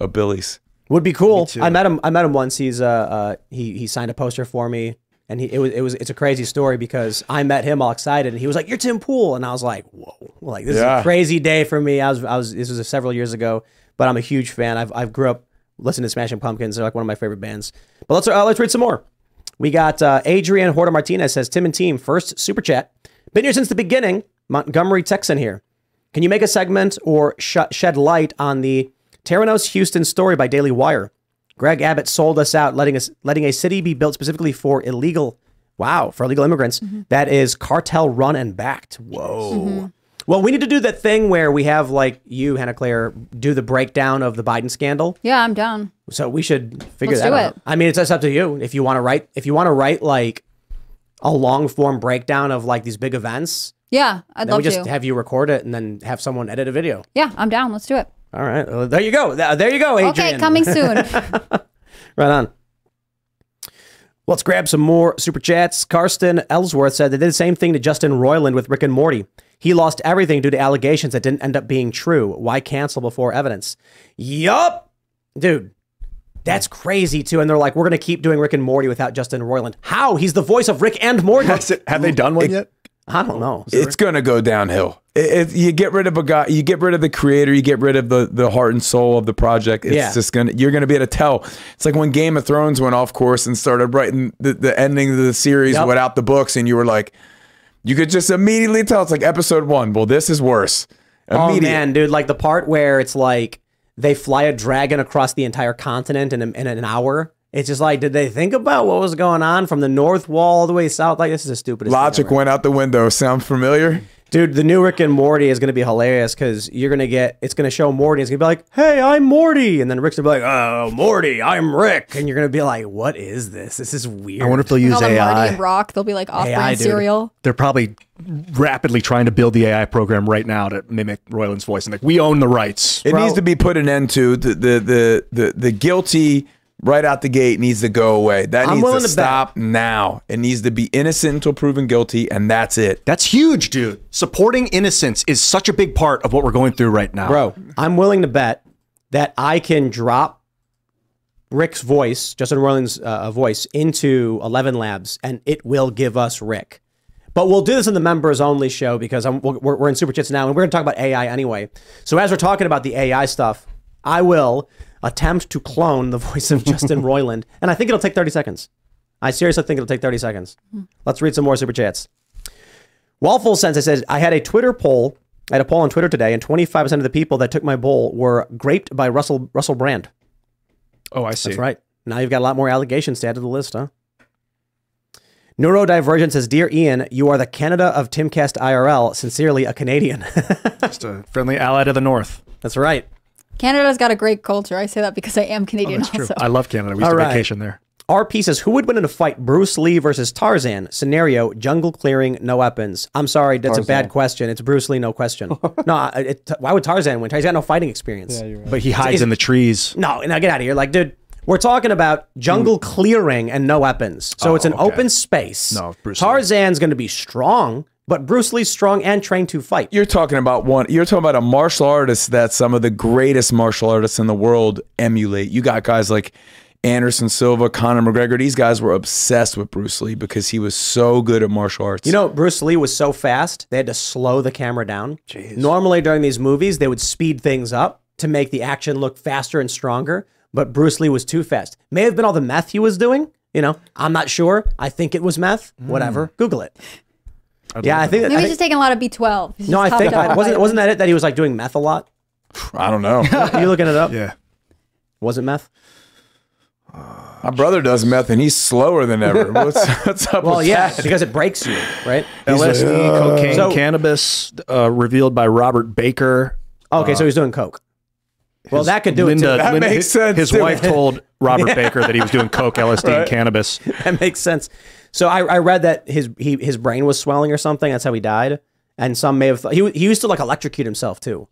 of Billy's. Would be cool. I met him. I met him once. He's uh, uh he he signed a poster for me, and he it was it was it's a crazy story because I met him all excited, and he was like, "You're Tim Pool," and I was like, "Whoa." like this is a crazy day for me. I was, I was, this was several years ago, but I'm a huge fan. I've, I've grew up listening to Smashing Pumpkins. They're like one of my favorite bands. But let's, uh, let's read some more. We got uh, Adrian Horta Martinez says, Tim and team, first super chat. Been here since the beginning. Montgomery Texan here. Can you make a segment or sh- shed light on the Terranos Houston story by Daily Wire? Greg Abbott sold us out, letting us letting a city be built specifically for illegal, wow, for illegal immigrants. Mm-hmm. That is cartel run and backed. Whoa. Mm-hmm. Well, we need to do that thing where we have like you, Hannah Claire, do the breakdown of the Biden scandal. Yeah, I'm down. So we should figure Let's that do out. it. I mean, it's, it's up to you if you want to write. If you want to write like a long form breakdown of like these big events, Yeah, I'd then love we just to. have you record it and then have someone edit a video. yeah, I'm down. Let's do it. All right, well, there you go. Uh, there you go, Adrian. Okay, coming soon. right on. Let's grab some more super chats. Karsten Ellsworth said they did the same thing to Justin Roiland with Rick and Morty. He lost everything due to allegations that didn't end up being true. Why cancel before evidence? Yup. Dude, that's crazy too. And they're like, we're going to keep doing Rick and Morty without Justin Roiland. How? He's the voice of Rick and Morty. Have they done one yet? I don't know. It's gonna go downhill. It, it- you get rid of a guy, you get rid of the creator, you get rid of the the heart and soul of the project. It's Yeah. just gonna you're gonna be able to tell. It's like when Game of Thrones went off course and started writing the, the ending of the series Yep. without the books, and you were like, you could just immediately tell. It's like episode one. Well, this is worse. Oh man, dude! Like the part where it's like they fly a dragon across the entire continent in, a, in an hour. It's just like, did they think about what was going on from the north wall all the way south? Like this is the stupidest. thing Logic went out the window. Sound familiar? Dude, the new Rick and Morty is going to be hilarious because you're going to get, it's going to show Morty. It's going to be like, hey, I'm Morty. And then Rick's going to be like, oh, Morty, I'm Rick. And you're going to be like, what is this? This is weird. I wonder if they'll use all the Marty AI. and Rock, they'll be like AI, off-brand dude. cereal. They're probably rapidly trying to build the AI program right now to mimic Roiland's voice, and like we own the rights. It needs to be put an end to the the the the, the guilty right out the gate needs to go away. That I'm needs willing to to bet. stop now. It needs to be innocent until proven guilty, and that's it. That's huge, dude. Supporting innocence is such a big part of what we're going through right now. Bro, I'm willing to bet that I can drop Rick's voice, Justin Roiland's uh, voice, into Eleven Labs, and it will give us Rick. But we'll do this in the members only show because I'm, we're, we're in Super Chats now, and we're going to talk about AI anyway. So as we're talking about the AI stuff, I will attempt to clone the voice of Justin Roiland, and I think it'll take 30 seconds. I seriously think it'll take 30 seconds. Hmm. Let's read some more Super Chats. Waffle Sensei says, I had a Twitter poll. I had a poll on Twitter today, and 25% of the people that took my poll were graped by Russell Russell Brand. Oh, I see. That's right. Now you've got a lot more allegations to add to the list, huh? Neurodivergent says, Dear Ian, you are the Canada of Timcast IRL. Sincerely, a Canadian. Just a friendly ally to the north. That's right. Canada's got a great culture. I say that because I am Canadian oh, also. I love Canada. We used All to right. vacation there. RP says, Who would win in a fight, Bruce Lee versus Tarzan? Scenario, jungle clearing, no weapons. I'm sorry, that's a bad question. It's Bruce Lee, no question. no, I- it, why would Tarzan win? He's got no fighting experience. Yeah, right. But he hides Is- in the trees. No, now get out of here. Like, dude, we're talking about jungle hmm. clearing and no weapons. So Oh, it's an oh, okay. open space. No, Bruce Tarzan's going to be strong, but Bruce Lee's strong and trained to fight. You're talking about one. You're talking about a martial artist that some of the greatest martial artists in the world emulate. You got guys like Anderson Silva, Conor McGregor. These guys were obsessed with Bruce Lee because he was so good at martial arts. You know, Bruce Lee was so fast, they had to slow the camera down. Normally, during these movies, they would speed things up to make the action look faster and stronger, but Bruce Lee was too fast. May have been all the meth he was doing. You know, I'm not sure. I think it was meth. Hmm. Whatever. Google it. Yeah, I think. Maybe I he's think just taking a lot of B12. No, I think hopped up on wasn't wasn't that it that he was like doing meth a lot? I don't know. Are you looking it up? Yeah. Was it meth? My brother does meth and he's slower than ever. What's, what's up Well, with yeah, that? because it breaks you, right? LSD, cocaine, So- cannabis, uh, revealed by Robert Baker. Okay, Uh, so he's doing coke. Well, that could do Linda, it too. That Linda- makes his, sense, His too. wife told Robert Baker that he was doing coke, LSD, and cannabis. that makes sense. So I, I read that his he, his brain was swelling or something. That's how he died. And some may have thought he he used to like electrocute himself too.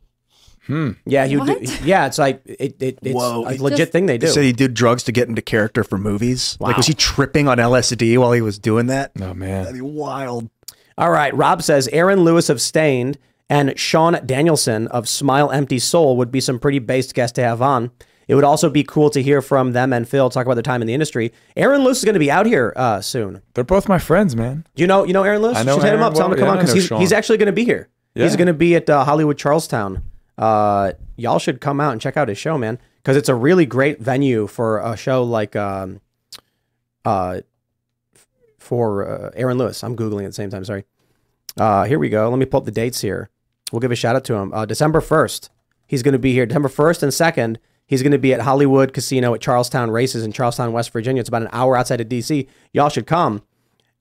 Hmm. Yeah, he would do, yeah. It's like it, it it's Whoa. a He legit just- thing they do. He said he did drugs to get into character for movies. Wow. Like, was he tripping on LSD while he was doing that? Oh man. That'd be wild. All right, Rob says Aaron Lewis of Staind and Sean Danielson of Smile Empty Soul would be some pretty based guests to have on. It would also be cool to hear from them and Phil talk about their time in the industry. Aaron Lewis is going to be out here uh, soon. They're both my friends, man. You know you know Aaron Lewis? I know You should hit him up. Tell him to come Yeah, on because he's, Sean. he's actually going to be here. He's going to be at uh, Hollywood Charlestown. Uh, y'all should come out and check out his show, man, because it's a really great venue for a show like um, uh, for uh, Aaron Lewis. I'm googling at the same time. Sorry. Uh, here we go. Let me pull up the dates here. We'll give a shout out to him. Uh, December 1st, he's going to be here. December 1st and 2nd, he's going to be at Hollywood Casino at Charlestown Races in Charlestown, West Virginia. It's about an hour outside of DC. Y'all should come.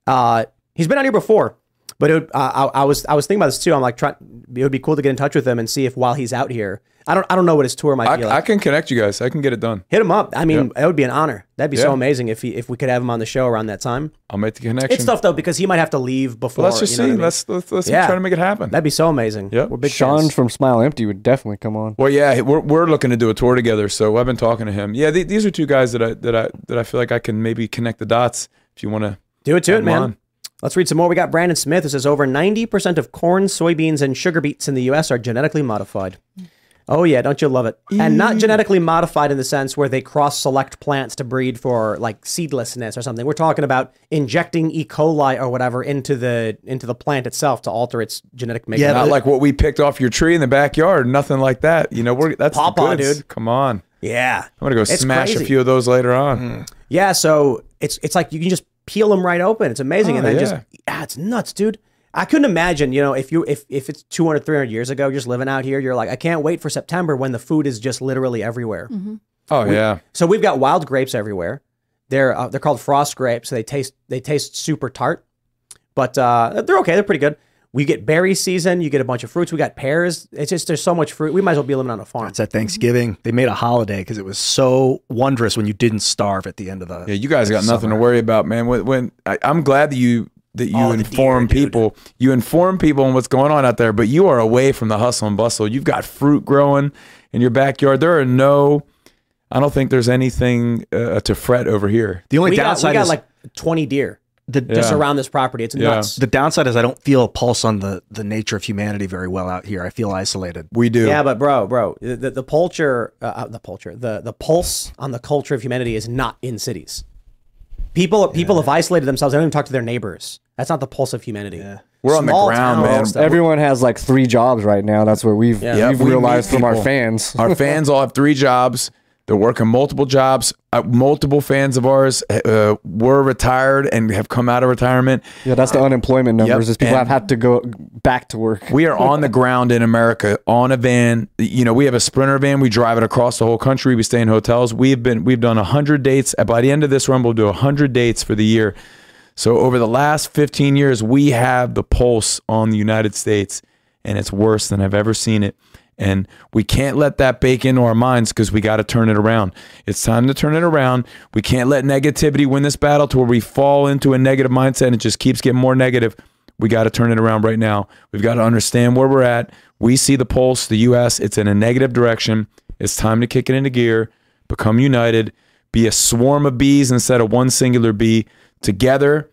Uh, he's been out here before, but it uh, I, I was I was thinking about this too. I'm like, try, it would be cool to get in touch with him and see if while he's out here, I don't I don't know what his tour might I, be like. I can connect you guys. I can get it done. Hit him up. I mean, it would be an honor. That'd be so amazing if he if we could have him on the show around that time. I'll make the connection. It's tough though because he might have to leave before. Well, let's just you know what see. I mean? Let's let's, let's try to make it happen. That'd be so amazing. Yep. We're big Sean fans. from Smile Empty would definitely come on. Well, yeah, we're, we're looking to do a tour together. So I've been talking to him. Yeah, th- these are two guys that I that I that I feel like I can maybe connect the dots. If you want to Do it to it, man. Let's read some more. We got Brandon Smith who says over 90% of corn, soybeans, and sugar beets in the U.S. are genetically modified. Oh, yeah, don't you love it? And not genetically modified in the sense where they cross select plants to breed for like seedlessness or something. We're talking about injecting E. coli or whatever into the into the plant itself to alter its genetic makeup. Yeah, not like what we picked off your tree in the backyard. Nothing like that. You know, we're that's goods. dude. Come on. Yeah. I'm gonna go It's smash crazy. a few of those later on. Mm. Yeah, so it's it's like you can just peel them right open. It's amazing, Oh, and then yeah. just yeah, ah, it's nuts, dude. I couldn't imagine, you know, if you if if it's 200, 300 years ago, just living out here, you're like, I can't wait for September when the food is just literally everywhere. Oh We- yeah. So we've got wild grapes everywhere. They're uh, they're called frost grapes. They taste they taste super tart, but uh, they're okay. They're pretty good. We get berry season. You get a bunch of fruits. We got pears. It's just there's so much fruit. We might as well be living on a farm. It's at Thanksgiving. They made a holiday because it was so wondrous when you didn't starve at the end of the. Yeah, you guys got nothing to worry about, man. When, when I, I'm glad that you that you the inform people, you inform people on what's going on out there, but you are away from the hustle and bustle. You've got fruit growing in your backyard. There are no, I don't think there's anything uh, to fret over here. The only we got, downside we got is like 20 deer the, just around this property. It's nuts. The downside is I don't feel a pulse on the the nature of humanity very well out here. I feel isolated. We do. Yeah, but bro, bro, the the, the culture, uh, uh, the culture, the the pulse on the culture of humanity is not in cities. People people have isolated themselves. They don't even talk to their neighbors. That's not the pulse of humanity. We're on the ground, towns man. stuff. Everyone has like three jobs right now. That's what we've Yeah, we've we meet realized from our fans. Our fans all have three jobs. They're working multiple jobs. Uh, multiple fans of ours uh, were retired and have come out of retirement. Yeah, that's the unemployment numbers. Yep, Is people and- have had to go back to work. We are on the ground in America on a van. You know, we have a sprinter van. We drive it across the whole country. We stay in hotels. We've been we've done hundred dates. By the end of this run, we'll do hundred dates for the year. So over the last 15 years, we have the pulse on the United States, and it's worse than I've ever seen it. And we can't let that bake into our minds because we got to turn it around. It's time to turn it around. We can't let negativity win this battle to where we fall into a negative mindset and it just keeps getting more negative. We got to turn it around right now. We've got to understand where we're at. We see the pulse, the U.S., it's in a negative direction. It's time to kick it into gear, become united, be a swarm of bees instead of one singular bee. Together,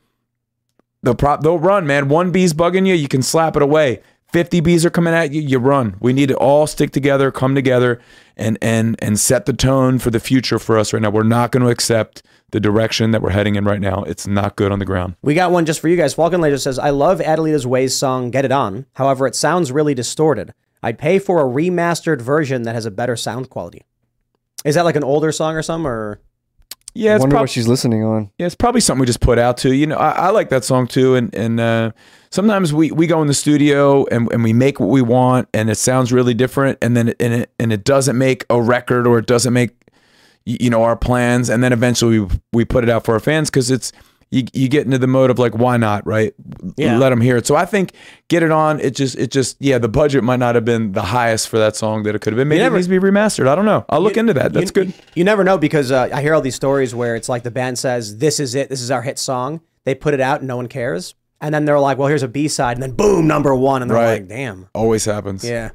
they'll, prop, they'll run, man. One bee's bugging you, you can slap it away. 50 bees are coming at you, you run. We need to all stick together, come together, and and and set the tone for the future for us right now. We're not going to accept the direction that we're heading in right now. It's not good on the ground. We got one just for you guys. Falcon Laser says, I love Adelitas Ways song Get It On. However, it sounds really distorted. I'd pay for a remastered version that has a better sound quality. Is that like an older song or something? Or Yeah, it's Wonder what she's listening on. Yeah, it's probably something we just put out to. You know, I, I like that song too, and and uh, sometimes we, we go in the studio and, and we make what we want, and it sounds really different, and then it, and it and it doesn't make a record or it doesn't make you know our plans, and then eventually we we put it out for our fans because it's you, you get into the mode of like why not right Yeah. let them hear it so i think get it on it just it just yeah the budget might not have been the highest for that song that it could have been maybe never- it needs to be remastered i don't know i'll look into that that's you, good You never know because uh, I hear all these stories where it's like the band says, This is it. This is our hit song. They put it out and no one cares. And then they're like, Well, here's a B side. And then boom, number one. And they're Right. like, Damn. always happens Yeah.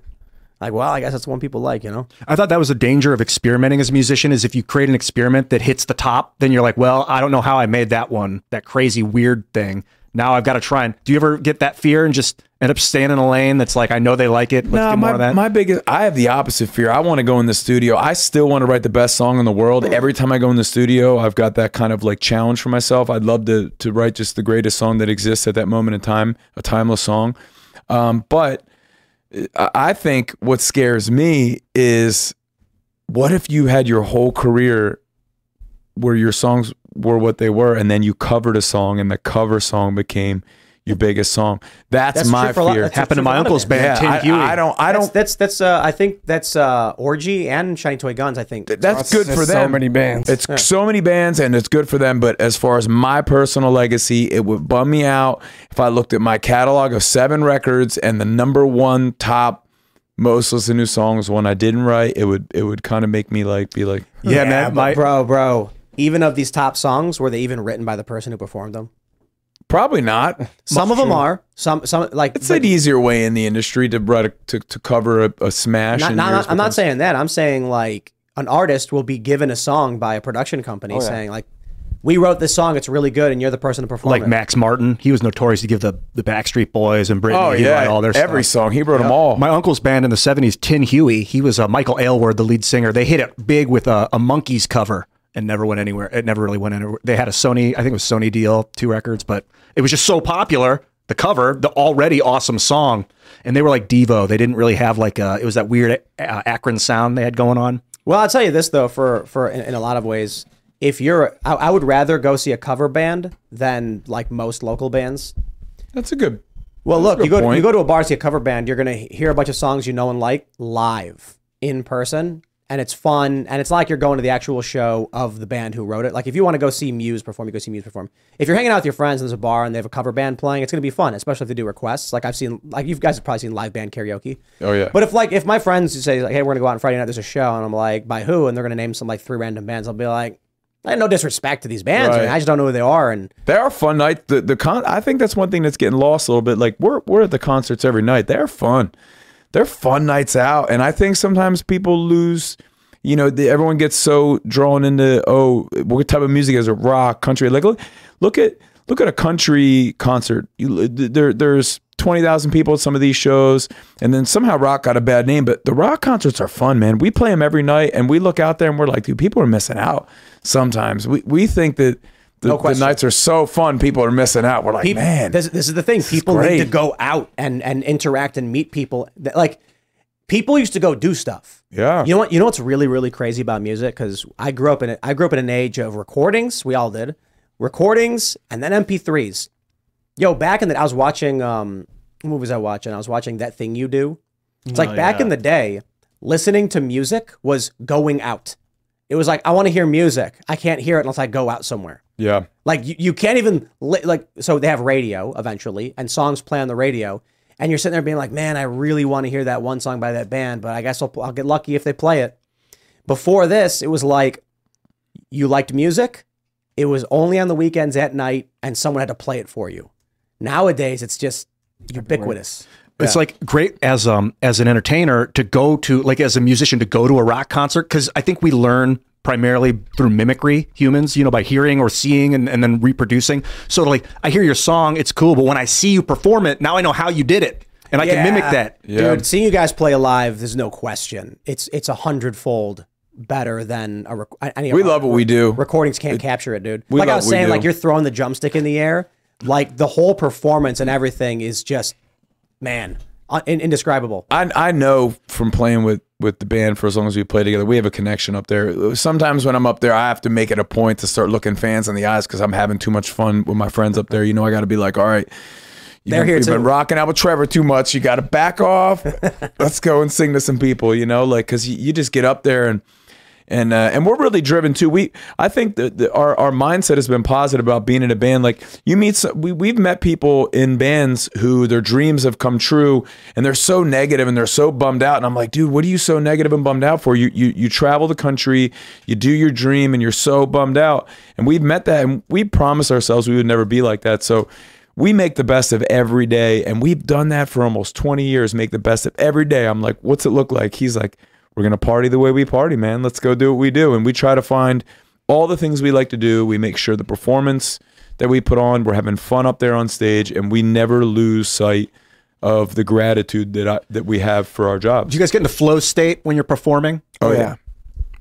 Like, well, I guess that's one people like, you know? I thought that was a danger of experimenting as a musician is if you create an experiment that hits the top, then you're like, well, I don't know how I made that one, that crazy weird thing. Now I've got to try and do you ever get that fear and just end up staying in a lane that's like, I know they like it. Let's No, do more my, of that. my biggest, I have the opposite fear. I want to go in the studio. I still want to write the best song in the world. Every time I go in the studio, I've got that kind of like challenge for myself. I'd love to to write just the greatest song that exists at that moment in time, a timeless song. Um, but I think what scares me is what if you had your whole career where your songs were what they were, and then you covered a song, and the cover song became your biggest song. That's, That's my true for a lot- fear. that's true for a lot of bands. Yeah, I, I don't. I don't. That's that's, uh, I think that's uh, Orgy and Shiny Toy Guns. I think That's good for them. So many bands. It's Yeah. so many bands, and it's good for them. But as far as my personal legacy, it would bum me out if I looked at my catalog of seven records and the number one top most listened to song was one I didn't write. It would it would kind of make me like be like, but bro, bro. Even of these top songs, were they even written by the person who performed them? Probably not. Some of them are. Some some like It's an easier way in the industry to write a, to, to cover a, a smash. Not, and not, I'm not saying that. I'm saying like an artist will be given a song by a production company Oh, yeah. saying like, "We wrote this song. It's really good, and you're the person to perform it. Like it." Max Martin, he was notorious to give the the Backstreet Boys and Britney. Oh, he'd yeah, all their every stuff. song. He wrote them all. My uncle's band in the '70s, Tin Huey. He was uh, Michael Aylward, the lead singer. They hit it big with a, a Monkees cover and never went anywhere. It never really went anywhere. They had a Sony, I think it was Sony deal, two records, but it was just so popular. The cover, the already awesome song, and they were like Devo. They didn't really have like a, it was that weird uh, Akron sound they had going on. Well, I'll tell you this though, for for in, in a lot of ways, if you're, I, I would rather go see a cover band than like most local bands. That's a good. Well, look, good you go point. you go to a bar see a cover band, you're gonna hear a bunch of songs you know and like live in person, and it's fun, and it's not like you're going to the actual show of the band who wrote it. Like if you want to go see Muse perform, you go see Muse perform. If you're hanging out with your friends and there's a bar and they have a cover band playing, it's gonna be fun, especially if they do requests. Like I've seen, like you guys have probably seen live band karaoke. Oh yeah. But if like if my friends say like, hey, we're gonna go out on Friday night, there's a show, and I'm like, by who? And they're gonna name some like three random bands. I'll be like, I have no disrespect to these bands, Right. man. I just don't know who they are. And They are fun nights. The the con. I think that's one thing that's getting lost a little bit. Like we're we're at the concerts every night. They're fun. They're fun nights out, and I think sometimes people lose. You know, the, everyone gets so drawn into oh, what type of music is it? Rock, country. Like look, look at look at a country concert. You there there's twenty thousand people at some of these shows, and then somehow rock got a bad name. But the rock concerts are fun, man. We play them every night, and we look out there and we're like, dude, people are missing out. Sometimes we we think that. The, No the nights are so fun. People are missing out. We're like, Peop- man, this, this is the thing. People need great. to go out and and interact and meet people. That- Like people used to go do stuff. Yeah. You know what? You know what's really really crazy about music? Because I grew up in it. I grew up in an age of recordings. We all did recordings and then MP3s. Yo, back in the I was watching um what movie was I watching? I was watching that thing you do. It's like Oh, back yeah. in the day, listening to music was going out. It was like I want to hear music. I can't hear it unless I go out somewhere. yeah. Like you, you can't even li- like so they have radio eventually and songs play on the radio and you're sitting there being like, "Man, I really want to hear that one song by that band, but I guess I'll, I'll get lucky if they play it." Before this, it was like you liked music, it was only on the weekends at night and someone had to play it for you. Nowadays, it's just ubiquitous. It's Yeah. like great as um as an entertainer to go to like as a musician to go to a rock concert because I think we learn primarily through mimicry humans you know by hearing or seeing and, and then reproducing so like I hear your song it's cool but when I see you perform it now I know how you did it and I can mimic Yeah. that Dude, seeing you guys play live, there's no question. It's it's a hundredfold better than a rec- any We love what we do. Recordings can't capture it, dude. we like I was saying, like you're throwing the drumstick in the air, like the whole performance and everything is just, man, uh, in- indescribable. I I know from playing with with the band for as long as we play together, we have a connection up there. Sometimes when I'm up there, I have to make it a point to start looking fans in the eyes because I'm having too much fun with my friends up there. You know, I got to be like, all right. You've They're been, here you've been rocking out with Trevor too much. You got to back off. Let's go and sing to some people. You know, like because you, you just get up there and and uh, and we're really driven too. We I think that our our mindset has been positive about being in a band. Like you meet some, we we've met people in bands who their dreams have come true and they're so negative and they're so bummed out. And I'm like, dude, what are you so negative and bummed out for? You you you travel the country, you do your dream, and you're so bummed out. And we've met that, and we promised ourselves we would never be like that. So. We make the best of every day, and we've done that for almost 20 years. Make the best of every day. I'm like, what's it look like? He's like, we're gonna party the way we party, man. Let's go do what we do. And we try to find all the things we like to do. We make sure the performance that we put on, we're having fun up there on stage, and we never lose sight of the gratitude that I, that we have for our jobs. do you guys get into flow state when you're performing Oh yeah.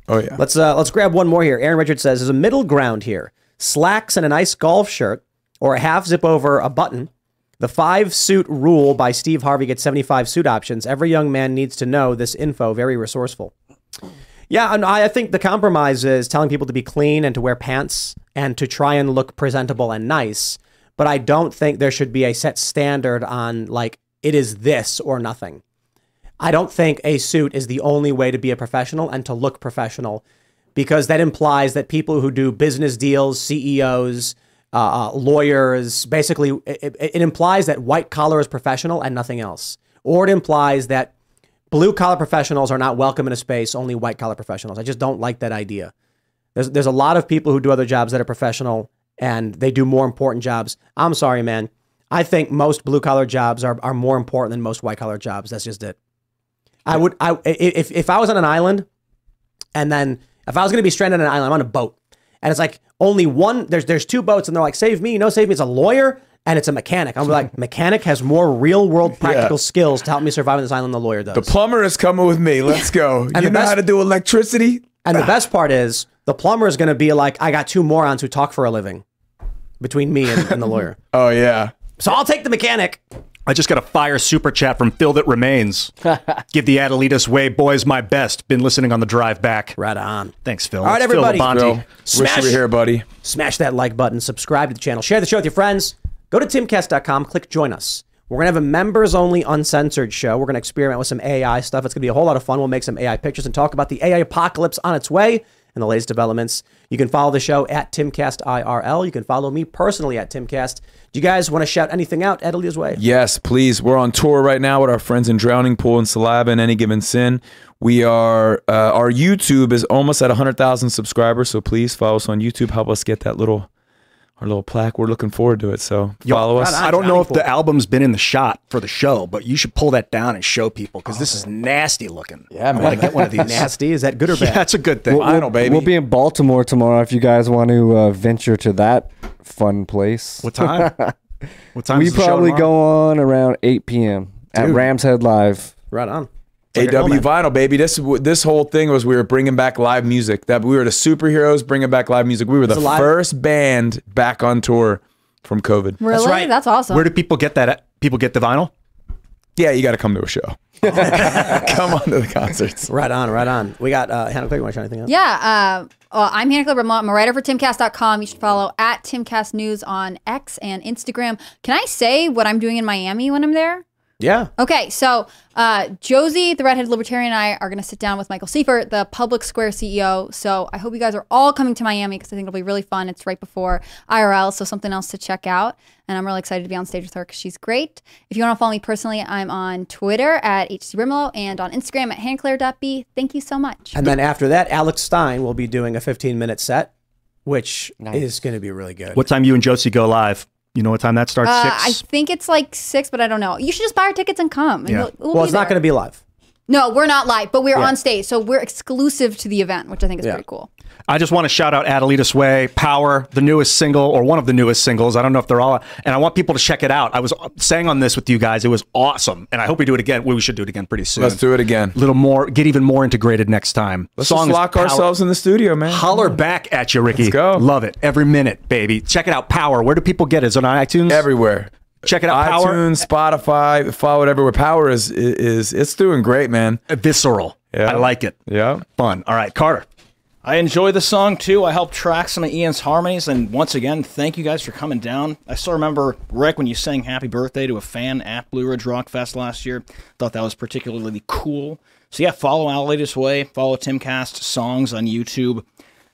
Oh yeah. Let's uh, let's grab one more here. Aaron Richards says there's a middle ground here: slacks and a nice golf shirt, or a half zip over a button, The five suit rule by Steve Harvey gets 75 suit options. Every young man needs to know this info. Very resourceful. Yeah, and I I think the compromise is telling people to be clean and to wear pants and to try and look presentable and nice. But I don't think there should be a set standard on like it is this or nothing. I don't think a suit is the only way to be a professional and to look professional because that implies that people who do business deals, CEOs, uh, uh, lawyers, basically, it, it- implies that white collar is professional and nothing else. Or it implies that blue collar professionals are not welcome in a space, only white collar professionals. I just don't like that idea. There's, there's a lot of people who do other jobs that are professional and they do more important jobs. I'm sorry, man. I think most blue collar jobs are, are more important than most white collar jobs. That's just it. I would, i- if, if I was on an island and then if I was going to be stranded on an island, I'm on a boat and it's like only one, there's, there's two boats and they're like, save me, you know, save me. It's a lawyer and it's a mechanic. I'm like, mechanic has more real world practical skills to help me survive on this island than the lawyer does. The plumber is coming with me. Let's go. And you know best- how to do electricity? And the ah. best part is the plumber is going to be like, I got two morons who talk for a living between me and, and the lawyer. Oh yeah. So I'll take the mechanic. I just got a fire super chat from Phil that remains. Give the Adelitas way, boys, my best. Been listening on the drive back. Right on. Thanks, Phil. All right, It's Phil everybody. Labonte. Phil, wish you were here, buddy. Smash that like button, subscribe to the channel, share the show with your friends. Go to timcast.com, click join us. We're going to have a members only uncensored show. We're going to experiment with some AI stuff. It's going to be a whole lot of fun. We'll make some AI pictures and talk about the AI apocalypse on its way and the latest developments. You can follow the show at TimcastIRL. You can follow me personally at Timcast. Do you guys want to shout anything out Adelitas Way? Yes, please. We're on tour right now with our friends in Drowning Pool and Saliva and Any Given Sin. We are, uh, our YouTube is almost at 100,000 subscribers. So please follow us on YouTube. Help us get that little, our little plaque. We're looking forward to it. So follow us. I don't know if the album's been in the shot for the show, but you should pull that down and show people because this is nasty looking. Yeah, I want to get one of these. Nasty? Is that good or bad? Yeah, that's a good thing. We'll, we'll- We'll be in Baltimore tomorrow if you guys want to uh, venture to that fun place. What time? what time? we is the probably tomorrow? go on around 8 p.m. at Dude. Rams Head Live. Right on. AW Vinyl, baby. This this whole thing was we were bringing back live music. That we were the superheroes bringing back live music. We were the It's a live- first band back on tour from COVID. Really? That's awesome. Where do people get that? At? People get the vinyl? Yeah, you got to come to a show. come on to the concerts. Right on, right on. We got uh, Hannah Quick. You want to shout anything else? Yeah, uh, well, I'm Hannah Clipper. I'm a writer for timcast.com. You should follow at timcast news on X and Instagram. Can I say what I'm doing in Miami when I'm there? Yeah. Okay, so uh, Josie, the redhead libertarian, and I are going to sit down with Michael Seifert, the Public Square CEO. So I hope you guys are all coming to Miami because I think it'll be really fun. It's right before IRL, so something else to check out. And I'm really excited to be on stage with her because she's great. If you want to follow me personally, I'm on Twitter at HCBrimelow and on Instagram at hannahclaire.b. Thank you so much. And then after that, Alex Stein will be doing a 15 minute set, which is going to be really good. What time you and Josie go live? You know what time that starts? Uh, I think it's like six, but I don't know. You should just buy our tickets and come. and Yeah. we'll- we'll well, be it's not going to be live. No, we're not live, but we're Yeah. on stage, so we're exclusive to the event, which I think is Yeah. pretty cool. I just want to shout out Adelitas Way, Power, the newest single or one of the newest singles. I don't know if they're all, and I want people to check it out. I was uh, saying on this with you guys, it was awesome, and I hope we do it again. We should do it again pretty soon. Let's do it again. A little more, get even more integrated next time. Let's Song lock ourselves in the studio, man. Holler back at you, Ricky. Let's go. Love it every minute, baby. Check it out, Power. Where do people get it? Is it on iTunes? Everywhere. Check it out, Power. iTunes, Spotify, follow it everywhere. Power is is it's doing great, man. Visceral. Yeah. I like it. Yeah. Fun. All right, Carter. I enjoy the song too. I helped track some of Ian's harmonies, and once again, thank you guys for coming down. I still remember Rick when you sang "Happy Birthday" to a fan at Blue Ridge Rock Fest last year. Thought that was particularly cool. So yeah, follow Adelitas Way, follow Timcast songs on YouTube.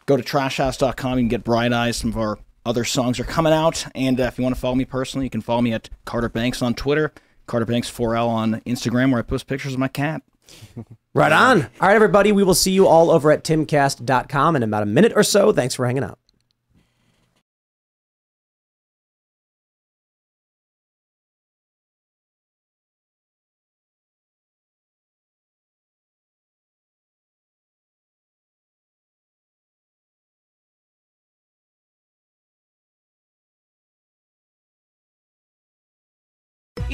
Go to trashhouse.com. You can get Bright Eyes. Some of our other songs are coming out, and uh, if you want to follow me personally, you can follow me at Carter Banks on Twitter, Carter Banks 4L on Instagram, where I post pictures of my cat. Right on. All right, everybody. We will see you all over at timcast.com in about a minute or so. Thanks for hanging out.